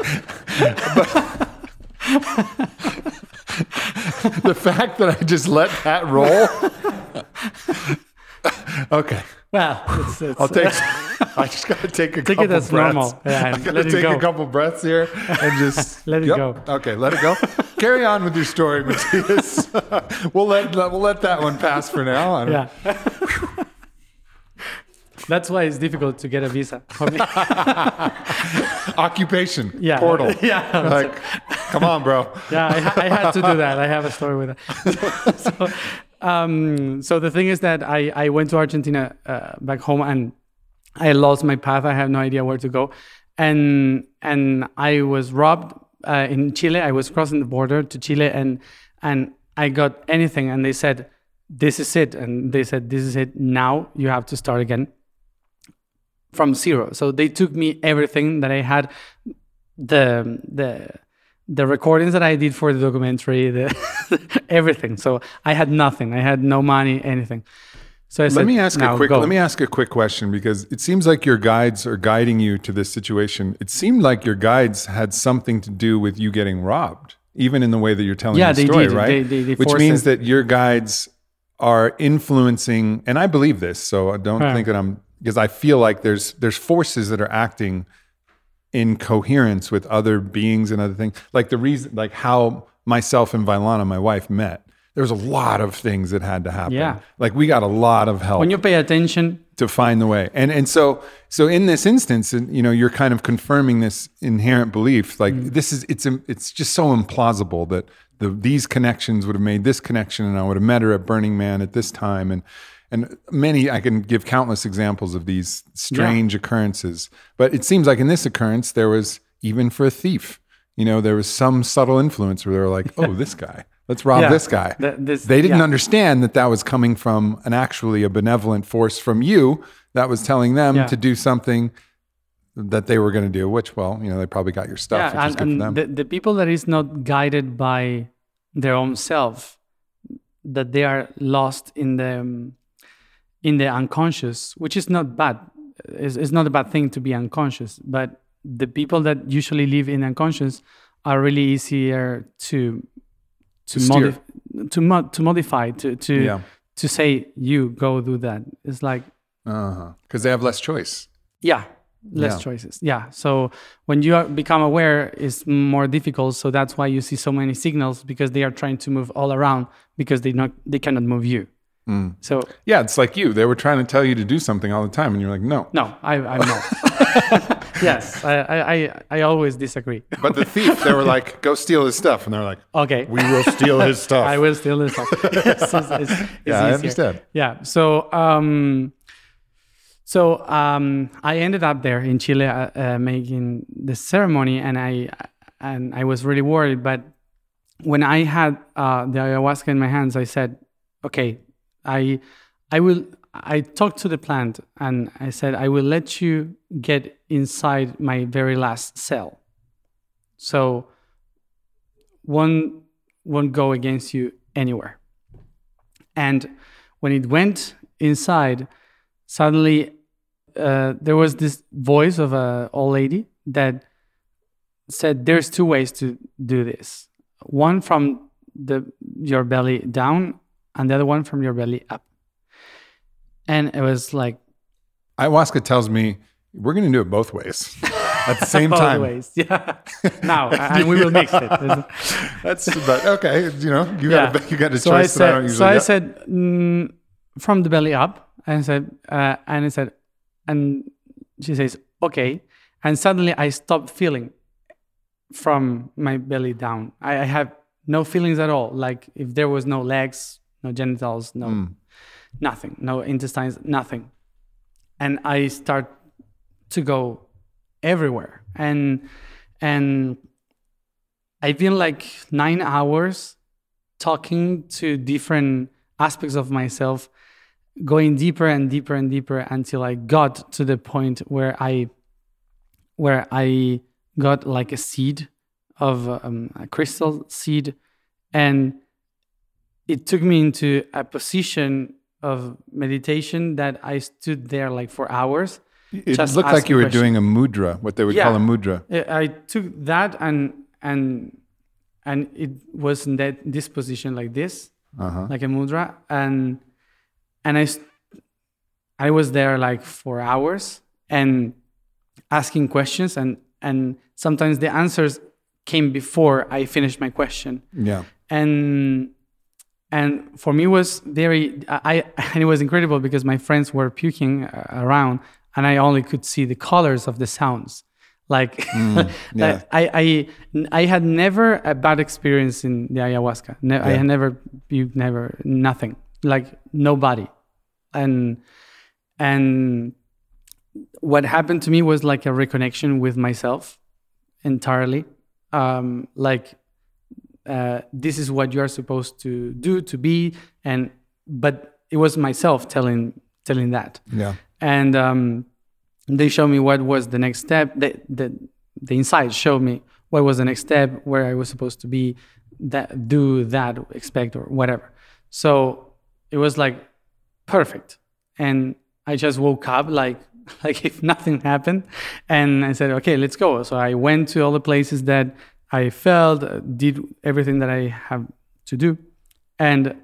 But the fact that I just let that roll. okay. well, it's, it's, I'll take. Uh, I just gotta take a Take couple it as breaths. normal. Yeah, I gotta let it take a couple breaths here and just Let it Yep. go. Okay, let it go. Carry on with your story, Matias. we'll let we'll let that one pass for now. Yeah. That's why it's difficult to get a visa for me. Occupation. Yeah. Portal. Yeah. Like, come on, bro. yeah, I, I had to do that. I have a story with that. so, um, so the thing is that I, I went to Argentina uh, back home and I lost my path. I have no idea where to go, and and I was robbed uh, in Chile. I was crossing the border to Chile, and and I got anything, and they said, "This is it," and they said, "This is it. Now you have to start again." From zero. So they took me everything that I had, the the the recordings that I did for the documentary, the everything. So I had nothing. I had no money, anything. So I said, Let me ask a quick. go. Let me ask a quick question because it seems like your guides are guiding you to this situation. It seemed like your guides had something to do with you getting robbed, even in the way that you're telling Yeah, the story, did. right? They- they- they Which means it. that your guides are influencing, and I believe this, so I don't Yeah. think that I'm because I feel like there's there's forces that are acting in coherence with other beings and other things. Like the reason, like how myself and Vylana, my wife, met. there was a lot of things that had to happen. Yeah. Like we got a lot of help When you pay attention, to find the way. And and so so in this instance, and, you know, you're kind of confirming this inherent belief. Like Mm. this is it's it's just so implausible that the these connections would have made this connection, and I would have met her at Burning Man at this time, and and many I can give countless examples of these strange occurrences. But it seems like in this occurrence, there was even for a thief. You know, there was some subtle influence where they were like, "Oh, this guy, let's rob Yeah. this guy." Th- this- they didn't yeah. understand that that was coming from an actually a benevolent force from you that was telling them Yeah. to do something that they were going to do. Which, well, you know, they probably got your stuff, yeah, which is and, for and them. the, the people that is not guided by their own self, that they are lost in the um, in the unconscious, which is not bad. It's, it's not a bad thing to be unconscious, but the people that usually live in unconscious are really easier to to steer. modif- to mod- to modify to to Yeah. to say you go do that. It's like Uh-huh. Because they have less choice. yeah less Yeah. choices yeah so when you are, become aware it's more difficult so that's why you see so many signals because they are trying to move all around because they not they cannot move you Mm. so Yeah, it's like you. They were trying to tell you to do something all the time, and you're like, no. no I, i'm not yes I, I i always disagree But the thief, they were like, go steal his stuff, and they're like, okay we will steal his stuff. I will still listen. Yes, it's, it's, it's Yeah, I understand. Yeah. So, um, so um, I ended up there in Chile uh, uh, making the ceremony, and I and I was really worried. But when I had uh, the ayahuasca in my hands, I said, "Okay, I I will." I talked to the plant, and I said, "I will let you get inside my very last cell." So won't won't go against you anywhere. And when it went inside, suddenly uh, there was this voice of a old lady that said, "There's two ways to do this. One from the your belly down, and the other one from your belly up." And it was like Ayahuasca tells me we're going to do it both ways at the same both time. ways. Yeah. now, and we will mix it. That's but okay. You know, you Yeah. got a, you got a so I choice that I don't said, usually so I get. said mm, from the belly up, and I said, uh, and I said, and she says, okay, and suddenly I stopped feeling from my belly down. I, I have no feelings at all. Like if there was no legs, no genitals, no Mm. nothing, no intestines, nothing, and I start to go everywhere, and and I've been like nine hours talking to different aspects of myself, going deeper and deeper and deeper until I got to the point where I, where I got like a seed of um, a crystal seed, and it took me into a position of meditation that I stood there like for hours. It just looked like you were questions. doing a mudra, what they would Yeah. call a mudra. I I took that and and and it was in that this position like this, Uh-huh. like a mudra, and and I I was there like for hours and asking questions and and sometimes the answers came before I finished my question Yeah. and and for me it was very I and it was incredible because my friends were puking uh, around and I only could see the colors of the sounds. Like, Mm, yeah. like I, I I had never a bad experience in the ayahuasca. Ne- I had never you never nothing. Like nobody. And and what happened to me was like a reconnection with myself entirely. Um like uh, this is what you are supposed to do to be. And but it was myself telling telling that. Yeah. and um, they showed me what was the next step. The, the the inside showed me what was the next step where i was supposed to be that do that expect or whatever. So it was like perfect. And i just woke up like like if nothing happened. And i said okay let's go. So i went to all the places that i felt uh, did everything that i have to do and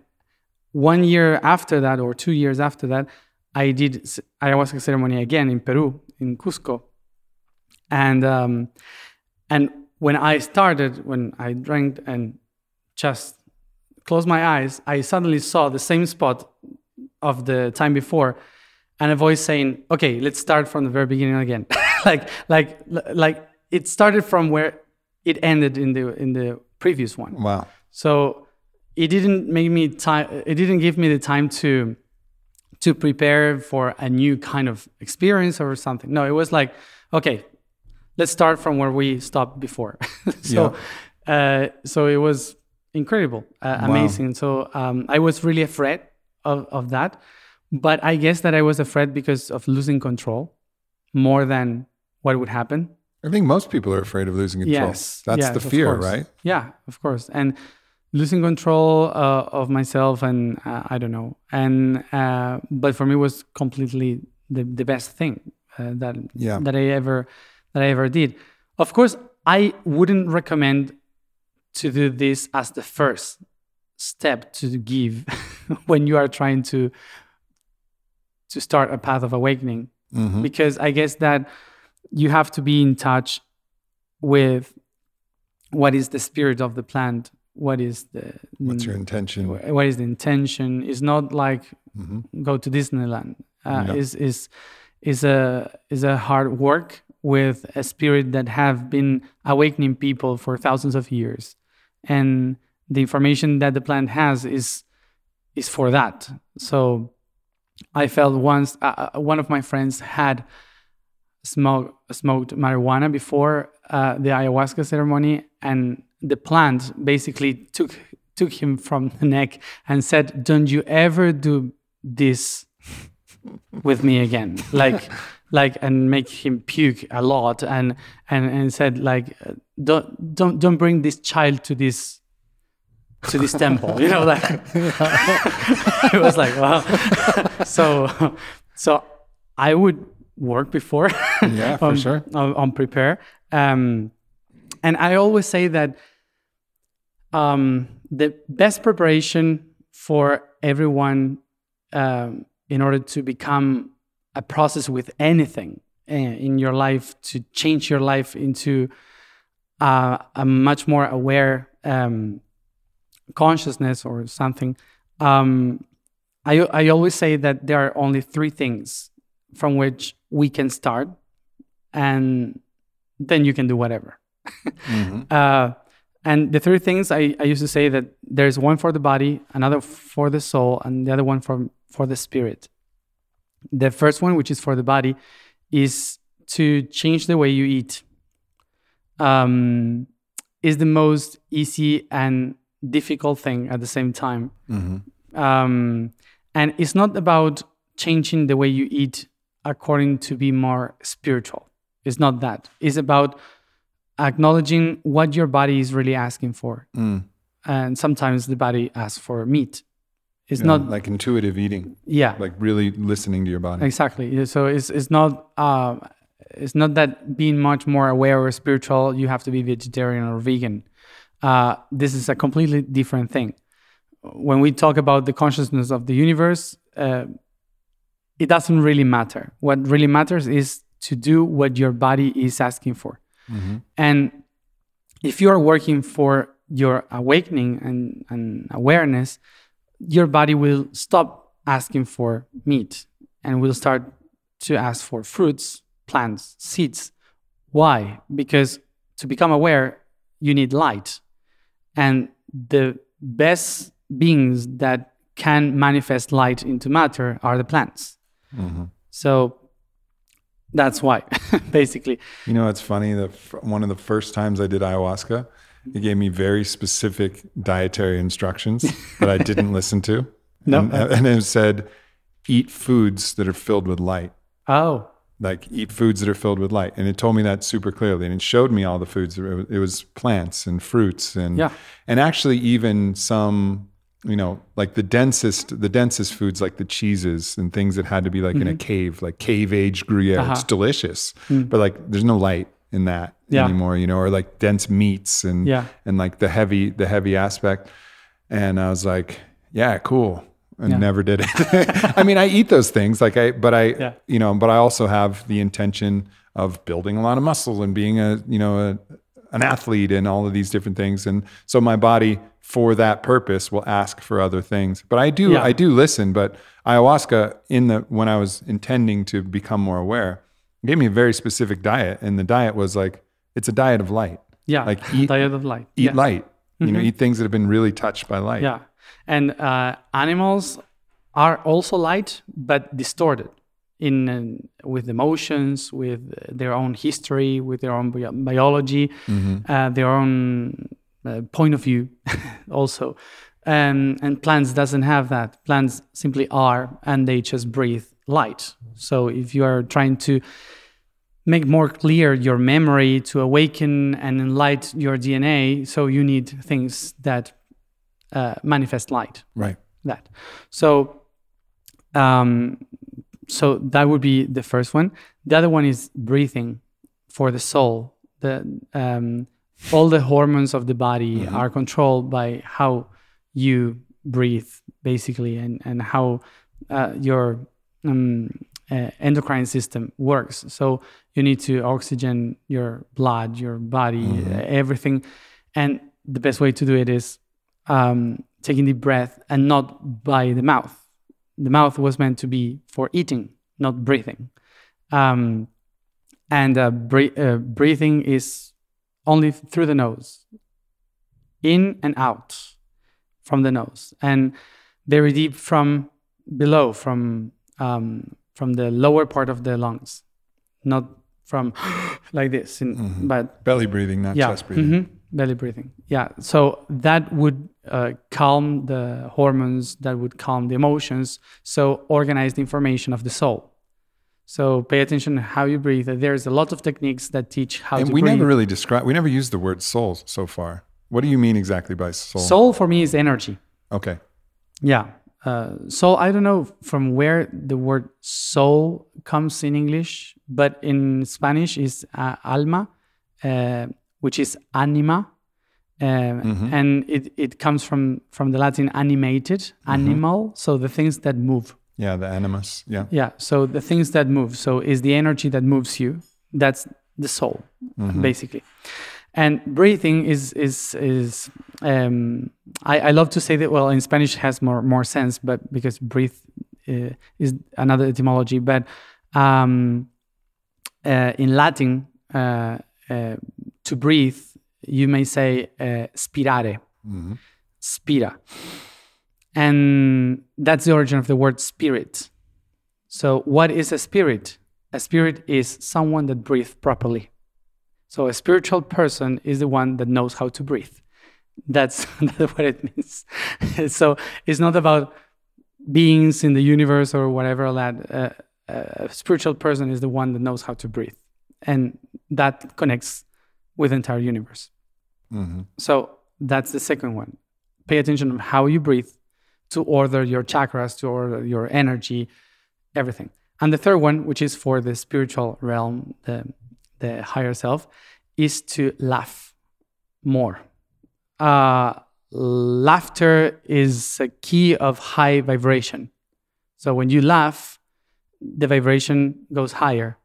one year after that or two years after that i did ayahuasca ceremony again in peru in cusco and um, and when i started when i drank and just closed my eyes, I suddenly saw the same spot of the time before, and a voice saying, "Okay, let's start from the very beginning again." like, like, like it started from where it ended in the in the previous one. Wow. So it didn't make me time. It didn't give me the time to to prepare for a new kind of experience or something. No, it was like, okay, let's start from where we stopped before. so, uh, so it was incredible, uh, Wow. amazing. So um, I was really afraid of, of that, but I guess that I was afraid because of losing control more than what would happen. I think most people are afraid of losing control. Yes, That's yes, the fear, right? Yeah, of course. And losing control uh, of myself, and uh, I don't know. And uh, but for me, it was completely the, the best thing uh, that Yeah. that I ever that I ever did. Of course, I wouldn't recommend to do this as the first step to give when you are trying to to start a path of awakening Mhm. because I guess that you have to be in touch with what is the spirit of the plant, what is the What's your intention? what is the intention. It's not like Mhm. go to Disneyland. Uh, No. Is is is a is a hard work with a spirit that have been awakening people for thousands of years, and the information that the plant has is is for that. So I felt once uh, uh, one of my friends had smoked smoked marijuana before uh, the ayahuasca ceremony, and the plant basically took took him from the neck and said, "Don't you ever do this with me again?" Like, like, and make him puke a lot, and and and said like, "Don't don't don't bring this child to this." To this temple, you know, like it was like, wow. so, so I would work before, Yeah, for on, sure. on, on prepare. Um, and I always say that um, the best preparation for everyone um, in order to become a process with anything uh, in your life to change your life into uh, a much more aware um, consciousness or something. Um, I, I always say that there are only three things from which we can start, and then you can do whatever. Mhm. Uh, and the three things I, I used to say that there's one for the body, another for the soul, and the other one for for the spirit. The first one, which is for the body, is to change the way you eat. Um, is the most easy and difficult thing at the same time. Mhm. Um, and it's not about changing the way you eat according to be more spiritual. It's not that. It's about acknowledging what your body is really asking for. Mm. And sometimes the body asks for meat. It's Yeah, not like intuitive eating, yeah, like really listening to your body. exactly. So it's it's not uh, it's not that being much more aware or spiritual you have to be vegetarian or vegan. Uh, this is a completely different thing. When we talk about the consciousness of the universe, uh, it doesn't really matter. What really matters is to do what your body is asking for. Mhm. And if you are working for your awakening and, and awareness, your body will stop asking for meat and will start to ask for fruits, plants, seeds. Why? Because to become aware, you need light. And the best beings that can manifest light into matter are the plants. Mhm. So that's why, basically. You know, it's funny. The f- one of the first times I did ayahuasca, it gave me very specific dietary instructions that I didn't listen to. No. and, and it said, "Eat foods that are filled with light." Oh, Like eat foods that are filled with light, and it told me that super clearly, and it showed me all the foods. It was, it was plants and fruits, and Yeah. and actually even some, you know, like the densest, the densest foods like the cheeses and things that had to be like in a cave, like cave age Gruyere. Mm-hmm. Uh-huh. It's delicious, but like there's no light in that Yeah. anymore, you know, or like dense meats and Yeah. and like the heavy the heavy aspect. And I was like, yeah, cool. And Yeah. never did it. I mean, I eat those things like I, but I, Yeah. you know, but I also have the intention of building a lot of muscle and being a, you know, a, an athlete and all of these different things. And so my body, for that purpose, will ask for other things. But I do, Yeah. I do listen. But ayahuasca, in the when I was intending to become more aware, gave me a very specific diet, and the diet was like it's a diet of light. Yeah. Like eat- diet of light. Eat yeah. Mm-hmm. light. You know, eat things that have been really touched by light. Yeah. And uh, animals are also light, but distorted in uh, with emotions, with their own history, with their own bio- biology, uh, their own uh, point of view, also. Um, and plants doesn't have that. Plants simply are, and they just breathe light. So if you are trying to make more clear your memory to awaken and enlighten your DNA. So you need things that uh, manifest light. Right. That. So, um, so that would be the first one. The other one is breathing for the soul. The um, all the hormones of the body are controlled by how you breathe, basically, and and how uh, your um, uh, endocrine system works. So you need to oxygen your blood, your body, uh, everything. And the best way to do it is um, taking deep breath and not by the mouth. The mouth was meant to be for eating, not breathing. Um, and uh, bre- uh, breathing is only through the nose, in and out from the nose, and very deep from below, from um, from the lower part of the lungs, not from like this, in, but Belly breathing, not yeah, chest breathing. mhm, belly breathing. Yeah, so that would uh, calm the hormones, that would calm the emotions, so organize the information of the soul. So pay attention to how you breathe. There's a lot of techniques that teach how And to breathe. And we never really describe. We never use the word soul so far. What do you mean exactly by soul? soul for me is energy. Okay. Yeah. Uh, soul, I don't know from where the word soul comes in English, but in Spanish is uh, alma, uh, which is anima. Uh, And it, it comes from, from the Latin animated, animal. So the things that move. Yeah, the animus. Yeah. Yeah. So the things that move. So is the energy that moves you. That's the soul, basically. And breathing is is is. Um, I, I love to say that. Well, in Spanish has more more sense, but because breathe uh, is another etymology. But um, uh, in Latin, uh, uh, to breathe, you may say uh, spirare, spira, and that's the origin of the word spirit. So, what is a spirit? A spirit is someone that breathes properly. So, a spiritual person is the one that knows how to breathe. That's, that's what it means. so, it's not about beings in the universe or whatever that uh, a spiritual person is the one that knows how to breathe. And that connects with the entire universe. So, that's the second one. Pay attention to how you breathe to order your chakras, to order your energy, everything. And the third one, which is for the spiritual realm, the, the higher self, is to laugh more. Uh, laughter is a key of high vibration. So when you laugh, the vibration goes higher.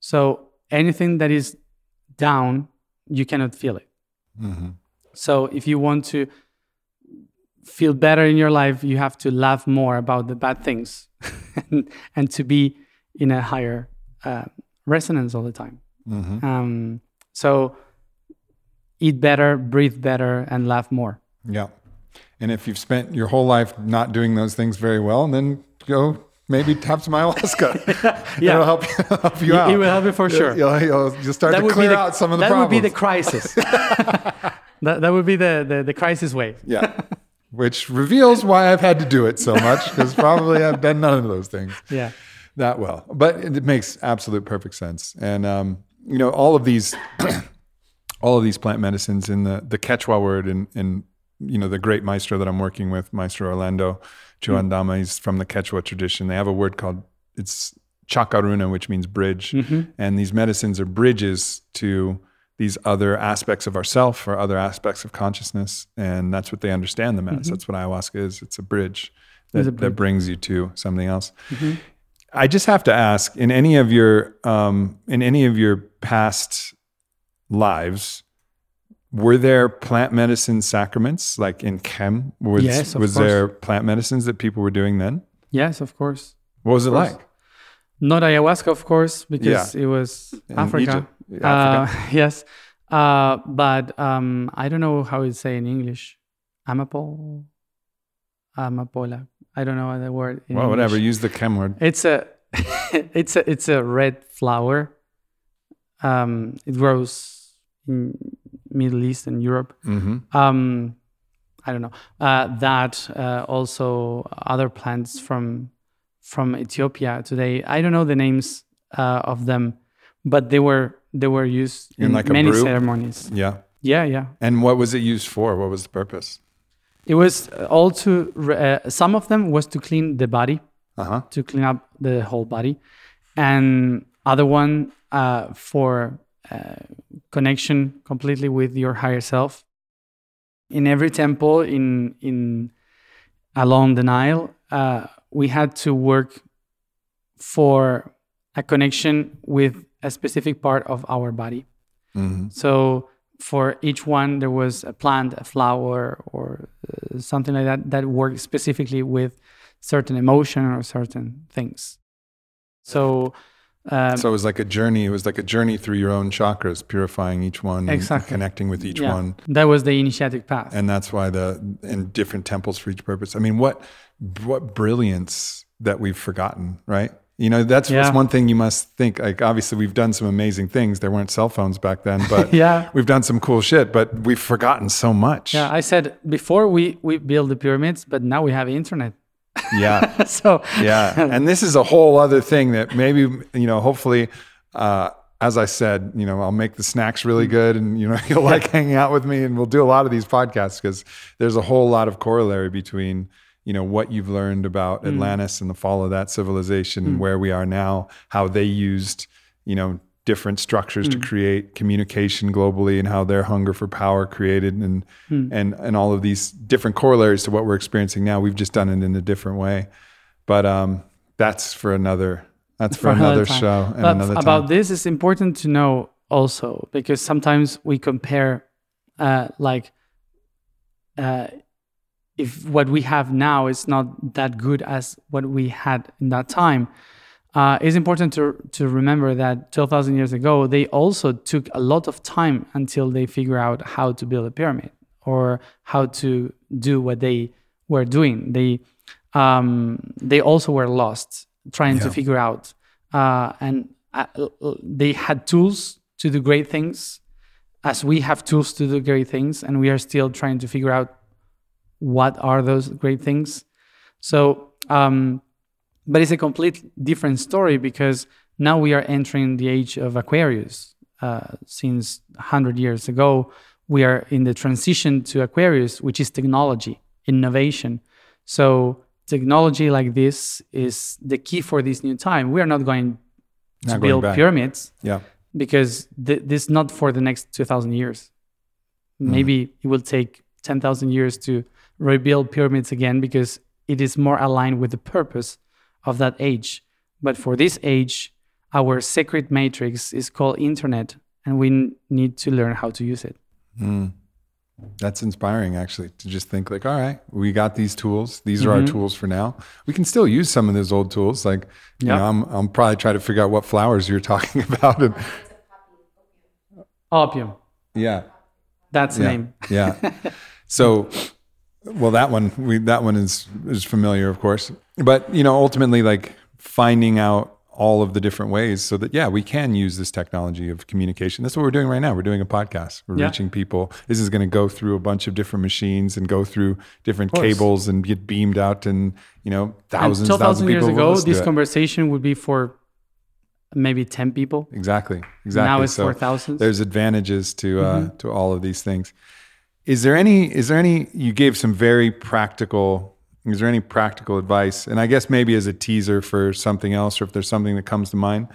So anything that is down, you cannot feel it. So if you want to feel better in your life, you have to laugh more about the bad things and, and to be in a higher uh, resonance all the time. Um, so eat better, breathe better, and laugh more. Yeah. And if you've spent your whole life not doing those things very well, then go maybe tap some ayahuasca. Yeah. It'll help, help you out. It will help you for sure. You'll, you'll, you'll start to clear the, out some of the that problems. would be the crisis. that, that would be the, the, the crisis way. yeah. Which reveals why I've had to do it so much because probably I've done none of those things Yeah. that well. But it makes absolute perfect sense. And um, you know, all of these all of these plant medicines in the the Quechua word and and you know the great maestro that I'm working with, Maestro Orlando Chuandama, he's from the Quechua tradition. They have a word called it's chakaruna, which means bridge. And these medicines are bridges to these other aspects of ourself or other aspects of consciousness. And that's what they understand them as. That's what ayahuasca is. It's a bridge that, a that brings you to something else. I just have to ask in any of your um, in any of your past lives, were there plant medicine sacraments like in Khem? Was, Yes, of was course. there plant medicines that people were doing then? Yes, of course. What was it course. like? Not ayahuasca, of course, because it was In Africa. Egypt. Uh, yes, uh, but um, I don't know how it's say in English. Amapo, amapola. I don't know the word. In well, whatever. Use the Khem word. It's a, it's a, it's a red flower. Um, it grows in Middle East and Europe. hmm Um, I don't know. Uh, that uh, also other plants from from Ethiopia today. I don't know the names uh, of them, but they were they were used In in, like many ceremonies. Yeah. Yeah, yeah. And what was it used for? What was the purpose? It was all to. Uh, some of them was to clean the body, Uh huh. to clean up the whole body, and other one uh, for uh, connection completely with your higher self. In every temple in in along the Nile, uh, we had to work for a connection with a specific part of our body. hmm So for each one, there was a plant, a flower, or uh, something like that that worked specifically with certain emotion or certain things. So, um, So it was like a journey. It was like a journey through your own chakras, purifying each one, and Exactly. connecting with each yeah, one. that was the initiatic path. and that's why the in different temples for each purpose. I mean, what what brilliance that we've forgotten, right? You know, that's, that's one thing you must think. Like, obviously, we've done some amazing things. There weren't cell phones back then, but yeah. we've done some cool shit. But we've forgotten so much. Yeah, I said before we we build the pyramids, but now we have internet. yeah, so yeah. And this is a whole other thing that maybe you know. Hopefully, uh, as I said, you know, I'll make the snacks really good, and you know, you'll like hanging out with me, and we'll do a lot of these podcasts because there's a whole lot of corollary between you know what you've learned about Atlantis and the fall of that civilization and where we are now, how they used you know different structures to create communication globally and how their hunger for power created and and and all of these different corollaries to what we're experiencing now. We've just done it in a different way. But um that's for another that's for, another, time. show and but another about time. this it's important to know also because sometimes we compare uh, like uh, if what we have now is not that good as what we had in that time uh, it's important to, to remember that 12,000 years ago they also took a lot of time until they figure out how to build a pyramid or how to do what they were doing. They um, they also were lost trying to figure out uh, and uh, they had tools to do great things as we have tools to do great things and we are still trying to figure out what are those great things. So um, but it's a complete different story because now we are entering the age of aquarius. Uh, since 100 years ago we are in the transition to aquarius which is technology innovation. So technology like this is the key for this new time. We are not going to Not build pyramids yeah. because th- this is not for the next 2000 years. Mm. maybe it will take 10000 years to rebuild pyramids again because it is more aligned with the purpose of that age. But for this age our sacred matrix is called internet and we need to learn how to use it. Mm. that's inspiring actually to just think like all right we got these tools. These are our Mhm. tools for now. We can still use some of those old tools like you know i'm, I'm probably trying to figure out what flowers you're talking about and opium. Yeah. That's the yeah, name. Yeah. So, well, that one we that one is is familiar, of course. But you know, ultimately, like finding out all of the different ways so that yeah, we can use this technology of communication. That's what we're doing right now. We're doing a podcast. We're Yeah. reaching people. This is going to go through a bunch of different machines and go through different cables and get beamed out, and you know, and thousands, 2000 thousands of years people. will ago this conversation would be for maybe 10 people Exactly. Exactly. now it's So for thousands there's advantages to uh, Mm-hmm. to all of these things. Is there any? Is there any? You gave some very practical. Is there any practical advice? And I guess maybe as a teaser for something else, or if there's something that comes to mind.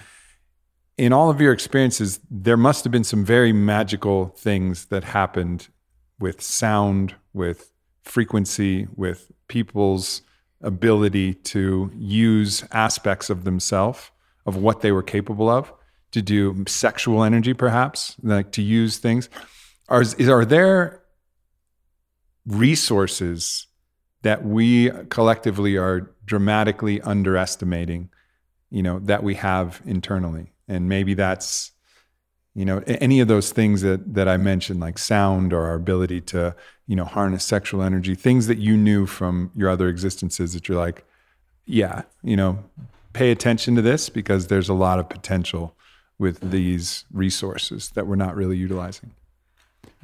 In all of your experiences, there must have been some very magical things that happened with sound, with frequency, with people's ability to use aspects of themselves, of what they were capable of, to do sexual energy, perhaps, like to use things. are is, are there resources that we collectively are dramatically underestimating you know that we have internally. And maybe that's you know any of those things that that I mentioned like sound or our ability to you know harness sexual energy things that you knew from your other existences that you're like yeah you know pay attention to this because there's a lot of potential with these resources that we're not really utilizing.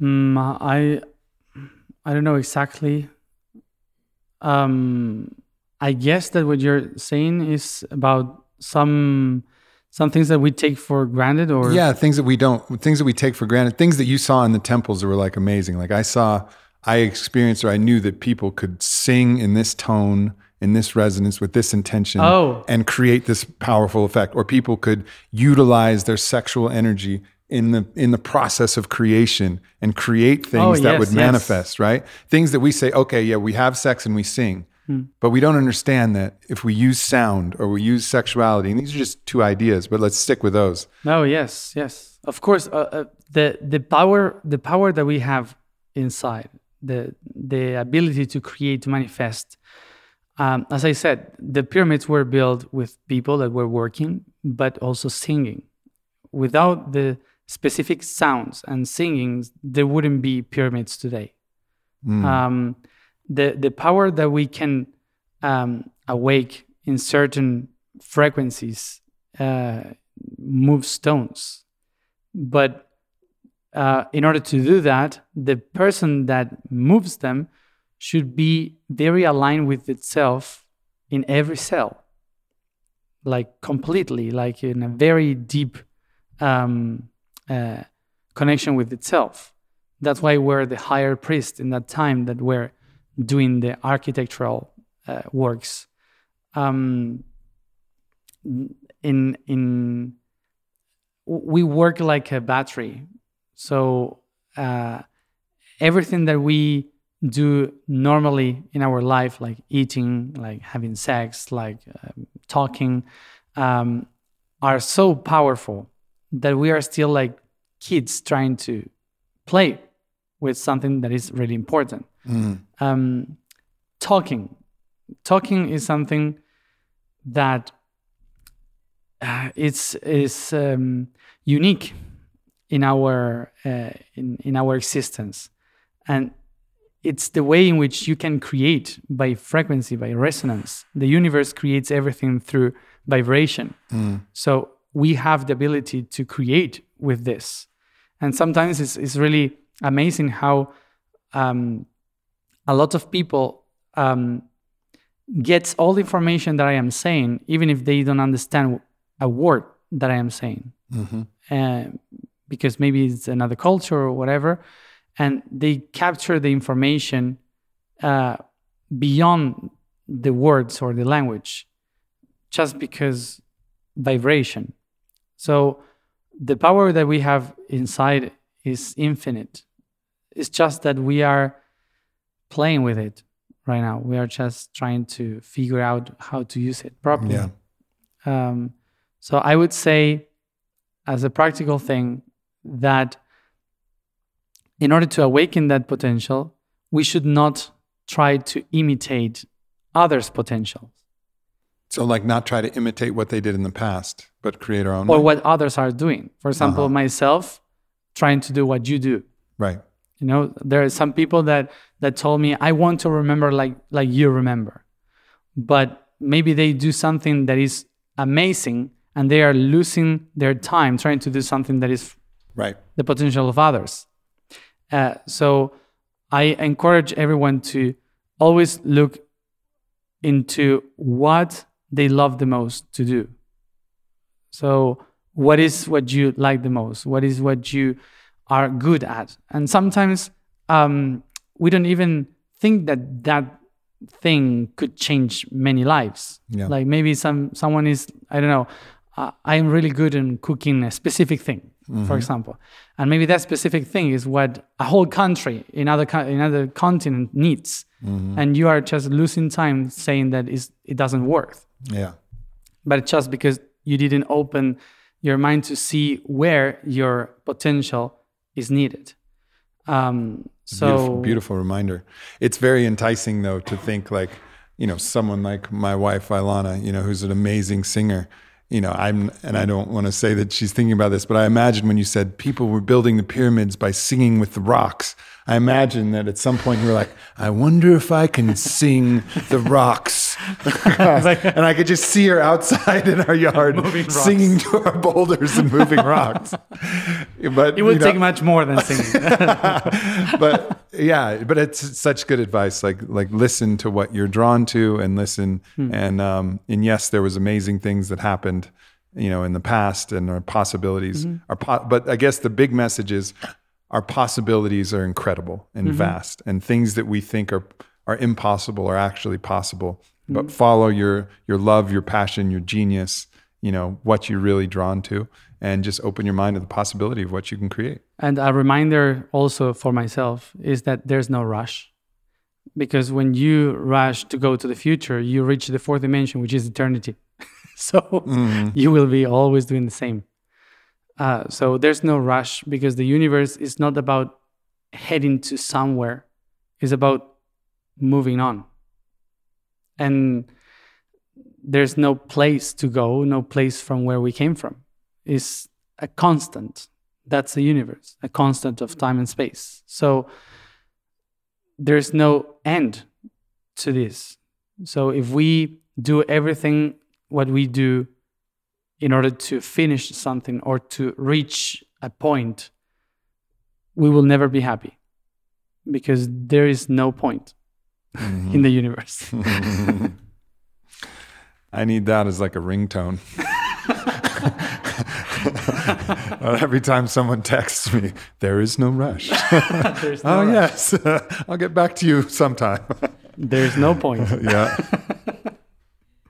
Mm, I I don't know exactly. Um, I guess that what you're saying is about some some things that we take for granted, or yeah things that we don't things that we take for granted things that you saw in the temples that were like amazing like i saw i experienced or i knew that people could sing in this tone in this resonance with this intention Oh. and create this powerful effect or people could utilize their sexual energy in the in the process of creation and create things Oh, that yes, would yes. manifest right things that we say okay yeah we have sex and we sing Hmm. but we don't understand that if we use sound or we use sexuality and these are just two ideas but let's stick with those No, yes, yes. Of course, uh, uh, the the power the power that we have inside, the the ability to create, to manifest. Um, as I said, the pyramids were built with people that were working, but also singing. Without the specific sounds and singings, there wouldn't be pyramids today. Um, the the power that we can um, awake in certain frequencies uh, move stones. But uh, in order to do that, the person that moves them should be very aligned with itself in every cell, like completely, like in a very deep um, uh, connection with itself. That's why we're the higher priest in that time that we're doing the architectural uh, works. Um, in in we work like a battery so uh, everything that we do normally in our life like eating like having sex like um, talking um, are so powerful that we are still like kids trying to play with something that is really important. Um, talking. Talking is something that uh, it's is um, unique in our uh, in in our existence, and it's the way in which you can create by frequency, by resonance. The universe creates everything through vibration. So we have the ability to create with this, and sometimes it's it's really amazing how um, a lot of people um, gets all the information that I am saying, even if they don't understand a word that I am saying, uh, because maybe it's another culture or whatever, and they capture the information uh, beyond the words or the language, just because vibration. So the power that we have inside is infinite. It's just that we are playing with it right now. We are just trying to figure out how to use it properly. Yeah. Um, so I would say, as a practical thing, that in order to awaken that potential, we should not try to imitate others' potentials. So, like, not try to imitate what they did in the past, but create our own. or what others are doing. For example, Uh-huh. myself trying to do what you do. Right. You know, there are some people that that told me I want to remember like like you remember, but maybe they do something that is amazing and they are losing their time trying to do something that is Right. the potential of others. Uh, so I encourage everyone to always look into what they love the most to do. So, what is what you like the most? What is what you are good at? And sometimes um, we don't even think that that thing could change many lives. Yeah. Like maybe some someone is I don't know. Uh, I am really good in cooking a specific thing, for example, and maybe that specific thing is what a whole country in other co- in other continent needs, and you are just losing time saying that it doesn't work Yeah. but just because you didn't open your mind to see where your potential is needed. Um, so beautiful, beautiful reminder. It's very enticing though to think like, you know, someone like my wife Vylana, you know, who's an amazing singer. You know, I'm, and I don't want to say that she's thinking about this, but I imagine when you said people were building the pyramids by singing with the rocks, I imagine that at some point you were like, I wonder if I can sing the rocks. and I could just see her outside in our yard singing to our boulders and moving rocks. But it would you know, take much more than singing. but yeah, but it's such good advice. Like like listen to what you're drawn to and listen. Hmm. And um and yes, there was amazing things that happened, you know, in the past and our possibilities mm-hmm. are. Po- but I guess the big message is our possibilities are incredible and mm-hmm. vast, and things that we think are are impossible are actually possible. But follow your your love, your passion, your genius. You know what you're really drawn to, and just open your mind to the possibility of what you can create. And a reminder also for myself is that there's no rush. Because when you rush to go to the future, you reach the fourth dimension, which is eternity. so you will be always doing the same. Uh, so there's no rush because the universe is not about heading to somewhere, it's about moving on. And there's no place to go, no place from where we came from. It's a constant that's the universe, a constant of time and space. So there's no end to this. So if we do everything what we do in order to finish something or to reach a point, we will never be happy because there is no point in the universe. I need that as like a ringtone. Every time someone texts me, there is no rush. no oh, rush. yes. I'll get back to you sometime. There's no point. yeah.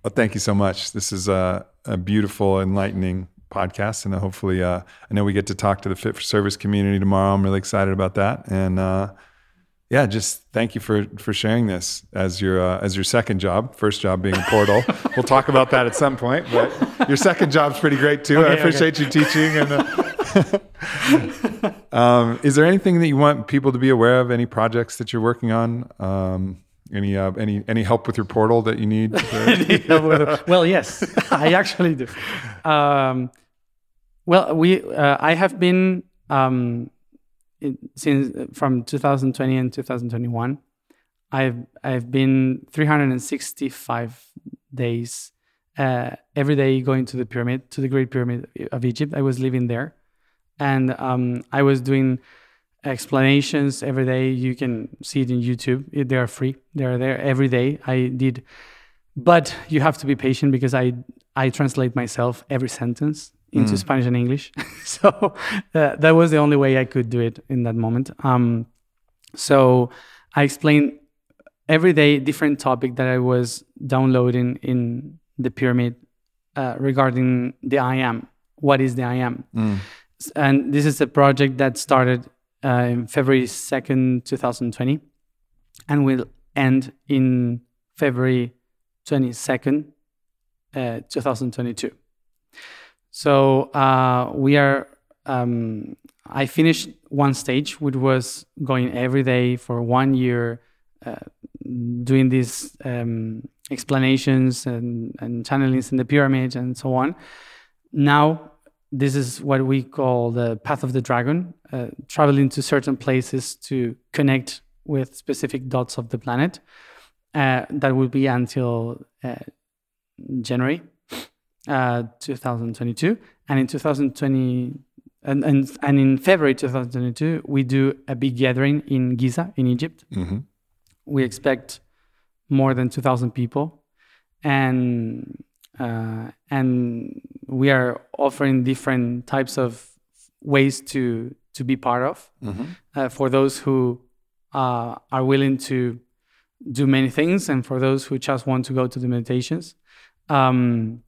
Well, thank you so much. This is a, a beautiful, enlightening podcast. And hopefully, uh, I know we get to talk to the Fit for Service community tomorrow. I'm really excited about that. And, uh, yeah, just thank you for for sharing this as your uh, as your second job. First job being a portal. we'll talk about that at some point. But your second job's pretty great too. I Okay, appreciate you teaching. And uh, um, is there anything that you want people to be aware of? Any projects that you're working on? Um, any uh, any any help with your portal that you need? well, yes, I actually do. Um, well, we uh, I have been um, in, since from 2020 and 2021. I've I've been 365 days uh, every day going to the pyramid, to the Great Pyramid of Egypt. I was living there, and um, I was doing explanations every day. You can see it in YouTube. They are free. They are there every day. I did, but you have to be patient because I I translate myself every sentence into Spanish and English. so uh, that was the only way I could do it in that moment. Um, so I explained every day different topic that I was downloading in the pyramid uh, regarding the I am. What is the I am? S- And this is a project that started uh, in February 2nd, 2020, and will end in February 22nd, uh, 2022. So uh, we are. Um, I finished one stage, which was going every day for one year, uh, doing these um, explanations and, and channelings in the pyramid and so on. Now, this is what we call the path of the dragon, uh, traveling to certain places to connect with specific dots of the planet. Uh, that will be until uh, January uh, 2022, and in 2020 and, and and in February 2022 we do a big gathering in Giza in Egypt. Mhm. We expect more than 2,000 people, and uh, and we are offering different types of ways to to be part of Mhm. uh, for those who uh, are willing to do many things and for those who just want to go to the meditations. Um,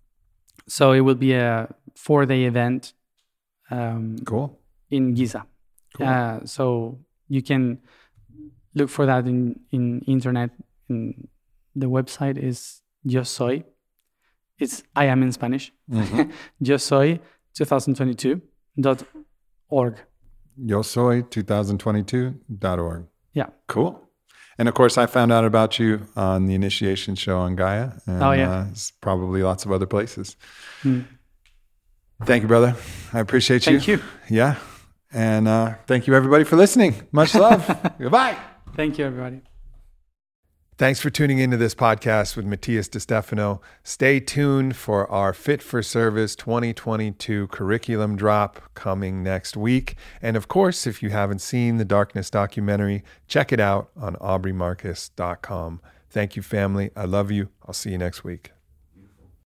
so it will be a four day event um, Cool. in Giza. Cool. Uh, so you can look for that in, in internet. In the website is Yo Soy. It's I am in Spanish. Mhm. Yo Soy 2022.org. yosoy2022.org. Yeah. Cool. And of course, I found out about you on the initiation show on Gaia. And, Oh, yeah. Uh, probably lots of other places. Thank you, brother. I appreciate you. Thank you. Yeah. And uh, thank you, everybody, for listening. Much love. Goodbye. Thank you, everybody. Thanks for tuning into this podcast with Matias De Stefano. Stay tuned for our Fit for Service 2022 curriculum drop coming next week. And of course, if you haven't seen the Darkness documentary, check it out on aubreymarcus.com. Thank you, family. I love you. I'll see you next week.